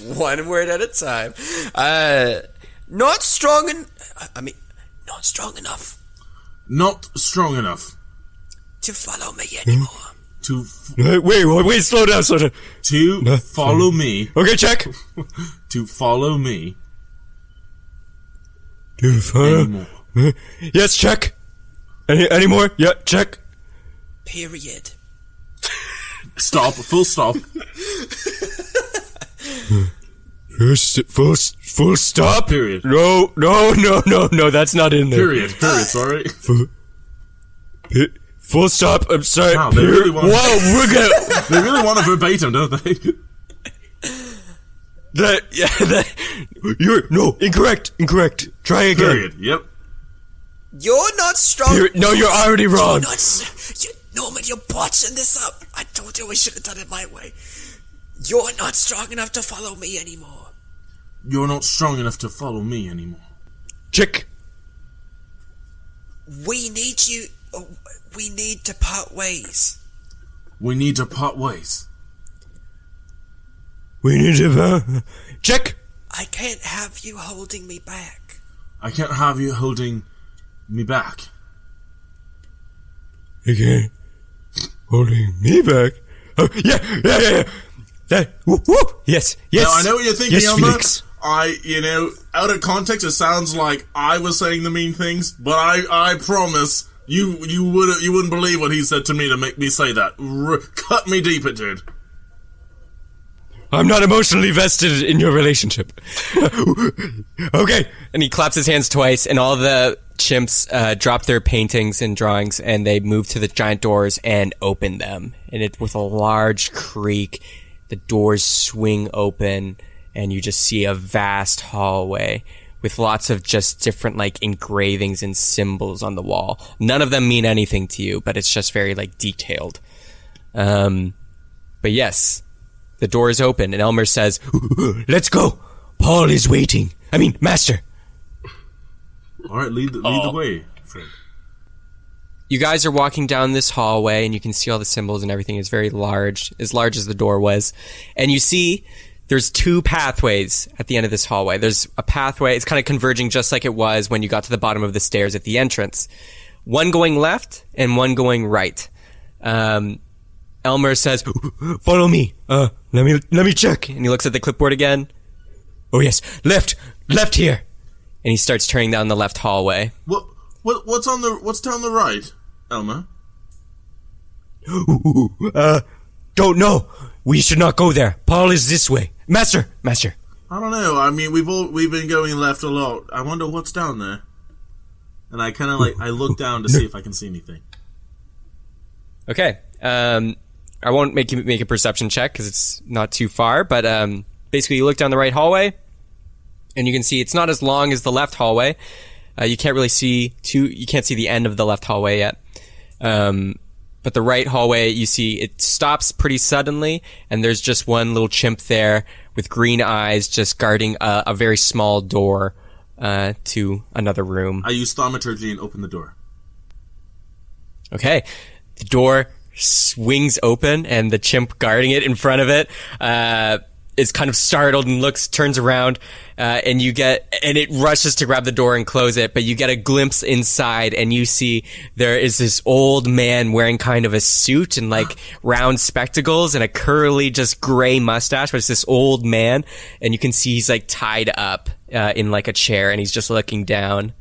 one word at a time. Uh, not strong and I mean, not strong enough Not strong enough to follow me hmm? anymore. to f- wait, wait, wait, slow down, slow down. to follow me Okay, check. to follow me Do follow- anymore. Hmm? Yes, check. Any, any more? Yeah, check. Period. Stop. Full stop. Hmm. First, full, full stop. Period. No, no, no, no, no. That's not in there. Period. Period. Sorry. Pi- Full stop. I'm sorry. Wow, they really want- Whoa, we're gonna. They really want a verbatim, don't they? that, yeah, that. You're no incorrect. Incorrect. Try again. Period. Yep. You're not strong. You're, no, you're already wrong. You're Not s- you, Norman, you're botching this up. I told you I should have done it my way. You're not strong enough to follow me anymore. You're not strong enough to follow me anymore. Chick! We need you. uh, We need to part ways. We need to part ways. We need to. Uh, check. I can't have you holding me back. I can't have you holding me back. Okay. Holding me back. Oh, yeah, yeah, yeah, yeah. That. Whoop, whoop. Yes, yes. Now I know what you're thinking, yes, Elmer. Felix. I, you know, out of context, it sounds like I was saying the mean things, but I, I promise you, you would, you wouldn't believe what he said to me to make me say that. R- cut me deeper, dude. I'm not emotionally vested in your relationship. okay. And he claps his hands twice, and all the chimps uh, drop their paintings and drawings, and they move to the giant doors and open them. And it with a large creak, the doors swing open, and you just see a vast hallway with lots of just different like engravings and symbols on the wall. None of them mean anything to you, but it's just very like detailed. Um, but yes, the door is open, and Elmer says, Let's go. Paul is waiting. I mean, Master. All right, lead, the- lead the way, friend. you guys are walking down this hallway and you can see all the symbols and everything is very large, as large as the door was. And you see there's two pathways at the end of this hallway. There's a pathway, it's kind of converging just like it was when you got to the bottom of the stairs at the entrance. One going left and one going right. Um, Elmer says, Follow me. Uh, let me let me check. and he looks at the clipboard again. Oh yes, left, left here. And he starts turning down the left hallway. What what what's on the what's down the right, Elmer? Uh, don't know. We should not go there. Paul is this way. Master, master. I don't know. I mean, we've all we've been going left a lot. I wonder what's down there. And I kind of like I look down to see if I can see anything. Okay. Um, I won't make you make a perception check because it's not too far. But um, basically, you look down the right hallway, and you can see it's not as long as the left hallway. Uh, you can't really see two. You can't see the end of the left hallway yet. Um, but the right hallway, you see it stops pretty suddenly, and there's just one little chimp there with green eyes, just guarding a, a very small door uh, to another room. I use thaumaturgy and open the door. Okay. The door swings open and the chimp guarding it in front of it, uh, is kind of startled and looks, turns around, uh, and you get, and it rushes to grab the door and close it, but you get a glimpse inside and you see there is this old man wearing kind of a suit and like round spectacles and a curly, just gray mustache, but it's this old man and you can see he's like tied up, uh, in like a chair and he's just looking down.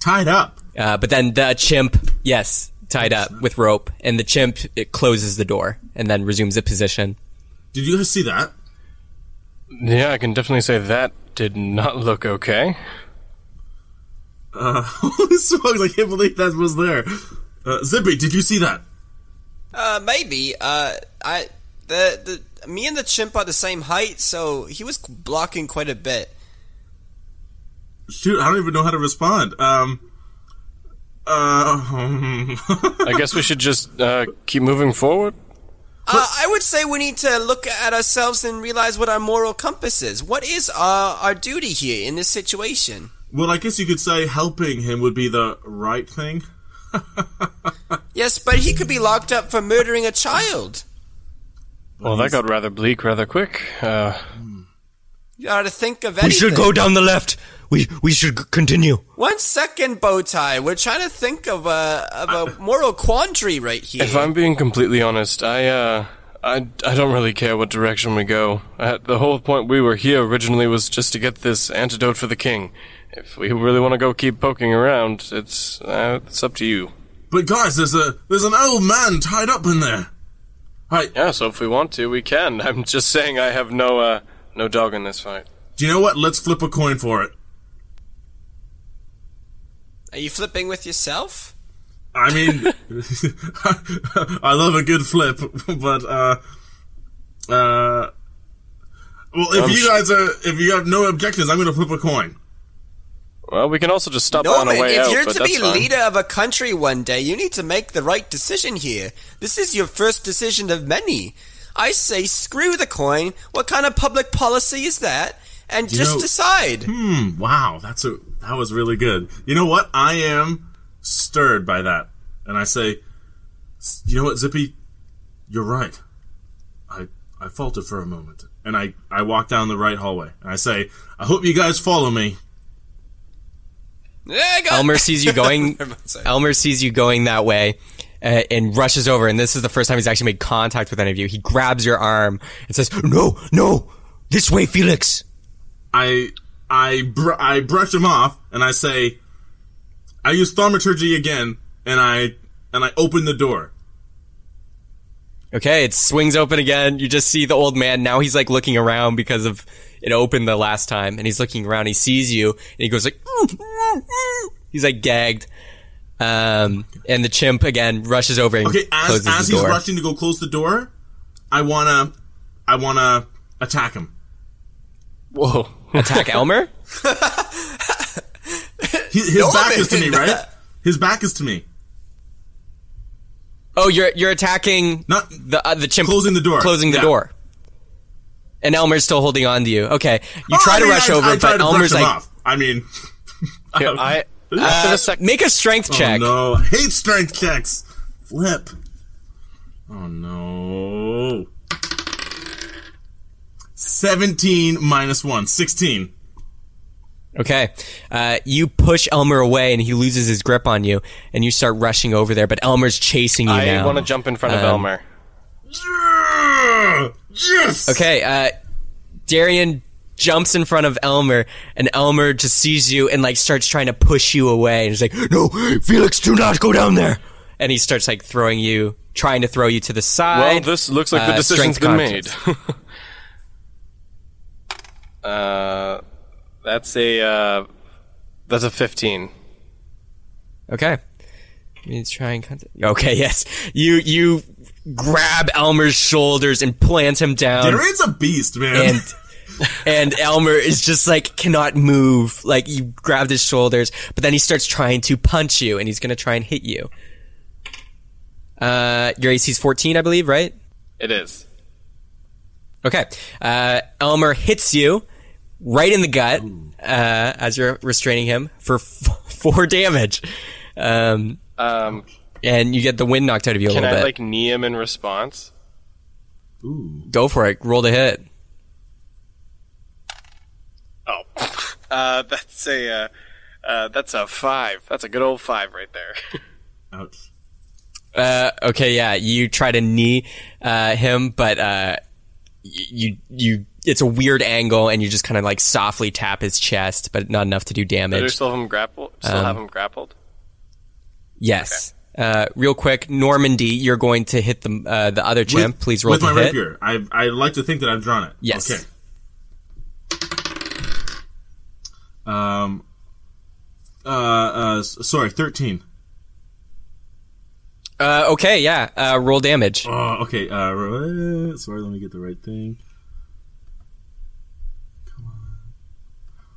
Tied up. Uh, but then the chimp, yes, tied up with rope, and the chimp it closes the door and then resumes the position. Did you guys see that? Yeah, I can definitely say that did not look okay. Uh, holy smokes! I can't believe that was there. Uh, Zippy, did you see that? Uh, maybe. Uh, I the the me and the chimp are the same height, so he was blocking quite a bit. Shoot, I don't even know how to respond. Um. Uh. I guess we should just uh, keep moving forward. Uh, I would say we need to look at ourselves and realize what our moral compass is. What is our our duty here in this situation? well, I guess you could say helping him would be the right thing. Yes, but he could be locked up for murdering a child. Well, that got rather bleak rather quick. Uh, You ought to think of anything. We should go down the left. We we should continue. One second, Bowtie. We're trying to think of a of a moral quandary right here. if I'm being completely honest, I uh, I, I don't really care what direction we go. Uh, the whole point we were here originally was just to get this antidote for the king. If we really want to go keep poking around, it's uh, it's up to you. But guys, there's a there's an old man tied up in there. Hi, Yeah, so if we want to, we can. I'm just saying I have no uh, no dog in this fight. do you know what? Let's flip a coin for it. Are you flipping with yourself? I mean, I love a good flip, but uh, uh, well, if I'm you guys are, if you have no objections, I'm going to flip a coin. Well, we can also just stop on our way if out. you're but to that's be fine. leader of a country one day, you need to make the right decision here. This is your first decision of many. I say screw the coin. What kind of public policy is that? And You just know- decide. Hmm. Wow, that's a that was really good. You know what? I am stirred by that, and I say, you know what, Zippy, you're right. I I faltered for a moment, and I I walk down the right hallway, and I say, I hope you guys follow me. Yeah, I got- Elmer sees you going. Never mind, sorry. Elmer sees you going that way. Uh, and rushes over, and this is the first time he's actually made contact with any of you. He grabs your arm and says, No, no. This way, Felix. I I br- I brush him off, and I say, I use thaumaturgy again, and I and I open the door. Okay, it swings open again. You just see the old man. Now he's like looking around because of it opened the last time, and he's looking around. He sees you, and he goes like, he's like gagged. Um, and the chimp again rushes over and Okay, as closes as he's door. rushing to go close the door, I wanna I wanna attack him. Whoa. Attack Elmer. He, his back is to me, Norman! right? His back is to me. Oh, you're you're attacking Not the uh, the chimp Closing the door. closing the Yeah. door. And Elmer's still holding on to you. Okay, you Oh, try I to mean, rush I, over, I try but to Elmer's him like, off. I mean, Here, I after uh, make a strength oh check. no, hate strength checks. Flip. Oh no. Seventeen minus one. Sixteen. Okay, uh, you push Elmer away, and he loses his grip on you, and you start rushing over there. But Elmer's chasing you I now. want to jump in front of Um, Elmer. Yes. Okay, uh, Darian jumps in front of Elmer, and Elmer just sees you and like starts trying to push you away, and he's like, No, Felix, do not go down there. and he starts like throwing you, trying to throw you to the side. Well, this looks like the decision's strength been made. contest. uh, that's a uh, that's a fifteen. Okay. Means try and contact. Okay, yes. You you grab Elmer's shoulders and plant him down. Darian's a beast, man. and and Elmer is just like cannot move. Like you grabbed his shoulders, but then he starts trying to punch you, and he's gonna try and hit you. Uh, your AC's 14, I believe, right? It is. Okay. Uh, Elmer hits you right in the gut uh, as you're restraining him for f- four damage, um, Um, and you get the wind knocked out of you a can little I bit. like knee him in response? Go for it. Roll the hit. Oh, uh, that's a uh, uh, that's a five. That's a good old five right there. Ouch. Uh, okay, yeah, you try to knee uh, him, but uh, y- you you it's a weird angle, and you just kind of like softly tap his chest, but not enough to do Do you damage. still have him grappled? Still Um, have him grappled? Yes. Uh, real quick, Normandy, you're going to hit the uh, the other chimp. Please roll with to my hit. rapier. I I like to think that I've drawn it. Yes. Okay. Um. Uh. Uh. Sorry. Thirteen. Uh, okay, yeah. Uh, roll damage. Oh. Okay. Uh. Sorry. Let me get the right thing. Come on.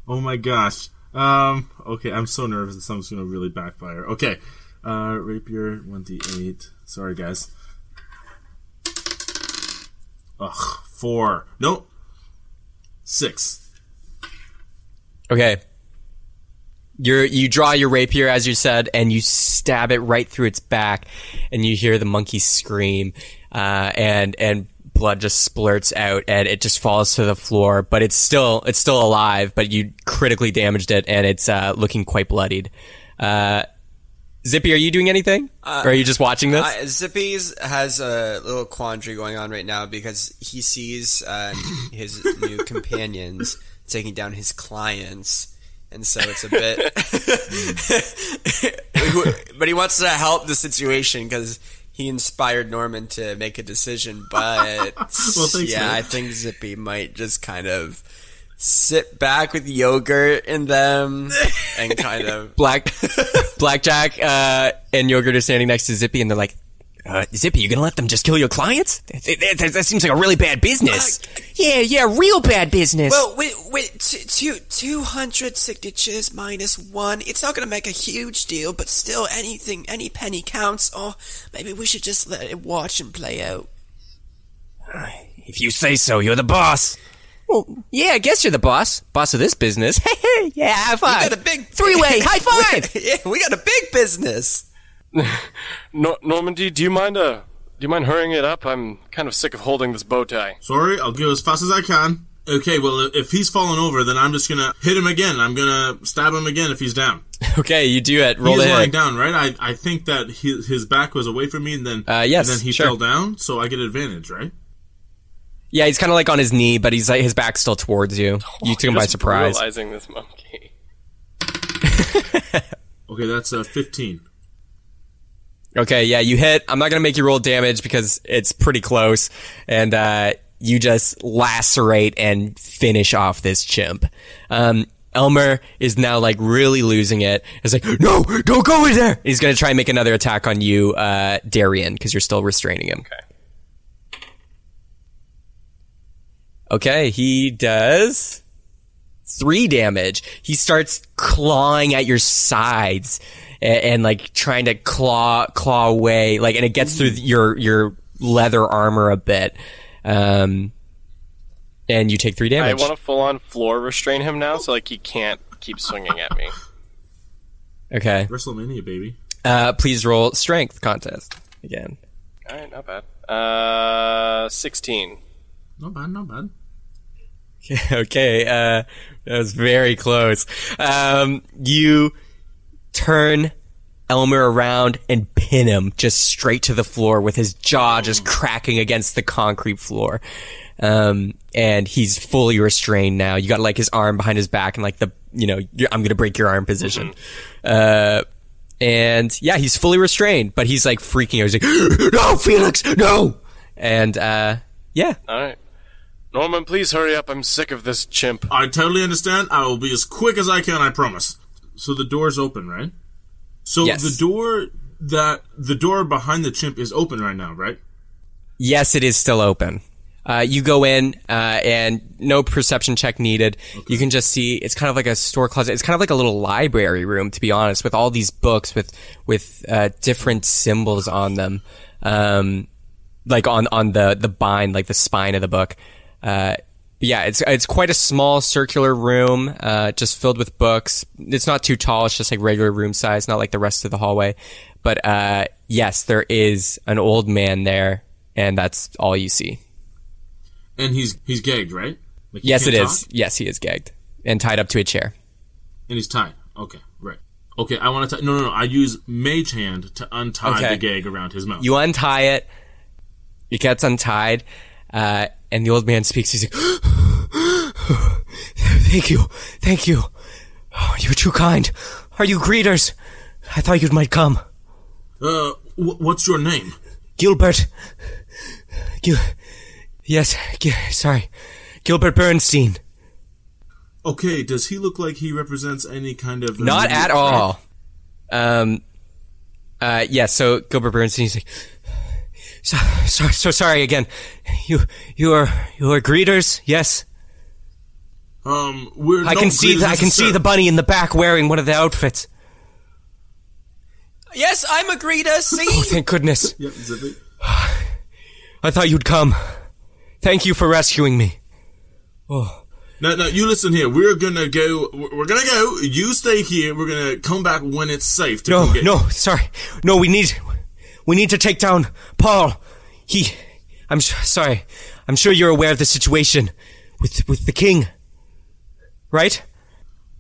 Oh my gosh. Um. Okay. I'm so nervous that something's gonna really backfire. Okay. Uh. Rapier. One d eight. Sorry, guys. Ugh. Four. Nope. Six. Okay. You're, you draw your rapier, as you said, and you stab it right through its back, and you hear the monkey scream, uh, and, and blood just splurts out, and it just falls to the floor, but it's still, it's still alive, but you critically damaged it, and it's, uh, looking quite bloodied. Uh, Zippy, are you doing anything? or are you just watching this? Uh, Zippy's has a little quandary going on right now because he sees uh, his new companions taking down his clients, and so it's a bit. but he wants to help the situation because he inspired Norman to make a decision. But thanks, yeah, man. I think Zippy might just kind of sit back with yogurt in them and kind of Black, Blackjack, uh, and Yogurt are standing next to Zippy, and they're like, uh, Zippy, you gonna let them just kill your clients? That, that- that seems like a really bad business. yeah, yeah, real bad business. Well, with, with two, two, 200 signatures minus one, it's not going to make a huge deal, but still, anything, any penny counts. Or maybe we should just let it watch and play out. if you say so, you're the boss. Well, yeah, I guess you're the boss. Boss of this business. yeah, high five. We got a big Three-way, high five! yeah, we got a big business. Nor- Normandy, do you mind uh, do you mind hurrying it up? I'm kind of sick of holding this bow tie. Sorry, I'll go as fast as I can. Okay, well, if he's fallen over, then I'm just gonna hit him again. I'm gonna stab him again if he's down. Okay, you do it. Roll he's the lying hit. down, right? I, I think that his, his back was away from me, and then Uh, yes, and then he sure. fell down, so I get advantage, right? Yeah, he's kind of like on his knee, but he's like his back's still towards you. You took him by surprise. Realizing this monkey. Okay, that's uh, 15. Okay, yeah, you hit. I'm not gonna make you roll damage because it's pretty close, and uh, you just lacerate and finish off this chimp. Um, Elmer is now like really losing it. He's like, "No, don't go in there." He's gonna try and make another attack on you, uh, Darian, because you're still restraining him. Okay. Okay, he does three damage. He starts clawing at your sides and, and like trying to claw claw away, like, and it gets through your your leather armor a bit. Um, and you take three damage. I want to full on floor restrain him now, so like he can't keep swinging at me. okay, WrestleMania, baby. uh, please roll strength contest again. All right, not bad. Uh, sixteen. Not bad, not bad. okay, uh, that was very close. Um, you turn Elmer around and pin him just straight to the floor with his jaw just cracking against the concrete floor. Um, and he's fully restrained now. You got like his arm behind his back and like the, you know, I'm going to break your arm position. Uh, and yeah, he's fully restrained, but he's like freaking out. He's like, no, Felix, no. And, uh, yeah. All right. Norman, please hurry up. I'm sick of this chimp. I totally understand. I will be as quick as I can. I promise. So the door's open, right? So Yes. the door that the door behind the chimp is open right now, right? Yes, it is still open. Uh, you go in, uh, and no perception check needed. You can just see it's kind of like a store closet. It's kind of like a little library room, to be honest, with all these books with with uh, different symbols on them, um, like on on the the bind, like the spine of the book. Yeah, it's it's quite a small circular room, uh, just filled with books. It's not too tall; it's just like regular room size, not like the rest of the hallway. But uh, yes, there is an old man there, and that's all you see. And he's he's gagged, right? Like he Yes, it can't is. Yes, he is gagged and tied up to a chair. And he's tied. Okay, right. Okay, I want to. No, no, no. I use mage hand to untie Okay. the gag around his mouth. You untie it. It gets untied, uh, and the old man speaks. He's like, "Thank you, thank you. Oh, you're too kind. Are you greeters? I thought you might come." uh, wh- what's your name? Gilbert. Gil- yes, Gil- sorry. Gilbert Bernstein. Okay, does he look like he represents any kind of Not at all. Um, uh, yeah, so Gilbert Bernstein, he's like, so, so, so sorry again. You, you are, you are greeters? Yes? Um, we're I can see greeters the, I can see the bunny in the back wearing one of the outfits. Yes, I'm a greeter. See? Oh, thank goodness. Yep, Zippy. I thought you'd come. Thank you for rescuing me. Oh, Now, now, you listen here. We're gonna go. We're we're gonna go. You stay here. We're gonna come back when it's safe to no, come get no, sorry. No, we need, we need to take down Paul. He, I'm s- sorry. I'm sure you're aware of the situation with, with the king. Right?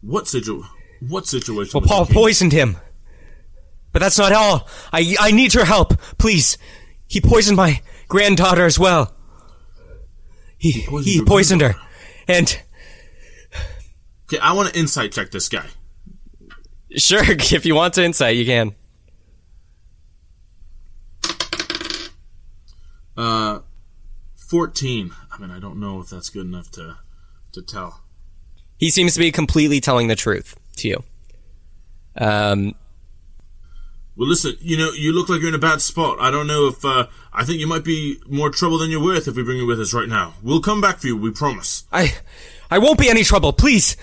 What situ? What situation? Well, Paul poisoned him. But that's not all. I, I need your help, please. He poisoned my granddaughter as well. He, he poisoned poisoned, her. And, Okay, I want to insight check this guy. sure, if you want to insight, you can. Uh, fourteen. I mean, I don't know if that's good enough to to tell. He seems to be completely telling the truth to you. Um, Well, listen. You know, you look like you're in a bad spot. I don't know if. Uh, I think you might be more trouble than you're worth if we bring you with us right now. We'll come back for you. We promise. I, I won't be any trouble. Please,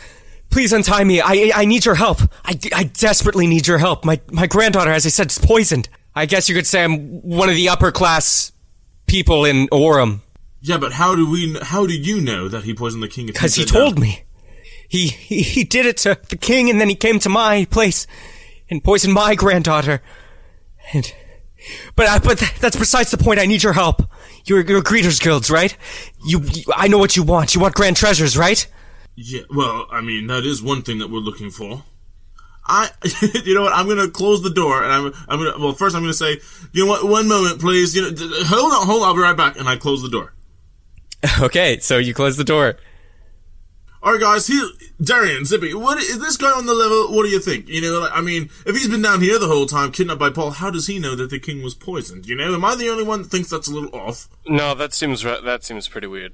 please untie me. I, I need your help. I, I desperately need your help. My, my granddaughter, as I said, is poisoned. I guess you could say I'm one of the upper class people in Orem. Yeah, but how do we? How do you know that he poisoned the king? Because he no? told me. He, he, he did it to the king and then he came to my place and poisoned my granddaughter. And, but, I, but th- that's besides the point. I need your help. You're, you're Greeters Guilds, right? You, you, I know what you want. You want grand treasures, right? Yeah, well, I mean, that is one thing that we're looking for. I, you know what? I'm gonna close the door, and I'm, I'm gonna. Well, first I'm gonna say, you know what? One moment, please. You know, d- d- hold on, hold on. I'll be right back, and I close the door. Okay, so you close the door. All right, guys. Here, Darian, Zippy. What is this guy on the level? What do you think? You know, like, I mean, if he's been down here the whole time, kidnapped by Paul, how does he know that the king was poisoned? You know, am I the only one that thinks that's a little off? No, that seems re- that seems pretty weird.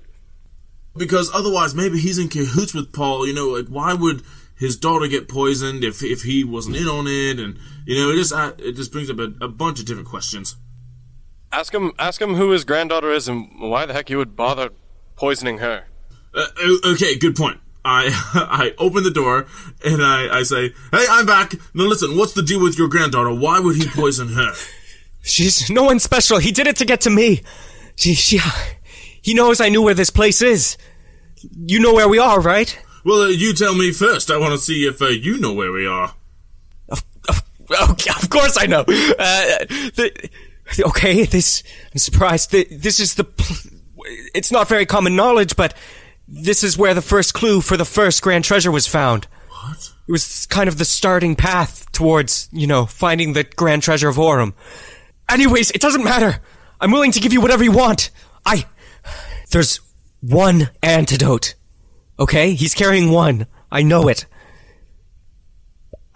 Because otherwise, maybe he's in cahoots with Paul. You know, like why would his daughter get poisoned if if he wasn't in on it? And you know, it just uh, it just brings up a, a bunch of different questions. Ask him ask him who his granddaughter is and why the heck you would bother poisoning her. Uh, okay, good point. I I open the door and I, I say, "Hey, I'm back. Now listen, what's the deal with your granddaughter? Why would he poison her?" She's no one special. He did it to get to me. She, she, he knows I knew where this place is. You know where we are, right? Well, uh, you tell me first. I want to see if uh, you know where we are. Of, of, okay, of course I know. Uh, the, okay, this, I'm surprised. The, this is the, pl- it's not very common knowledge, but this is where the first clue for the first grand treasure was found. What? It was kind of the starting path towards, you know, finding the grand treasure of Orem. Anyways, it doesn't matter. I'm willing to give you whatever you want. I, there's one antidote. Okay? He's carrying one. I know it.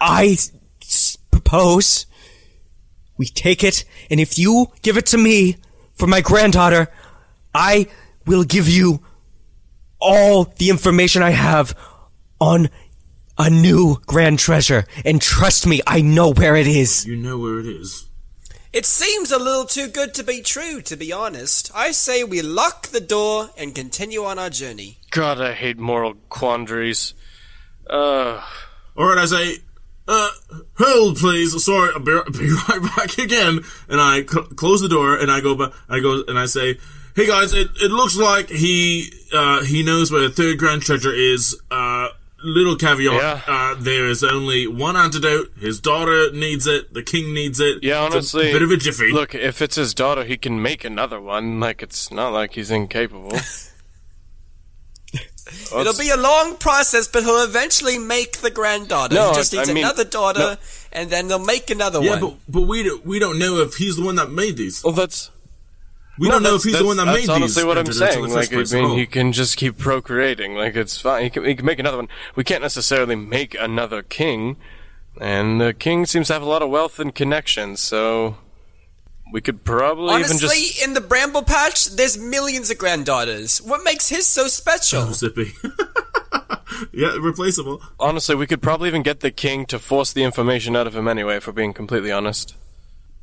I s- propose we take it, and if you give it to me for my granddaughter, I will give you all the information I have on a new grand treasure. And trust me, I know where it is. You know where it is. It seems a little too good to be true, to be honest. I say we lock the door and continue on our journey. God, I hate moral quandaries. Uh, All right, I say, uh, hold please. Sorry, I'll be, be right back again. And I cl- close the door and I go back. I go and I say, hey guys, it, it looks like he uh, he knows where the third grand treasure is. Uh, little caveat. Yeah. Uh, there is only one antidote. His daughter needs it. The king needs it. yeah, It's honestly, a bit of a jiffy. Look, if it's his daughter, he can make another one. Like it's not like he's incapable. It'll be a long process, but he'll eventually make the granddaughter. No, he just I- needs I mean- another daughter, no. and then they'll make another yeah, one. but but we don't, we don't know if he's the one that made these. well, that's We no, don't know if he's the one that made these. That's honestly what I'm saying. the Like, I mean, Oh. he can just keep procreating. Like, it's fine. He can, he can make another one. We can't necessarily make another king, and the king seems to have a lot of wealth and connections. So we could probably even Honestly, just in the Bramble Patch, there's millions of granddaughters. What makes his so special? Zippy. yeah, replaceable. honestly, we could probably even get the king to force the information out of him anyway. If we're being completely honest.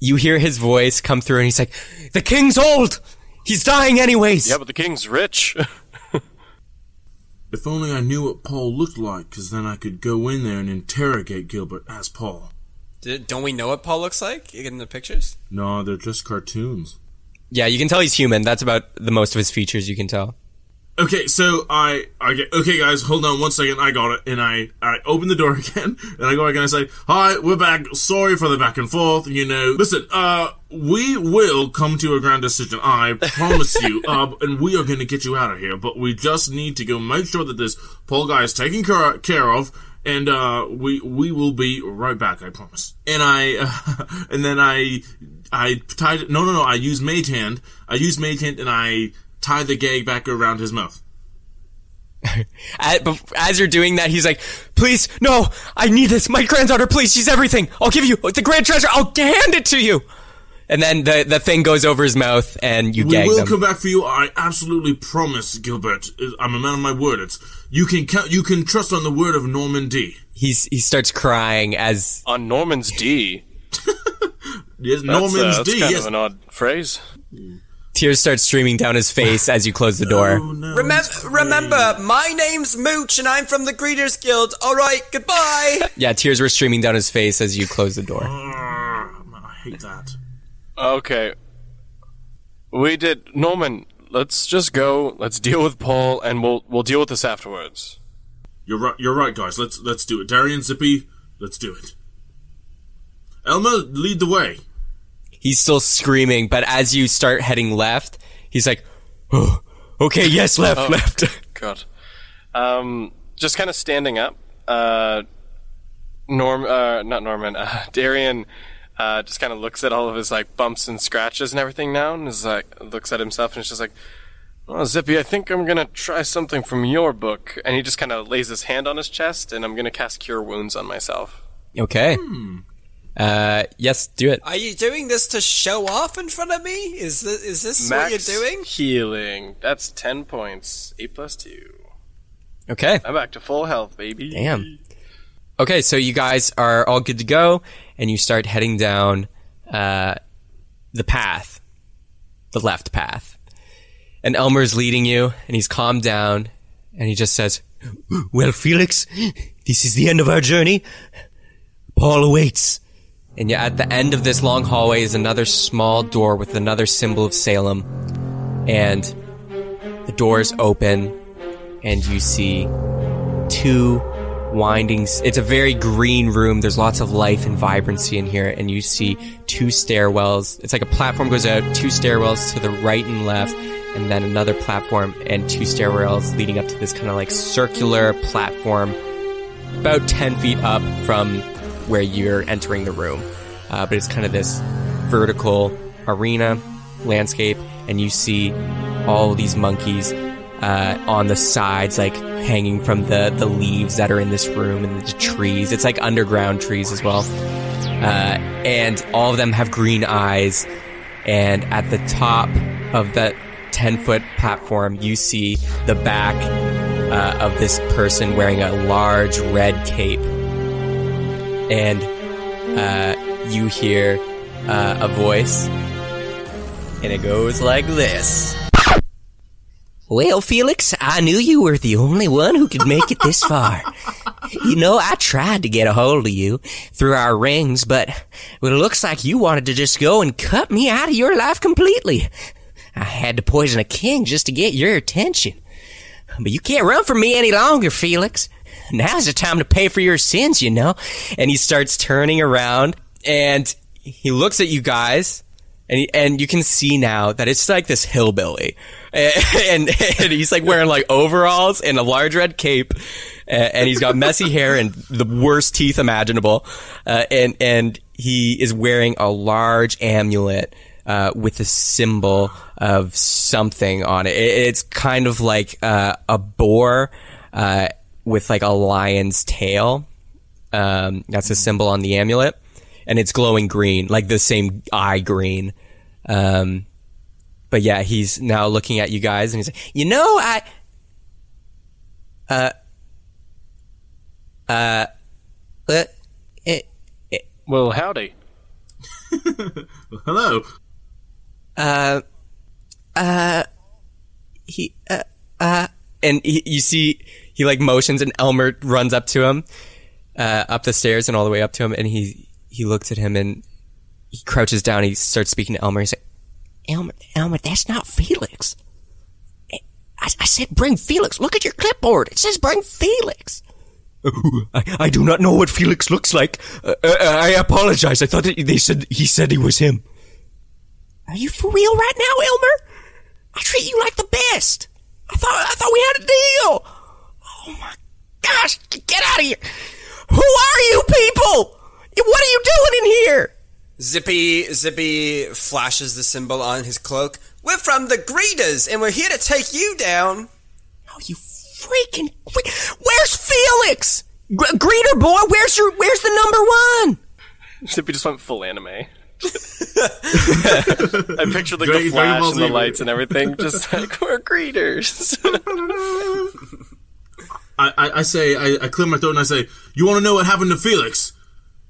You hear his voice come through, and he's like, The king's old! He's dying anyways! Yeah, but the king's rich. If only I knew what Paul looked like, because then I could go in there and interrogate Gilbert as Paul. D- don't we know what Paul looks like in the pictures? No, they're just cartoons. Yeah, you can tell he's human. That's about the most of his features you can tell. Okay, so I, I get, okay guys, hold on one second, I got it, and I, I open the door again, and I go back and I say, hi, we're back, sorry for the back and forth, you know, listen, uh, we will come to a grand decision, I promise you, uh, and we are gonna get you out of here, but we just need to go make sure that this Paul guy is taken care, care of, and, uh, we, we will be right back, I promise. And I, uh, and then I, I tied, no, no, no, I use mage hand, I use mage hand, and I, tie the gag back around his mouth. As you're doing that, he's like, please, no, I need this. My granddaughter, please, she's everything. I'll give you the grand treasure. I'll hand it to you. And then the, the thing goes over his mouth and you We gag will them. come back for you. I absolutely promise, Gilbert. I'm a man of my word. It's you can count. You can trust on the word of Norman D. He's, he starts crying as, On Norman's D. Yes, That's, Norman's uh, that's D. kind Yes. of an odd phrase. Tears start streaming down his face as you close the door. Oh, no, Remember, remember, my name's Mooch, and I'm from the Greeters Guild. All right, goodbye. Yeah, tears were streaming down his face as you close the door. Ah, I hate that. Okay. We did Norman, let's just go, let's deal with Paul and we'll we'll deal with this afterwards. You're right. You're right, guys. Let's let's do it. Darian, Zippy, let's do it. Elma, lead the way. He's still screaming, but as you start heading left, he's like, oh, okay, yes, left, left. God. Um just kind of standing up. Uh Norm uh not Norman, uh Darian uh just kind of looks at all of his like bumps and scratches and everything now and is like looks at himself and is just like well, Zippy, I think I'm gonna try something from your book. And he just kind of lays his hand on his chest, and I'm gonna cast Cure Wounds on myself. Okay. Uh, yes, do it. Are you doing this to show off in front of me? Is this, is this Max what you're doing? healing. That's 10 points. 8 plus 2. Okay. I'm back to full health, baby. Damn. Okay, so you guys are all good to go, and you start heading down uh, the path, the left path. And Elmer's leading you, and he's calmed down, and he just says, Well, Felix, this is the end of our journey. Paul awaits. And yeah, at the end of this long hallway is another small door with another symbol of Salem. And the doors open, and you see two windings. It's a very green room. There's lots of life and vibrancy in here, and you see two stairwells. It's like a platform goes out, two stairwells to the right and left, and then another platform and two stairwells leading up to this kind of like circular platform, about 10 feet up from where you're entering the room. Uh, but it's kind of this vertical arena landscape, and you see all these monkeys uh, on the sides, like hanging from the the leaves that are in this room and the trees. It's like underground trees as well, uh, and all of them have green eyes. And at the top of that ten foot platform, you see the back uh, of this person wearing a large red cape, and uh, you hear uh, a voice, and it goes like this. Well, Felix, I knew you were the only one who could make it this far. you know, I tried to get a hold of you through our rings, but it looks like you wanted to just go and cut me out of your life completely. I had to poison a king just to get your attention. But you can't run from me any longer, Felix. Now's the time to pay for your sins, you know. And he starts turning around and he looks at you guys and he, and you can see now that it's like this hillbilly. And, and he's like wearing like overalls and a large red cape and, and he's got messy hair and the worst teeth imaginable. Uh, and and he is wearing a large amulet uh, with a symbol of something on it. it it's kind of like uh, a boar uh, with like a lion's tail. Um, that's a symbol on the amulet, and it's glowing green, like the same eye green. Um, but yeah, he's now looking at you guys, and he's like, "You know, I." Uh. Uh. Uh. It, Well, howdy. Hello. uh, uh, he, uh, uh, and he, you see, he like motions and Elmer runs up to him, uh, up the stairs and all the way up to him, and he, he looks at him and he crouches down, he starts speaking to Elmer, he's like, Elmer, Elmer, that's not Felix. I, I said bring Felix, look at your clipboard, it says bring Felix. I, I do not know what Felix looks like. Uh, uh, I apologize. I thought that they said he said he was him. Are you for real right now, Elmer? I treat you like the best. I thought I thought we had a deal. Oh my gosh, get out of here. Who are you people? What are you doing in here? Zippy Zippy flashes the symbol on his cloak. We're from the Greeters, and we're here to take you down. Oh, you freaking gre- Where's Felix? Gr- greeter boy, where's your where's the number 1? Zippy just went full anime. I pictured like the flash and the lights and everything, just like we're greeters. I, I, I say, I, I clear my throat and I say, You want to know what happened to Felix?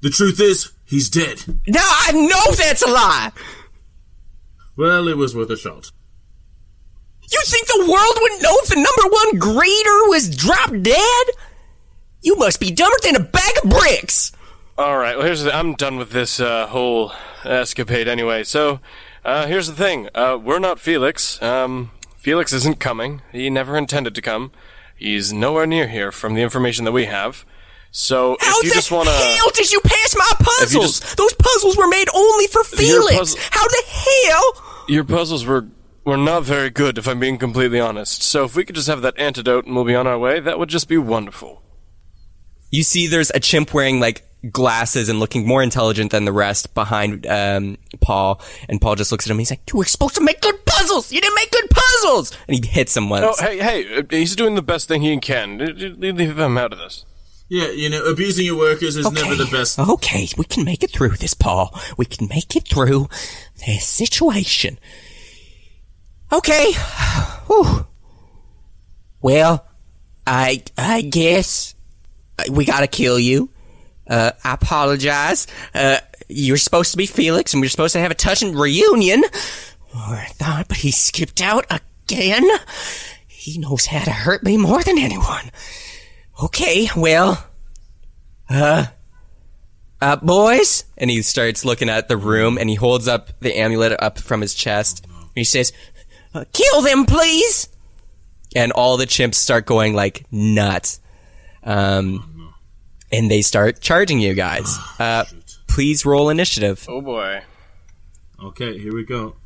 The truth is, he's dead. No, I know that's a lie. Well, it was worth a shot. You think the world would know if the number one greeter was dropped dead? You must be dumber than a bag of bricks. All right. Well, here's the, I'm done with this uh, whole escapade anyway. So, uh, here's the thing. Uh, we're not Felix. Um, Felix isn't coming. He never intended to come. He's nowhere near here from the information that we have. So, How if you the just want to, hell did you pass my puzzles? just- Those puzzles were made only for Your Felix. puzzle- How the hell? your puzzles were were not very good, if I'm being completely honest. So, if we could just have that antidote and we'll be on our way, that would just be wonderful. You see, there's a chimp wearing like glasses and looking more intelligent than the rest behind um, Paul, and Paul just looks at him. He's like, "You were supposed to make good puzzles. You didn't make good puzzles." And he hits him once. Oh, hey, hey! uh, He's doing the best thing he can. Leave leave him out of this. Yeah, you know, abusing your workers is never the best. Okay, we can make it through this, Paul. We can make it through this situation. Okay. Whew. Well, I I guess uh, we gotta kill you. Uh, I apologize. Uh, you're supposed to be Felix, and we are supposed to have a touching reunion. Or I thought, but he skipped out again. He knows how to hurt me more than anyone. Okay, well, uh, uh, boys, and he starts looking at the room, and he holds up the amulet up from his chest. And he says, uh, "Kill them, please!" And all the chimps start going like nuts, um, and they start charging you guys. Uh, please roll initiative. Oh boy. Okay, here we go.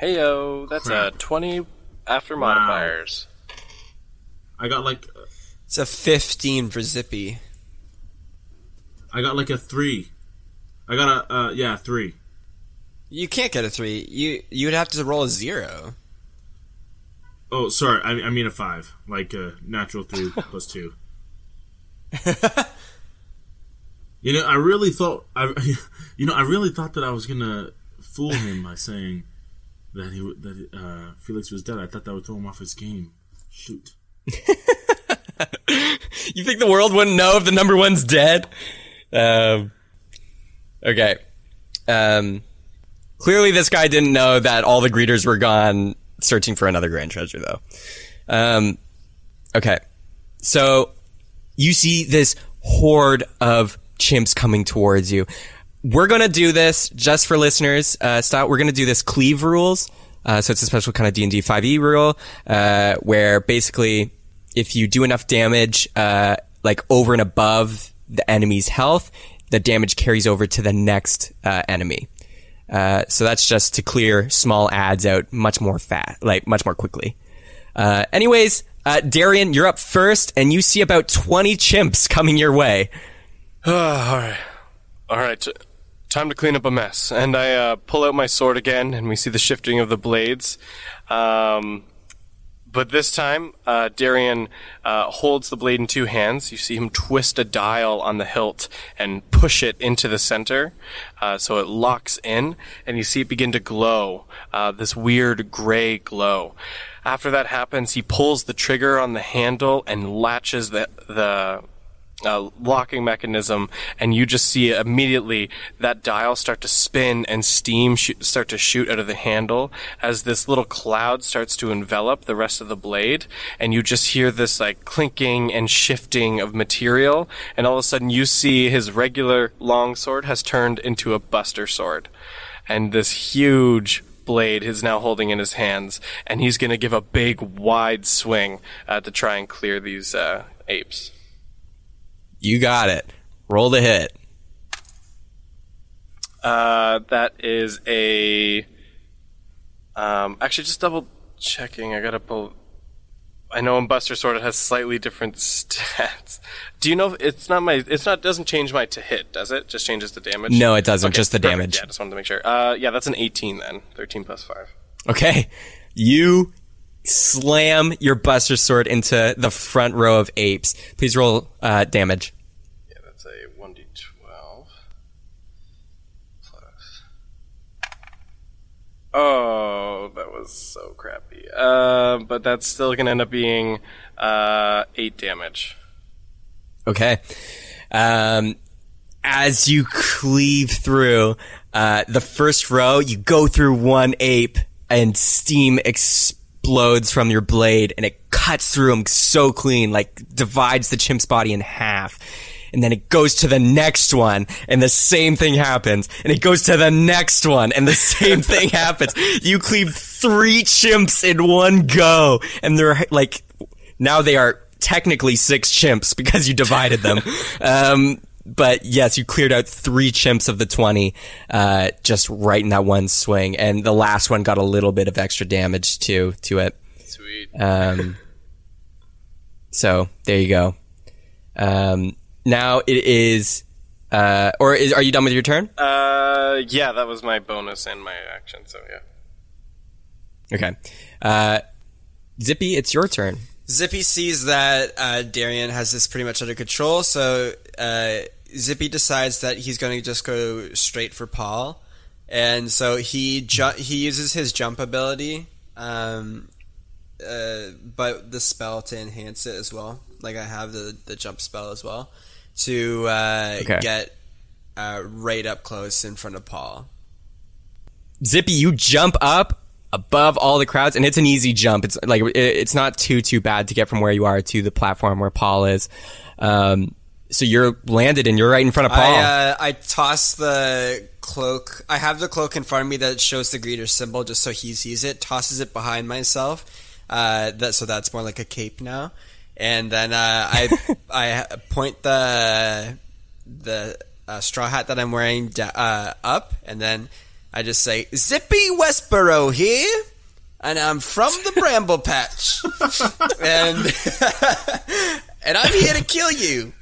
Heyo, that's a 20 after modifiers. I got like, It's a 15 for Zippy. I got like a three. I got a, uh, yeah, three. You can't get a three. You you'd have to roll a zero. Oh, sorry. I, I mean a five, like a natural three plus two. you know, I really thought I, you know, I really thought that I was gonna fool him by saying that he that uh, Felix was dead. I thought that would throw him off his game. Shoot. You think the world wouldn't know if the number one's dead? Um, okay. Um, clearly, this guy didn't know that all the greeters were gone searching for another grand treasure, though. Um, okay. So you see this horde of chimps coming towards you. We're gonna do this just for listeners. Uh, style. We're gonna do this cleave rules. Uh, so it's a special kind of D and D 5e rule, uh, where basically if you do enough damage, uh, like over and above the enemy's health, the damage carries over to the next uh, enemy. Uh, so that's just to clear small ads out much more fat, like much more quickly. Uh, anyways, uh, Darian, you're up first, and you see about 20 chimps coming your way. all right. All right. t- Time to clean up a mess. And I uh, pull out my sword again, and we see the shifting of the blades. Um, but this time, uh, Darian uh, holds the blade in two hands. You see him twist a dial on the hilt and push it into the center, uh, so it locks in, and you see it begin to glow, uh, this weird gray glow. After that happens, he pulls the trigger on the handle and latches the the uh, locking mechanism, and you just see immediately that dial start to spin and steam sh- start to shoot out of the handle as this little cloud starts to envelop the rest of the blade, and you just hear this like clinking and shifting of material, and all of a sudden you see his regular long sword has turned into a buster sword, and this huge blade is now holding in his hands, and he's going to give a big wide swing uh, to try and clear these uh, apes. You got it. Roll the hit. Uh, that is a. Um, actually, just double checking. I gotta pull. I know in Buster Sword it has slightly different stats. Do you know? if- It's not my. It's not. Doesn't change my to hit, does it? Just changes the damage. No, it doesn't. Okay, just the perfect. damage. Yeah, just wanted to make sure. Uh, yeah, that's an 18 then. 13 plus five. Okay. You slam your buster sword into the front row of apes. Please roll uh, damage. Yeah, that's a 1d12 plus. Oh, that was so crappy. Uh, but that's still gonna end up being uh, eight damage. Okay. Um, as you cleave through uh, the first row, you go through one ape, and steam explodes from your blade, and it cuts through him so clean, like divides the chimp's body in half. And then it goes to the next one, and the same thing happens. And it goes to the next one, and the same thing happens. You cleave three chimps in one go, and they're like, now they are technically six chimps because you divided them. um, but yes, you cleared out three chimps of the 20, uh, just right in that one swing. And the last one got a little bit of extra damage too, to it. Sweet. Um, so there you go. Um, now it is, uh, or is, are you done with your turn? Uh, yeah, that was my bonus and my action. So yeah. Okay. Uh, Zippy, it's your turn. Zippy sees that uh, Darian has this pretty much under control, so uh, Zippy decides that he's going to just go straight for Paul, and so he ju- he uses his jump ability, um, uh, but the spell to enhance it as well. Like I have the the jump spell as well to uh, Okay. get uh, right up close in front of Paul. Zippy, you jump up above all the crowds, and it's an easy jump. It's like it- it's not too too bad to get from where you are to the platform where Paul is. Um, so you're landed, and you're right in front of Paul. I uh, I toss the cloak. I have the cloak in front of me that shows the greeter symbol, just so he sees it. Tosses it behind myself. Uh, that so that's more like a cape now. And then uh, I I point the the uh, straw hat that I'm wearing da- uh, up, and then I just say Zippy Westboro here. And I'm from the Bramble Patch, and and I'm here to kill you.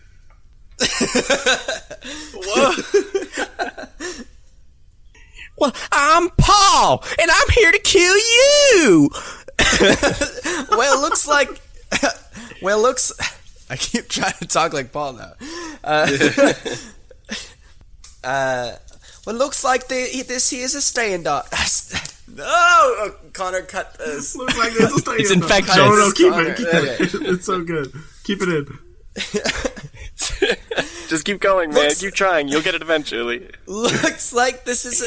Well, I'm Paul, and I'm here to kill you. well, it looks like. well, it looks. I keep trying to talk like Paul now. Uh, uh, well, it looks like the, this here is a standoff. no, oh, Connor, cut this. Looks like this. Stay It's in there. infectious. No, no, keep Connor. it. Keep it. It's so good. Keep it in. Just keep going, man. Looks- Keep trying. You'll get it eventually. looks like this is a.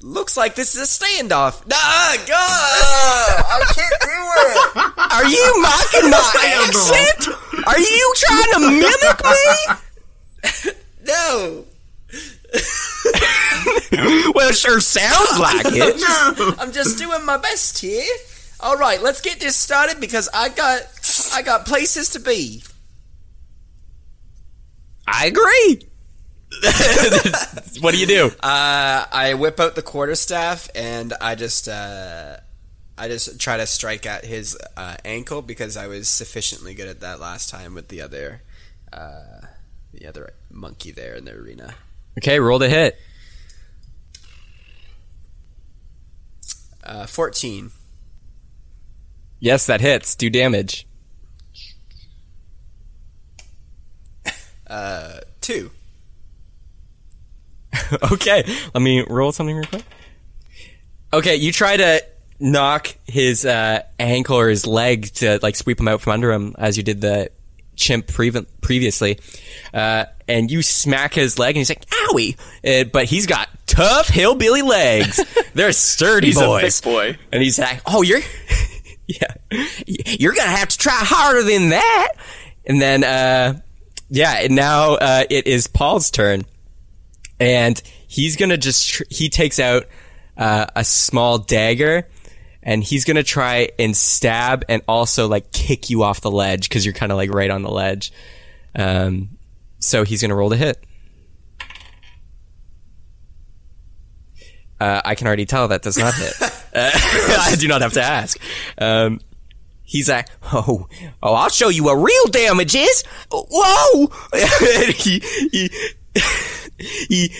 Looks like this is a standoff. Nah, God, I can't do it. Are you mocking my accent? Are you trying to mimic me? No, Well, it sure sounds like it. no. I'm just doing my best here. All right, let's get this started because I got I got places to be. I agree. what do you do? Uh, I whip out the quarterstaff and I just uh, I just try to strike at his uh, ankle because I was sufficiently good at that last time with the other uh, the other monkey there in the arena. Okay, roll to hit. Uh, Fourteen. Yes, that hits. Do damage. Uh, two. okay, let me roll something real quick. Okay, you try to knock his uh, ankle or his leg to like sweep him out from under him as you did the chimp prev- previously, uh, and you smack his leg, and he's like, "Owie!" Uh, but he's got tough hillbilly legs. They're sturdy He's a boys. thick boy. And he's like, "Oh, you're, yeah, you're gonna have to try harder than that." And then, uh, yeah, and now uh, it is Paul's turn, and he's gonna just tr- he takes out uh, a small dagger, and he's gonna try and stab and also like kick you off the ledge because you're kind of like right on the ledge. Um, so he's gonna roll to hit. Uh, I can already tell that does not hit. Uh, I do not have to ask. Um, he's like, oh, oh, I'll show you what real damage is. Whoa! He, he, he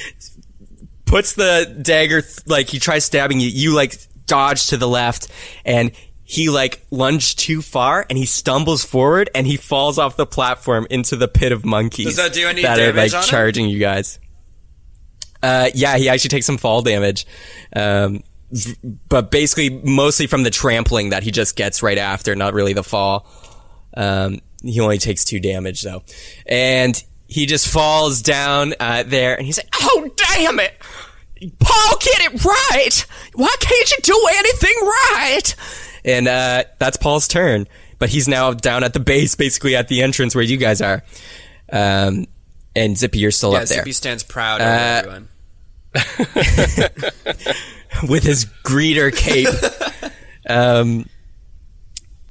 puts the dagger, th- like, he tries stabbing you. You, like, dodge to the left, and he, like, lunged too far, and he stumbles forward, and he falls off the platform into the pit of monkeys. Does that do any that are, like, him? charging you guys. Uh, yeah, he actually takes some fall damage. Um, but basically mostly from the trampling that he just gets right after, not really the fall. Um, he only takes two damage though. And he just falls down, uh, there and he's like, Oh, damn it! Paul, get it right! Why can't you do anything right? And, uh, that's Paul's turn. But he's now down at the base, basically at the entrance where you guys are. Um, and Zippy, you're still Yeah, up there. Zippy stands proud Uh, everyone. with his greeter cape. um,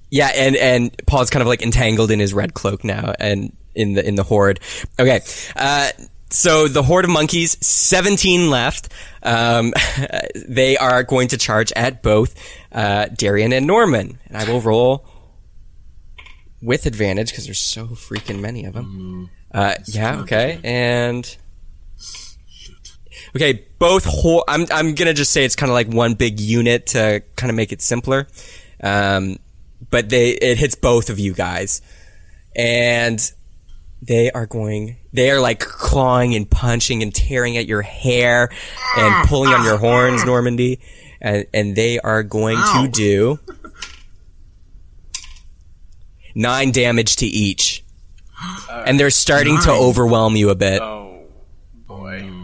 yeah, and and Paul's kind of like entangled in his red cloak now, and in the in the horde. Okay, uh, so the horde of monkeys, seventeen left. Um, they are going to charge at both uh, Darian and Norman, and I will roll with advantage because there's so freaking many of them. Uh, yeah, okay, and. Okay, both whole. I'm I'm gonna just say it's kind of like one big unit to kind of make it simpler. Um, but they it hits both of you guys, and they are going. They are like clawing and punching and tearing at your hair and pulling on your horns, Normandy, and and they are going Ow. to do nine damage to each, and they're starting to overwhelm you a bit. Oh boy.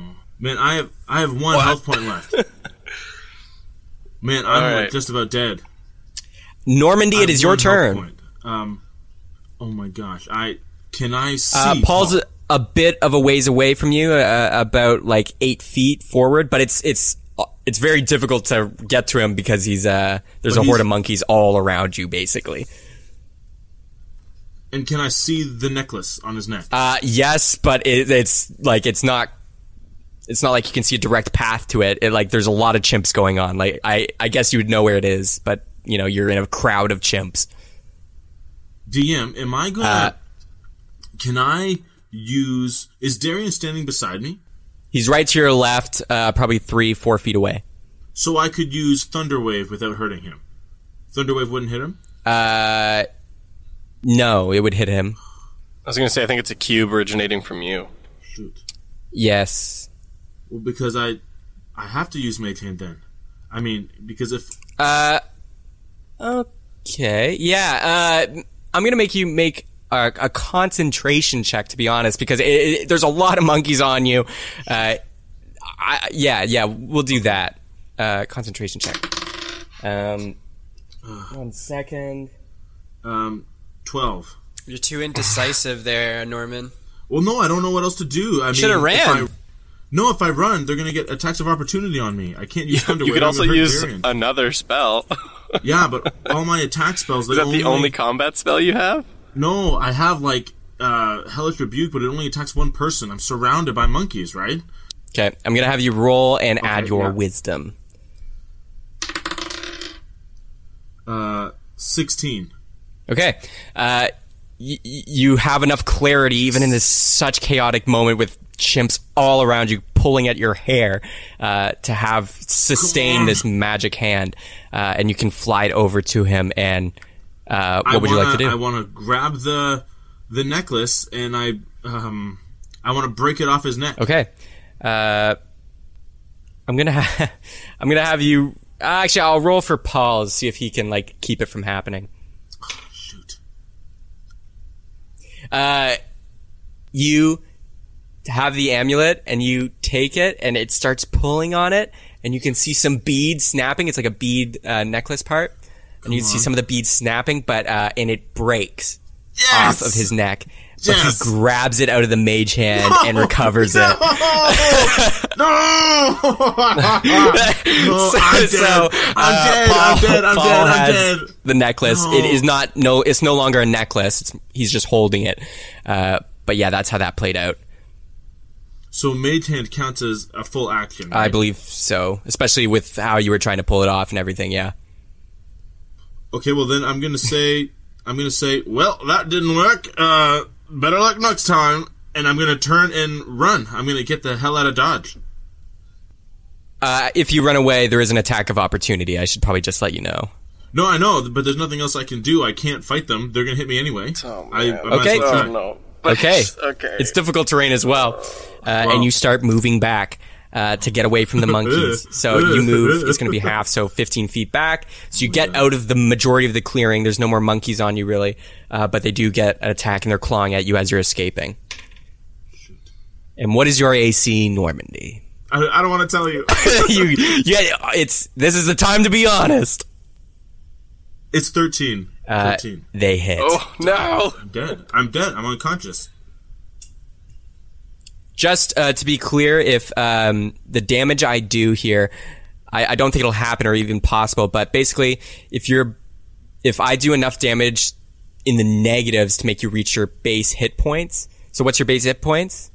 Man, I have I have one health point left. Man, I'm like just about dead. Normandy, I it your turn. point. Um, oh my gosh, I can I see Uh, Paul's Paul? a, a bit of a ways away from you, uh, about like eight feet forward, but it's it's it's very difficult to get to him because he's uh there's But a horde of monkeys all around you, basically. and can I see the necklace on his neck? Uh, yes, but it, it's like it's not. It's not like you can see a direct path to it. it. Like there's a lot of chimps going on. Like I, I guess you would know where it is, but you know you're in a crowd of chimps. DM, am I gonna? uh, can I use? Is Darian standing beside me? He's right to your left, uh, probably three, four feet away. So I could use Thunderwave without hurting him. Thunderwave wouldn't hit him. Uh, no, it would hit him. I was gonna say I think it's a cube originating from you. Shoot. Yes. Well, because I, I have to use Mage Hand then. I mean, because if Uh, okay. Yeah. Uh, I'm gonna make you make a, a concentration check, to be honest, because it, it, there's a lot of monkeys on you. Uh, I, yeah, yeah, we'll do that. Uh, concentration check. Um, one second. um, twelve. You're too indecisive there, Norman. Well, no, I don't know what else to do. I mean, Shoulda if ran. I- no, if I run, they're gonna get attacks of opportunity on me. I can't use Thunderwave. could also use Varian. another spell. yeah, but all my attack spells. Is that the only combat spell you have? No, I have like uh, Hellish Rebuke, but it only attacks one person. I'm surrounded by monkeys, right? Okay, I'm gonna have you roll and add your yeah. wisdom. Uh, sixteen. Okay. Uh, y- y- you have enough clarity, even in this such chaotic moment with chimps all around you pulling at your hair, uh, to have sustained this magic hand, uh, and you can fly it over to him. And uh, what I would you wanna, like to do? I want to grab the the necklace and I um I want to break it off his neck. Okay. Uh, I'm gonna ha- I'm gonna have you. Actually, I'll roll for Paul to see if he can like keep it from happening. Shoot. uh, you have the amulet and you take it and it starts pulling on it and you can see some beads snapping. It's like a bead uh, necklace part. And you can see some of the beads snapping, but uh, and it breaks Yes! off of his neck. But Yes! he grabs it out of the mage hand and recovers it. no! No, I'm dead. I'm dead. I'm dead. I'm Paul dead. I'm dead. The necklace. It is not no. It's no longer a necklace. It's, he's just holding it. Uh, but yeah, that's how that played out. So Mage Hand counts as a full action. I believe so, especially with how you were trying to pull it off and everything. Yeah. Okay, well then I'm gonna say I'm gonna say, well, that didn't work. Uh, better luck next time. And I'm gonna turn and run. I'm gonna get the hell out of Dodge. Uh, if you run away, there is an attack of opportunity. I should probably just let you know. No, I know, but there's nothing else I can do. I can't fight them. They're gonna hit me anyway. Oh, I, man. I might Okay. well. Oh no. Okay. okay. It's difficult terrain as well, uh, and you start moving back. Uh, to get away from the monkeys. So you move, it's going to be half, so 15 feet back. So you get out of the majority of the clearing. There's no more monkeys on you, really. Uh, but they do get an attack and they're clawing at you as you're escaping. And what is your AC, Normandy? I, I don't want to tell you. you, yeah, it's, this is the time to be honest. it's 13. Uh, 13. they hit. Oh no. I'm dead. I'm dead. I'm unconscious. Just uh, to be clear, if um, the damage I do here, I, I don't think it'll happen or even possible. But basically, if you're, if I do enough damage in the negatives to make you reach your base hit points. So what's your base hit points?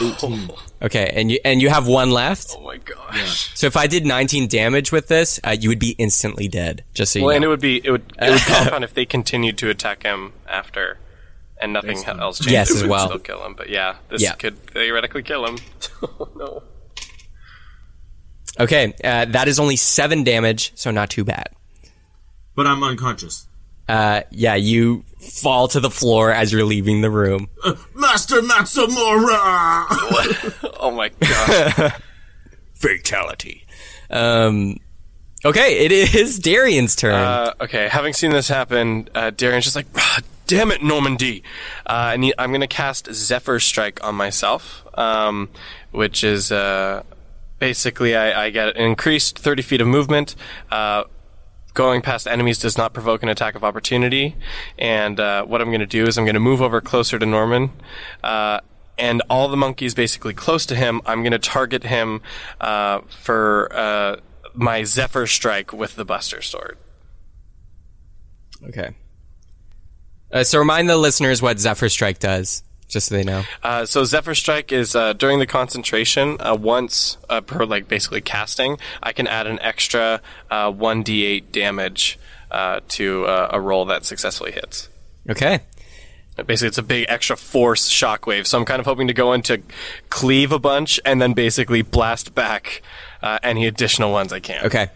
18. Okay, and you and you have one left. Oh my gosh. So if I did 19 damage with this, uh, you would be instantly dead. Just so you Well, know. and it would be it would it would compound if they continued to attack him after, and nothing Excellent. else changed. Yes, it as would well. still kill him. But yeah, this Yeah. could theoretically kill him. oh no. okay, uh, that is only seven damage, so not too bad. But I'm unconscious. Uh, yeah, you fall to the floor as you're leaving the room. Uh, Master Matsumura! Oh my god. Fatality. Um, okay, it is Darian's turn. Uh, okay, having seen this happen, uh, Darian's just like, "Ah, damn it, Normandy. Uh, I need, I'm going to cast Zephyr Strike on myself, um, which is uh, basically I, I get an increased 30 feet of movement. Uh, going past enemies does not provoke an attack of opportunity. And uh, what I'm going to do is I'm going to move over closer to Norman. Uh, and all the monkeys basically close to him, I'm going to target him uh, for uh, my Zephyr Strike with the Buster Sword. okay. Uh, so remind the listeners what Zephyr Strike does, just so they know. Uh, so Zephyr Strike is uh, during the concentration. Uh, once uh, per like basically casting, I can add an extra uh, one d8 damage uh, to uh, a roll that successfully hits. Okay. Basically, it's a big extra force shockwave. So I'm kind of hoping to go into cleave a bunch and then basically blast back uh, any additional ones I can. Okay.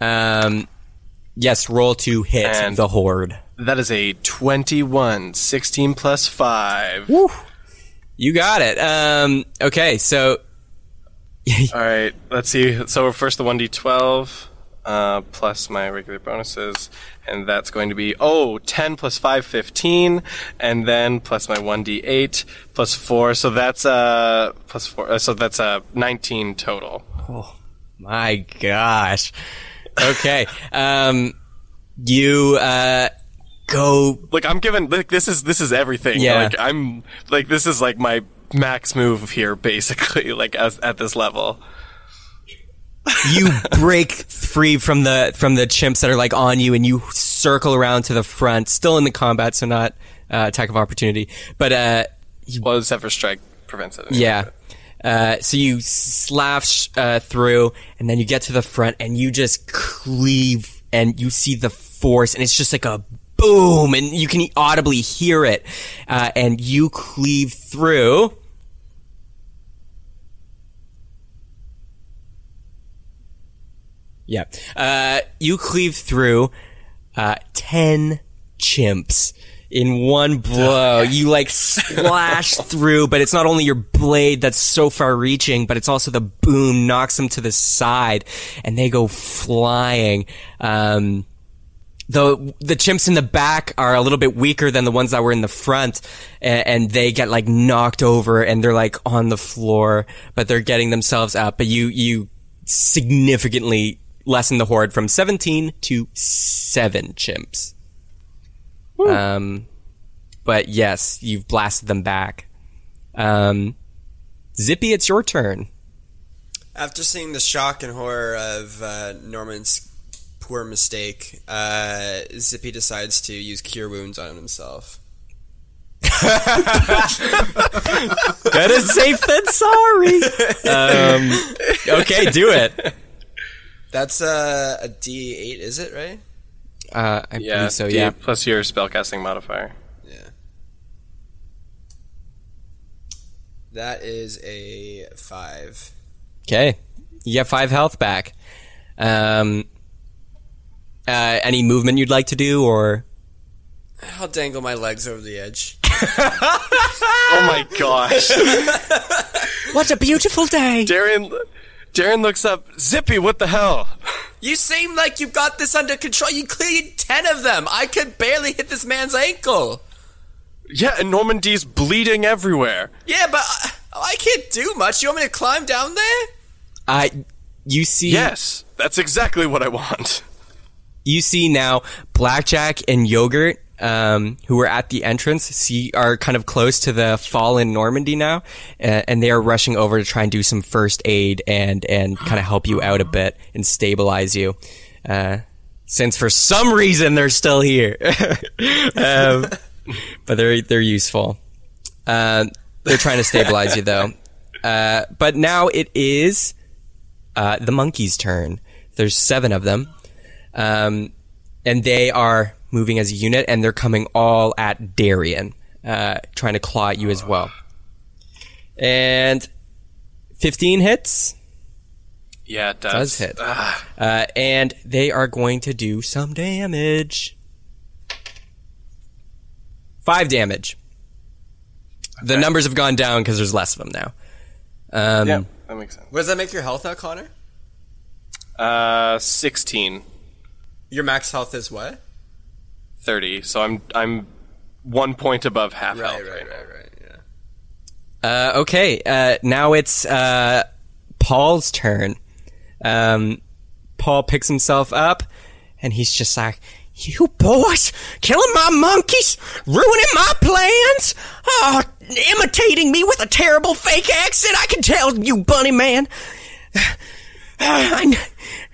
Um, yes, roll to hit And- the horde. That is a 21, 16 plus 5. You got it. Um, okay, so All right, let's see. So first the 1d12 uh, plus my regular bonuses, and that's going to be, oh, 10 plus 5, 15, and then plus my 1d8 plus 4, so that's, uh, plus 4, uh, so that's, uh, 19 total. Oh, my gosh. Okay. um, you uh go. Like, I'm given, like, this is, this is everything. Yeah. Like, I'm, like, this is like my max move here, basically, like, as, at this level. You break free from the from the chimps that are like on you, and you circle around to the front, still in the combat, so not uh, attack of opportunity. But uh, Well, Zephyr Strike prevents it. Yeah. Uh, so you slash uh, through, and then you get to the front, and you just cleave, and you see the force, and it's just like a boom, and you can audibly hear it, uh, and you cleave through. Yeah. Uh, you cleave through uh, 10 chimps in one blow. You like slash through, but it's not only your blade that's so far reaching, but it's also the boom knocks them to the side and they go flying. Um, the the chimps in the back are a little bit weaker than the ones that were in the front, and, and they get like knocked over and they're like on the floor, but they're getting themselves up. But you you significantly lessen the horde from seventeen to seven chimps. Um, but yes, you've blasted them back. Um, Zippy, it's your turn. After seeing the shock and horror of uh, Norman's poor mistake, uh, Zippy decides to use Cure Wounds on himself. Better safe than sorry. Um, okay, do it. That's uh, a D8, is it, right? Uh, I Yeah, believe so. D- Yeah. Plus your spellcasting modifier. Yeah. That is a 5. Okay, you get five health back. Um, uh, any movement you'd like to do, or I'll dangle my legs over the edge. Oh my gosh. what a beautiful day! Darian Darren looks up, Zippy, what the hell? You seem like you've got this under control. You cleared 10 of them. I could barely hit this man's ankle. Yeah, and Normandy's bleeding everywhere. Yeah, but I, I can't do much. You want me to climb down there? I, you see, Yes, that's exactly what I want. You see now blackjack and yogurt um, who were at the entrance see are kind of close to the fallen normandy now and they are rushing over to try and do some first aid and and kind of help you out a bit and stabilize you. Uh, since for some reason they're still here. Um, but they're they're useful. Uh, they're trying to stabilize you though. Uh, but now it is uh, the monkey's turn. There's seven of them um, and they are moving as a unit, and they're coming all at Darian, uh, trying to claw at you as well. And 15 hits Yeah, it does. does hit, uh, and they are going to do some damage. Five damage. The numbers have gone down because there's less of them now. Um, Yeah, that makes sense. What does that make your health now, Connor? Uh, 16, Your max health is what? 30, so I'm I'm one point above half health. right, now. right, yeah. Uh, okay, uh, now it's uh, Paul's turn. Um, Paul picks himself up, and he's just like, "You boys, killing my monkeys, ruining my plans, oh, imitating me with a terrible fake accent. I can tell you, Bunny Man. I,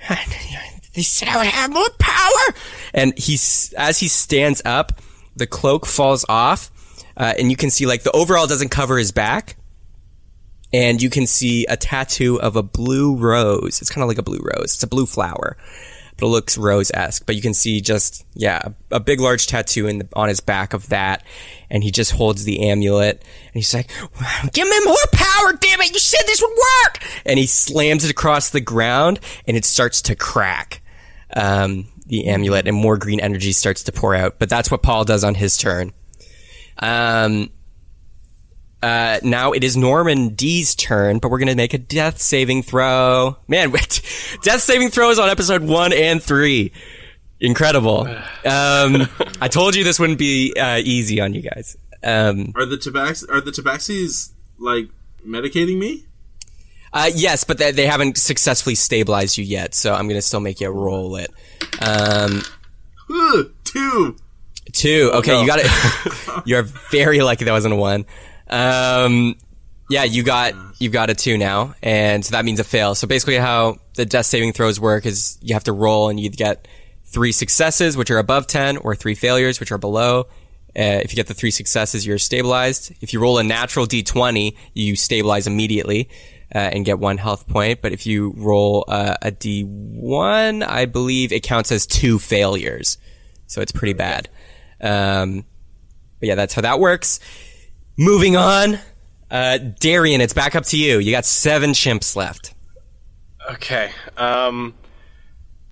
I, they said I would have more power." And he's as he stands up, the cloak falls off, uh, and you can see like the overall doesn't cover his back, and you can see a tattoo of a blue rose. It's kind of like a blue rose. It's a blue flower but it looks Rose-esque. But you can see just yeah, a, a big large tattoo in the, on his back of that, and he just holds the amulet, and he's like, "Give me more power, damn it! You said this would work!" And he slams it across the ground, and it starts to crack. Um, the amulet, and more green energy starts to pour out. But that's what Paul does on his turn. Um, uh, now it is Normandy's turn, but we're gonna make a death saving throw. Man, death saving throws on episode one and three. Incredible. Um, I told you this wouldn't be uh, easy on you guys. Um, Are the tabax are the tabaxis like medicating me? Uh, yes, but they, they haven't successfully stabilized you yet, so I'm gonna still make you roll it. Um, two. Two. Okay, you got it. You're very lucky that wasn't a one. Um, yeah, you got you got a two now, and so that means a fail. So basically, how the death saving throws work is you have to roll, and you get three successes, which are above ten, or three failures, which are below. Uh, if you get the three successes, you're stabilized. If you roll a natural d20, you stabilize immediately uh, and get one health point. But if you roll uh, a d1, I believe it counts as two failures. So it's pretty bad. Um, but yeah, that's how that works. Moving on. Uh, Darian, it's back up to you. You got seven chimps left. Okay. Um,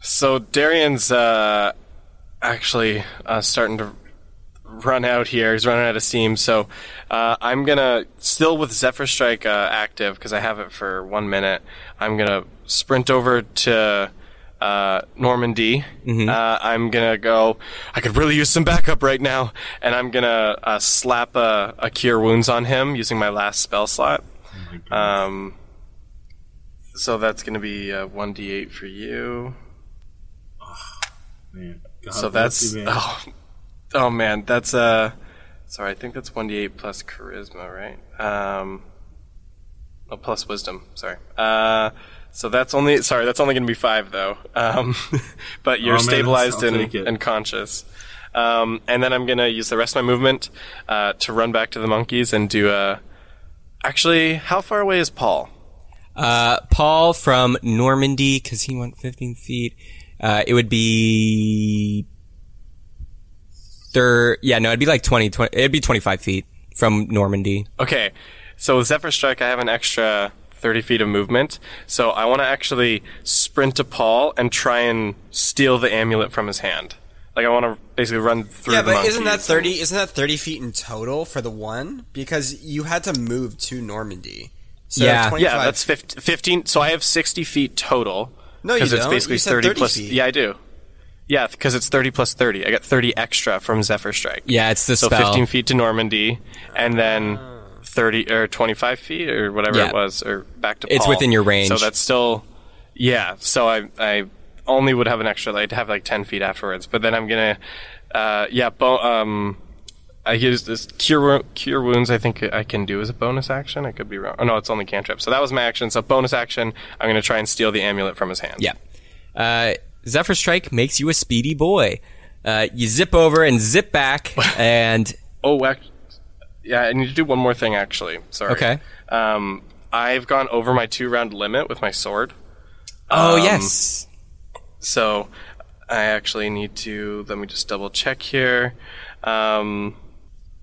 so Darian's uh, actually uh, starting to run out here. He's running out of steam. So uh, I'm gonna still with Zephyr Strike uh, active because I have it for one minute. I'm gonna sprint over to uh, Normandy. Uh, I'm gonna go. I could really use some backup right now, and I'm gonna uh, slap a, a cure wounds on him using my last spell slot. Um, so that's gonna be uh, one d8 for you. Man, God so that's oh, oh man, that's uh, sorry, I think that's one d8 plus charisma, right? Um, oh, plus wisdom. Sorry. Uh, so that's only sorry, that's only gonna be five though. Um, but you're Oh, man, stabilized and, and conscious. Um, and then I'm gonna use the rest of my movement uh, to run back to the monkeys and do a. Actually, how far away is Paul? Uh, Paul from Normandy, because he went 15 feet. Uh, it would be. Thir- yeah, no, it'd be like 20, 20, it'd be 25 feet from Normandy. Okay, so with Zephyr Strike, I have an extra 30 feet of movement. So I want to actually sprint to Paul and try and steal the amulet from his hand. Like I want to basically run through. Yeah, the but isn't that monkeys thirty? Isn't that thirty feet in total for the one? Because you had to move to Normandy. So Yeah. and- 25 yeah, that's 15, 15. So I have 60 feet total. No, you don't. It's basically You said 30 30 plus. feet. Yeah, I do. Yeah, because it's 30 plus 30. I got 30 extra from Zephyr Strike. Yeah, it's the So spell. 15 feet to Normandy, and then 30 or 25 feet or whatever Yeah. it was, or back to. It's within your range. So that's still, yeah. So I I only would have an extra. I'd have like 10 feet afterwards, but then I'm gonna, uh, yeah. Bo- um, I use this cure wo- cure wounds. I think I can do as a bonus action. I could be wrong. Oh no, it's only cantrip. So that was my action. So bonus action. I'm gonna try and steal the amulet from his hand. Yeah. Uh, Zephyr Strike makes you a speedy boy. Uh, you zip over and zip back, and Oh, ac- yeah. I need to do one more thing. Actually, sorry. Okay. Um, I've gone over my two round limit with my sword. oh Um, yes, So I actually need to let me just double check here. Um,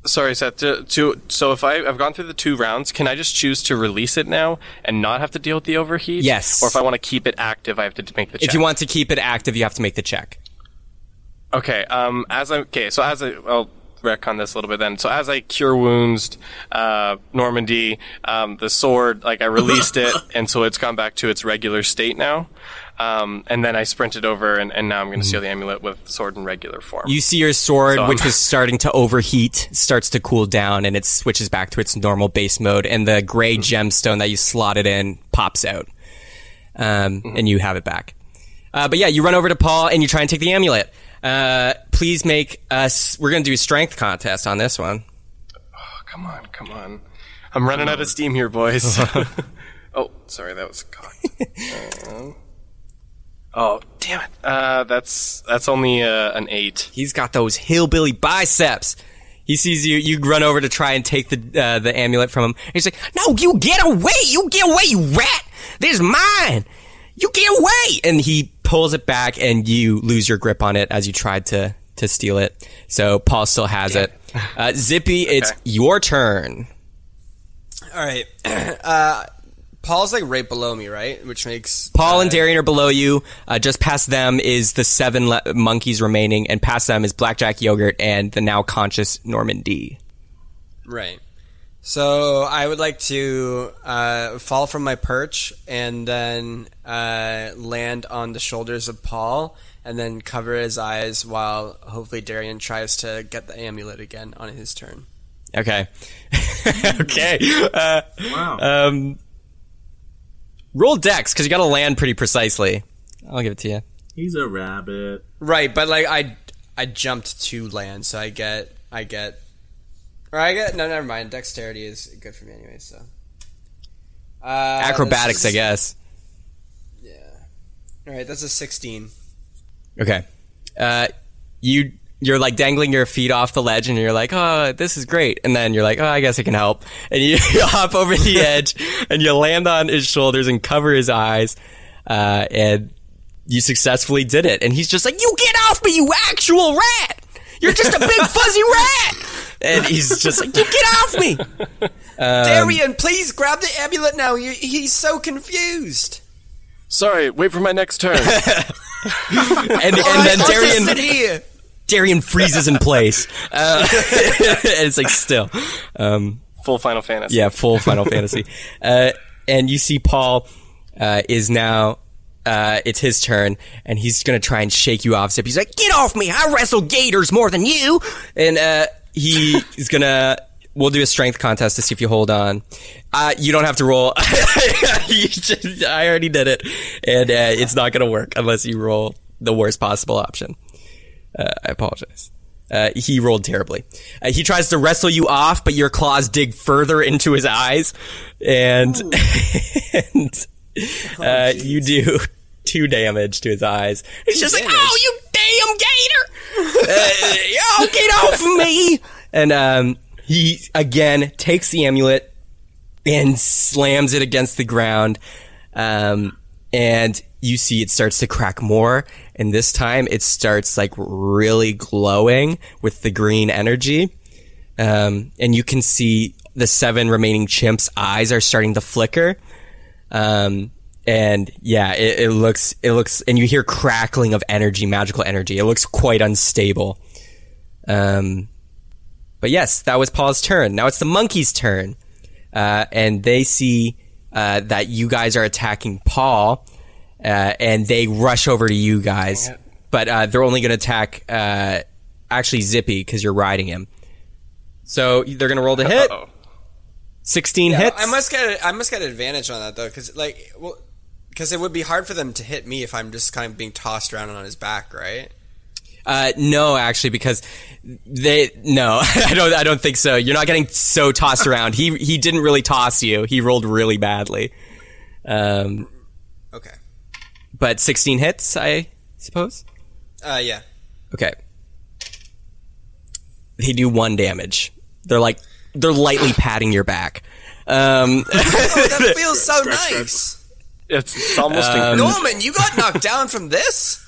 sorry, Seth. To, to so if I, I've gone through the two rounds, can I just choose to release it now and not have to deal with the overheat? Yes. Or if I want to keep it active, I have to make the check. if you want to keep it active, you have to make the check. Okay. Um. As I okay. So as I I'll wreck on this a little bit then. So as I cure wounds, uh, Normandy, um, the sword, like I released it, and so it's gone back to its regular state now. Um, and then I sprinted over, and, and now I'm going to steal the amulet with sword in regular form. You see your sword, So I'm- which was starting to overheat, starts to cool down, and it switches back to its normal base mode, and the gray gemstone that you slotted in pops out, um, and you have it back. Uh, but yeah, you run over to Paul and you try and take the amulet. Uh, please make us. We're going to do a strength contest on this one. come on, come on. I'm running out of steam here, boys. oh, sorry, that was cocked. Um, oh, damn it. Uh, that's that's only uh, an eight. He's got those hillbilly biceps. He sees you. You run over to try and take the uh, the amulet from him. And he's like, "No, you get away! You get away, you rat! This is mine! You get away!" And he pulls it back, and you lose your grip on it as you tried to to steal it. So Paul still has it. Uh, Zippy, it's your turn. All right. uh, Paul's like right below me, right? Which makes Paul uh, and Darian are below you. Uh, just past them is the seven le- monkeys remaining, and past them is Blackjack Yogurt and the now conscious Normandy. Right. So I would like to uh, fall from my perch and then uh, land on the shoulders of Paul and then cover his eyes while hopefully Darian tries to get the amulet again on his turn. Okay. okay. Uh, Wow. um, roll dex because you got to land pretty precisely. I'll give it to you. He's a rabbit. Right, but like I I jumped to land, so I get I get or I get no never mind. Dexterity is good for me anyway, so uh, Acrobatics, this I guess. Yeah. All right, that's a sixteen. Okay. Uh, you you're like dangling your feet off the ledge, and you're like, "Oh, this is great." And then you're like, "Oh, I guess I can help." And you, you hop over the edge, and you land on his shoulders and cover his eyes, uh, and you successfully did it. And he's just like, "You get off me, you actual rat! You're just a big fuzzy rat!" And he's just like, "You get off me!" Um, Darian, please grab the amulet now. You, he's so confused. Sorry, wait for my next turn. And, and then right, I'll Darian here. Darian freezes in place. Uh, and it's like still. Um, Full Final Fantasy. Yeah, full Final Fantasy. Uh, and you see Paul uh, is now. Uh, it's his turn, and he's gonna try and shake you off. Zip. He's like, "Get off me! I wrestle gators more than you." And uh, he is gonna. We'll do a strength contest to see if you hold on. Uh, you don't have to roll. You just- I already did it, and uh, it's not gonna work unless you roll the worst possible option. Uh, I apologize. Uh, he rolled terribly. Uh, he tries to wrestle you off, but your claws dig further into his eyes, and, and uh, you do two damage to his eyes. He's just like, "Oh, you damn gator! oh, get off me!" And um, he again takes the amulet and slams it against the ground. Um, and you see it starts to crack more. And this time it starts like really glowing with the green energy. Um, and you can see the seven remaining chimps' eyes are starting to flicker. Um, and yeah, it, it looks, it looks, and you hear crackling of energy, magical energy. It looks quite unstable. Um, but yes, that was Paul's turn. Now it's the monkey's turn. Uh, and they see, uh, that you guys are attacking Paul, uh, and they rush over to you guys. But, uh, they're only gonna attack, uh, actually Zippy, cause you're riding him. So they're gonna roll to hit. Uh-oh. 16 hits. I must get I must get an advantage on that though, because like well, because it would be hard for them to hit me if I'm just kind of being tossed around on his back, right? Uh, no, actually, because they no, I don't. I don't think so. You're not getting so tossed around. He he didn't really toss you. He rolled really badly. Um, Okay. but 16 hits, I suppose. Uh, yeah. Okay. They do one damage. They're like they're lightly patting your back. Um, That feels so nice. It's, it's almost Um. Norman, you got knocked down from this.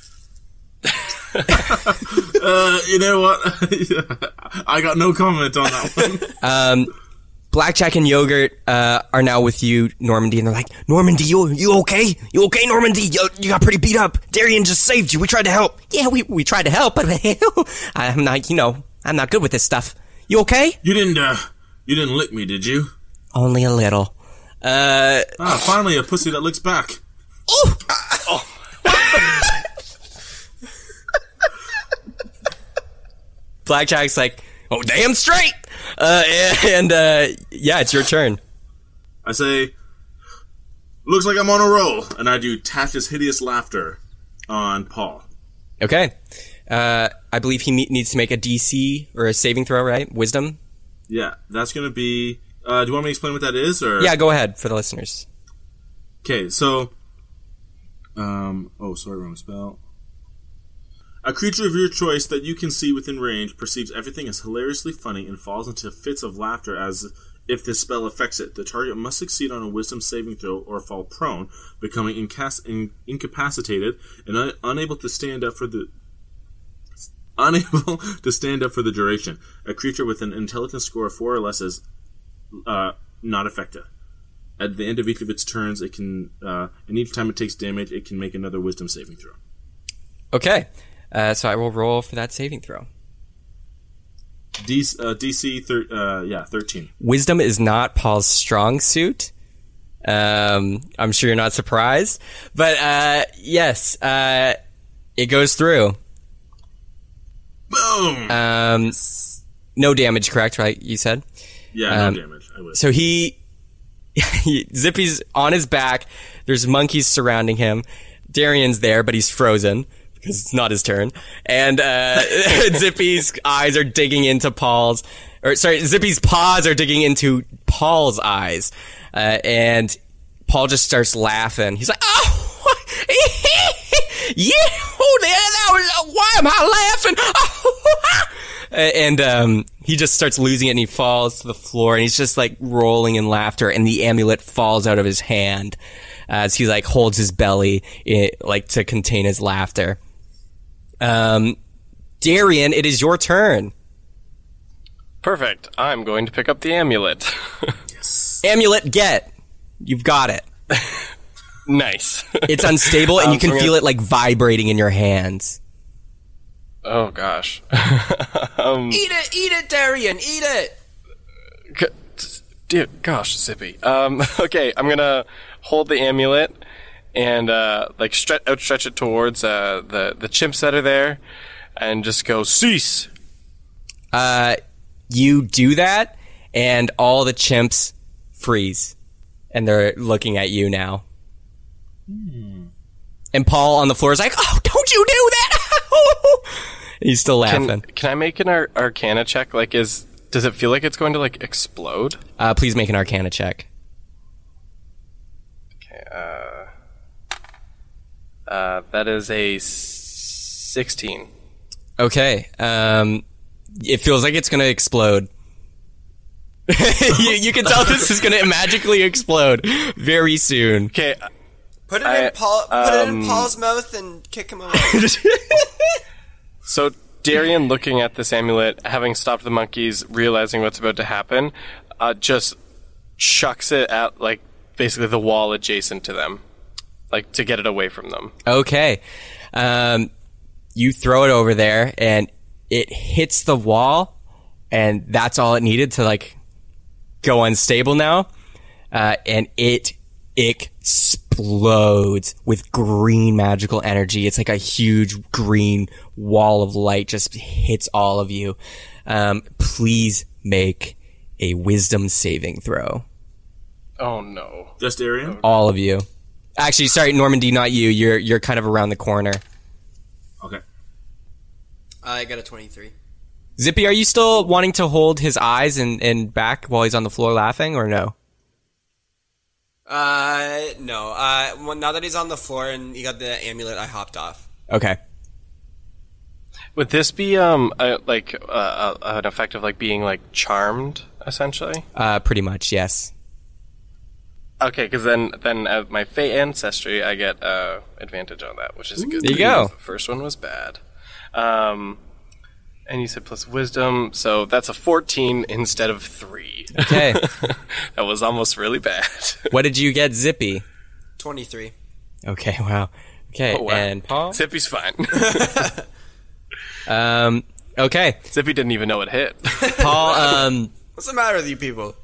Uh, you know what? I got no comment on that one. Blackjack and Yogurt uh, are now with you, Normandy, and they're like, Normandy, you you okay? You okay, Normandy? You, you got pretty beat up. Darian just saved you. We tried to help. Yeah, we, we tried to help, but I'm not, you know, I'm not good with this stuff. You okay? You didn't, uh, you didn't lick me, did you? Only a little. Uh, Ah, finally a pussy that licks back. Blackjack's like, oh, damn straight. Uh, and uh, yeah, it's your turn. I say, looks like I'm on a roll, and I do Tasha's hideous laughter on Paul. Okay. Uh, I believe he me- needs to make a DC or a saving throw, right? Wisdom. Yeah, that's gonna be. Uh, do you want me to explain what that is, or Yeah, go ahead for the listeners. Okay, so, um, oh, sorry, wrong spell. A creature of your choice that you can see within range perceives everything as hilariously funny and falls into fits of laughter as If this spell affects it, the target must succeed on a Wisdom saving throw or fall prone, becoming incas- in- incapacitated and un- unable to stand up for the unable to stand up for the duration. A creature with an intelligence score of four or less is uh, not affected. At the end of each of its turns, it can, uh, and each time it takes damage, it can make another Wisdom saving throw. Okay. Uh, so I will roll for that saving throw. D- uh, DC, thir- uh, yeah, thirteen. Wisdom is not Paul's strong suit. Um, I'm sure you're not surprised, but uh, yes, uh, it goes through. Boom. Um, no damage, correct? Right? You said. yeah, um, no damage. So he, he Zippy's on his back. There's monkeys surrounding him. Darian's there, but he's frozen because it's not his turn. And uh, Zippy's eyes are digging into Paul's, or sorry, Zippy's paws are digging into Paul's eyes, uh, and Paul just starts laughing. He's like, "Oh, yeah, oh, that was, why am I laughing?" And um, he just starts losing it and he falls to the floor and he's just like rolling in laughter and the amulet falls out of his hand as he like holds his belly i like to contain his laughter. Um, Darian, it is your turn. Perfect. I'm going to pick up the amulet. yes. Amulet, get. You've got it. nice. It's unstable and Um, you can so feel gonna- it like vibrating in your hands. oh gosh. Eat it, eat it, Darian, eat it. G- Dear gosh, Zippy. Um, okay, I'm gonna hold the amulet and uh, like stretch outstretch it towards uh, the the chimps that are there, and just go cease. Uh, you do that and all the chimps freeze and they're looking at you now. And Paul on the floor is like, "Oh, don't you do that!" He's still Can, laughing. can I make an ar- Arcana check? Like, is does it feel like it's going to like explode? Uh, please make an Arcana check. Okay. Uh, that is a s- sixteen. Okay. Um, it feels like it's gonna explode. you, you can tell this is gonna magically explode very soon. Okay, Put it I- in Paul. Put it in um, Paul's mouth and kick him away. So Darian, looking at this amulet, having stopped the monkeys, realizing what's about to happen, uh, just chucks it at like basically the wall adjacent to them, like to get it away from them. Okay. Um, you throw it over there and it hits the wall and that's all it needed to like go unstable now. Uh, and it explodes with green magical energy. It's like a huge green wall of light just hits all of you. Um, please make a wisdom saving throw. Oh no! Just Arian? All of you. Actually, sorry, Normandy, not you. You're, you're kind of around the corner. Okay. I got a twenty-three. Zippy, are you still wanting to hold his eyes and, and back while he's on the floor laughing, or no? Uh, no. Uh, well, now that he's on the floor and he got the amulet, I hopped off. Okay. Would this be um a, like uh, uh, an effect of like being like charmed essentially? Uh, pretty much, yes. Okay, because then then uh, my Fey ancestry, I get uh, advantage on that, which is a good. There you thing, go. The first one was bad. Um, and you said plus wisdom, so that's a fourteen instead of three. Okay. that was almost really bad. what did you get, Zippy? Twenty-three. Okay, wow. Okay, Oh, wow. and Paul? Zippy's fine. Um, okay. Zippy didn't even know it hit. Paul, um, What's the matter with you people?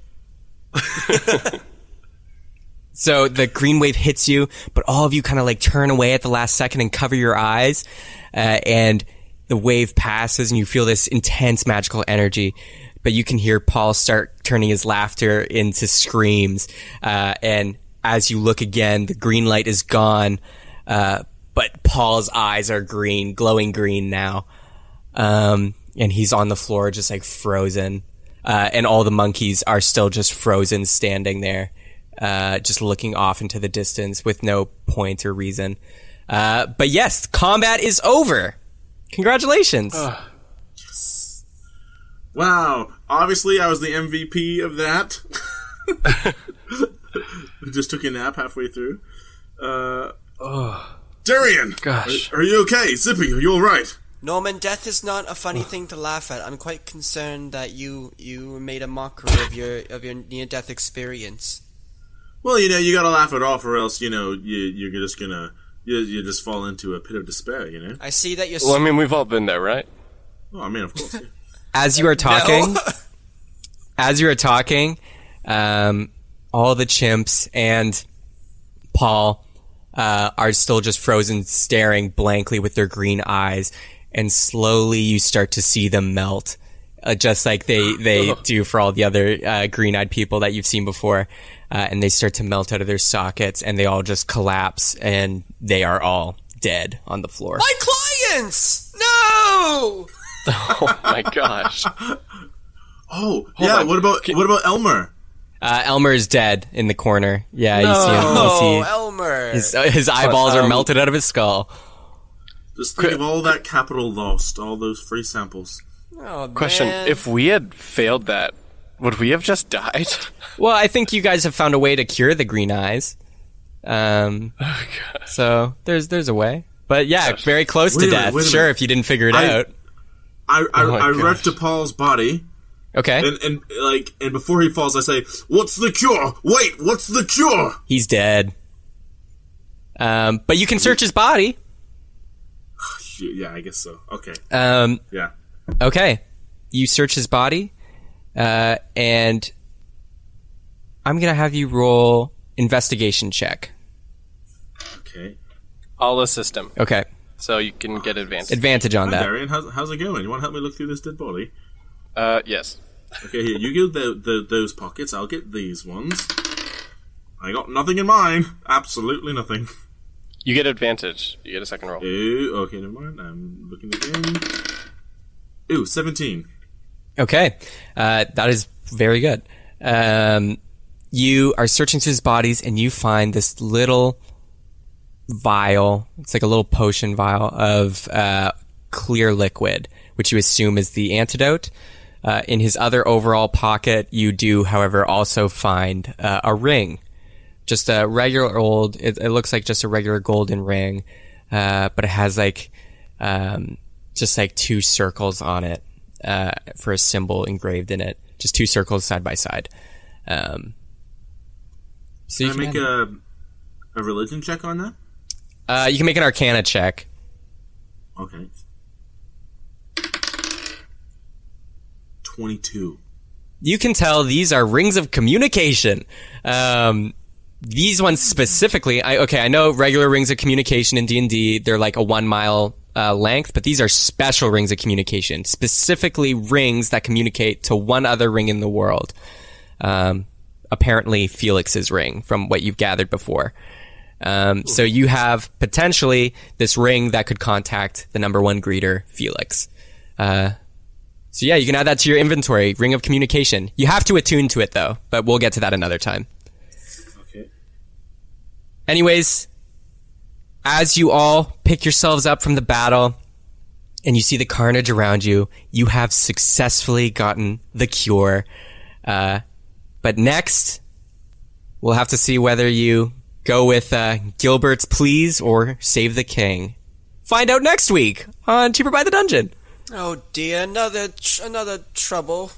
So the green wave hits you, but all of you kind of like turn away at the last second and cover your eyes, uh, and the wave passes and you feel this intense magical energy. But you can hear Paul start turning his laughter into screams, uh, and as you look again, the green light is gone, uh, but Paul's eyes are green, glowing green now. Um, and he's on the floor just like frozen. Uh, and all the monkeys are still just frozen standing there, uh, just looking off into the distance with no point or reason. Uh, but yes, combat is over. Congratulations. Wow. Obviously, I was the MVP of that. Just took a nap halfway through. Uh, Darian! Gosh. Are, are you okay? Zippy, are you alright? Norman, death is not a funny thing to laugh at. I'm quite concerned that you you made a mockery of your of your near death experience. Well, you know, you gotta laugh it off, or else, you know, you, you're just gonna. You, you just fall into a pit of despair, you know? I see that you're. Well, I mean, we've all been there, right? Oh, I mean, of course. yeah. As you are talking, No. as you are talking, um, all the chimps and Paul uh, are still just frozen, staring blankly with their green eyes, and slowly you start to see them melt, uh, just like they they do for all the other uh, green-eyed people that you've seen before, uh, and they start to melt out of their sockets, and they all just collapse, and they are all dead on the floor. My clients! No! Oh my gosh. Oh, yeah. on. What about what about Elmer? Uh, Elmer is dead in the corner. Yeah, you see him. Oh, You see Elmer. his, uh, his eyeballs are um, melted out of his skull. Just think of all that capital lost, all those free samples. Oh, Question: man. If we had failed that, would we have just died? Well, I think you guys have found a way to cure the green eyes. Um, so there's there's a way. But yeah, very close Wait to a minute, death. wait Sure, if you didn't figure it I- out. I I, Oh I gosh. to Paul's body, Okay, and, and like, and before he falls, I say, "What's the cure? Wait, what's the cure?" he's dead. Um, but you can search his body. Yeah, I guess so. Okay, Um, yeah. Okay, you search his body, uh, and I'm gonna have you roll investigation check. Okay. I'll assist him, Okay, so you can get advantage. advantage on Hi, that. Darian. How's, how's it going? You want to help me look through this dead body? Uh, yes. Okay, here you get the, the those pockets. I'll get these ones. I got nothing in mine. Absolutely nothing. You get advantage. You get a second roll. Ooh, okay, never mind. I'm looking again. Ooh, 17. Okay, uh, that is very good. Um, you are searching through his bodies and you find this little vial. It's like a little potion vial of uh, clear liquid, which you assume is the antidote. Uh, in his other overall pocket, you do, however, also find uh, a ring. Just a regular old, it, it looks like just a regular golden ring, uh, but it has like, um, just like two circles on it, uh, for a symbol engraved in it. Just two circles side by side. Um, so you Can I can, make a, a religion check on that? uh, you can make an arcana check. Okay. 22. you can tell these are rings of communication. Um, these ones specifically, I okay, I know regular rings of communication in D and D, they're like a one mile uh, length, but these are special rings of communication, specifically rings that communicate to one other ring in the world. Um, apparently, Felix's ring, from what you've gathered before. Um, so you have potentially this ring that could contact the number one greeter, Felix. Uh, so yeah, you can add that to your inventory. Ring of communication. You have to attune to it though, but we'll get to that another time. Okay. Anyways, as you all pick yourselves up from the battle and you see the carnage around you, you have successfully gotten the cure. Uh, but next, we'll have to see whether you go with uh, Gilbert's pleas or save the king. Find out next week on Cheaper by the Dungeon. Oh dear, another tr- another trouble.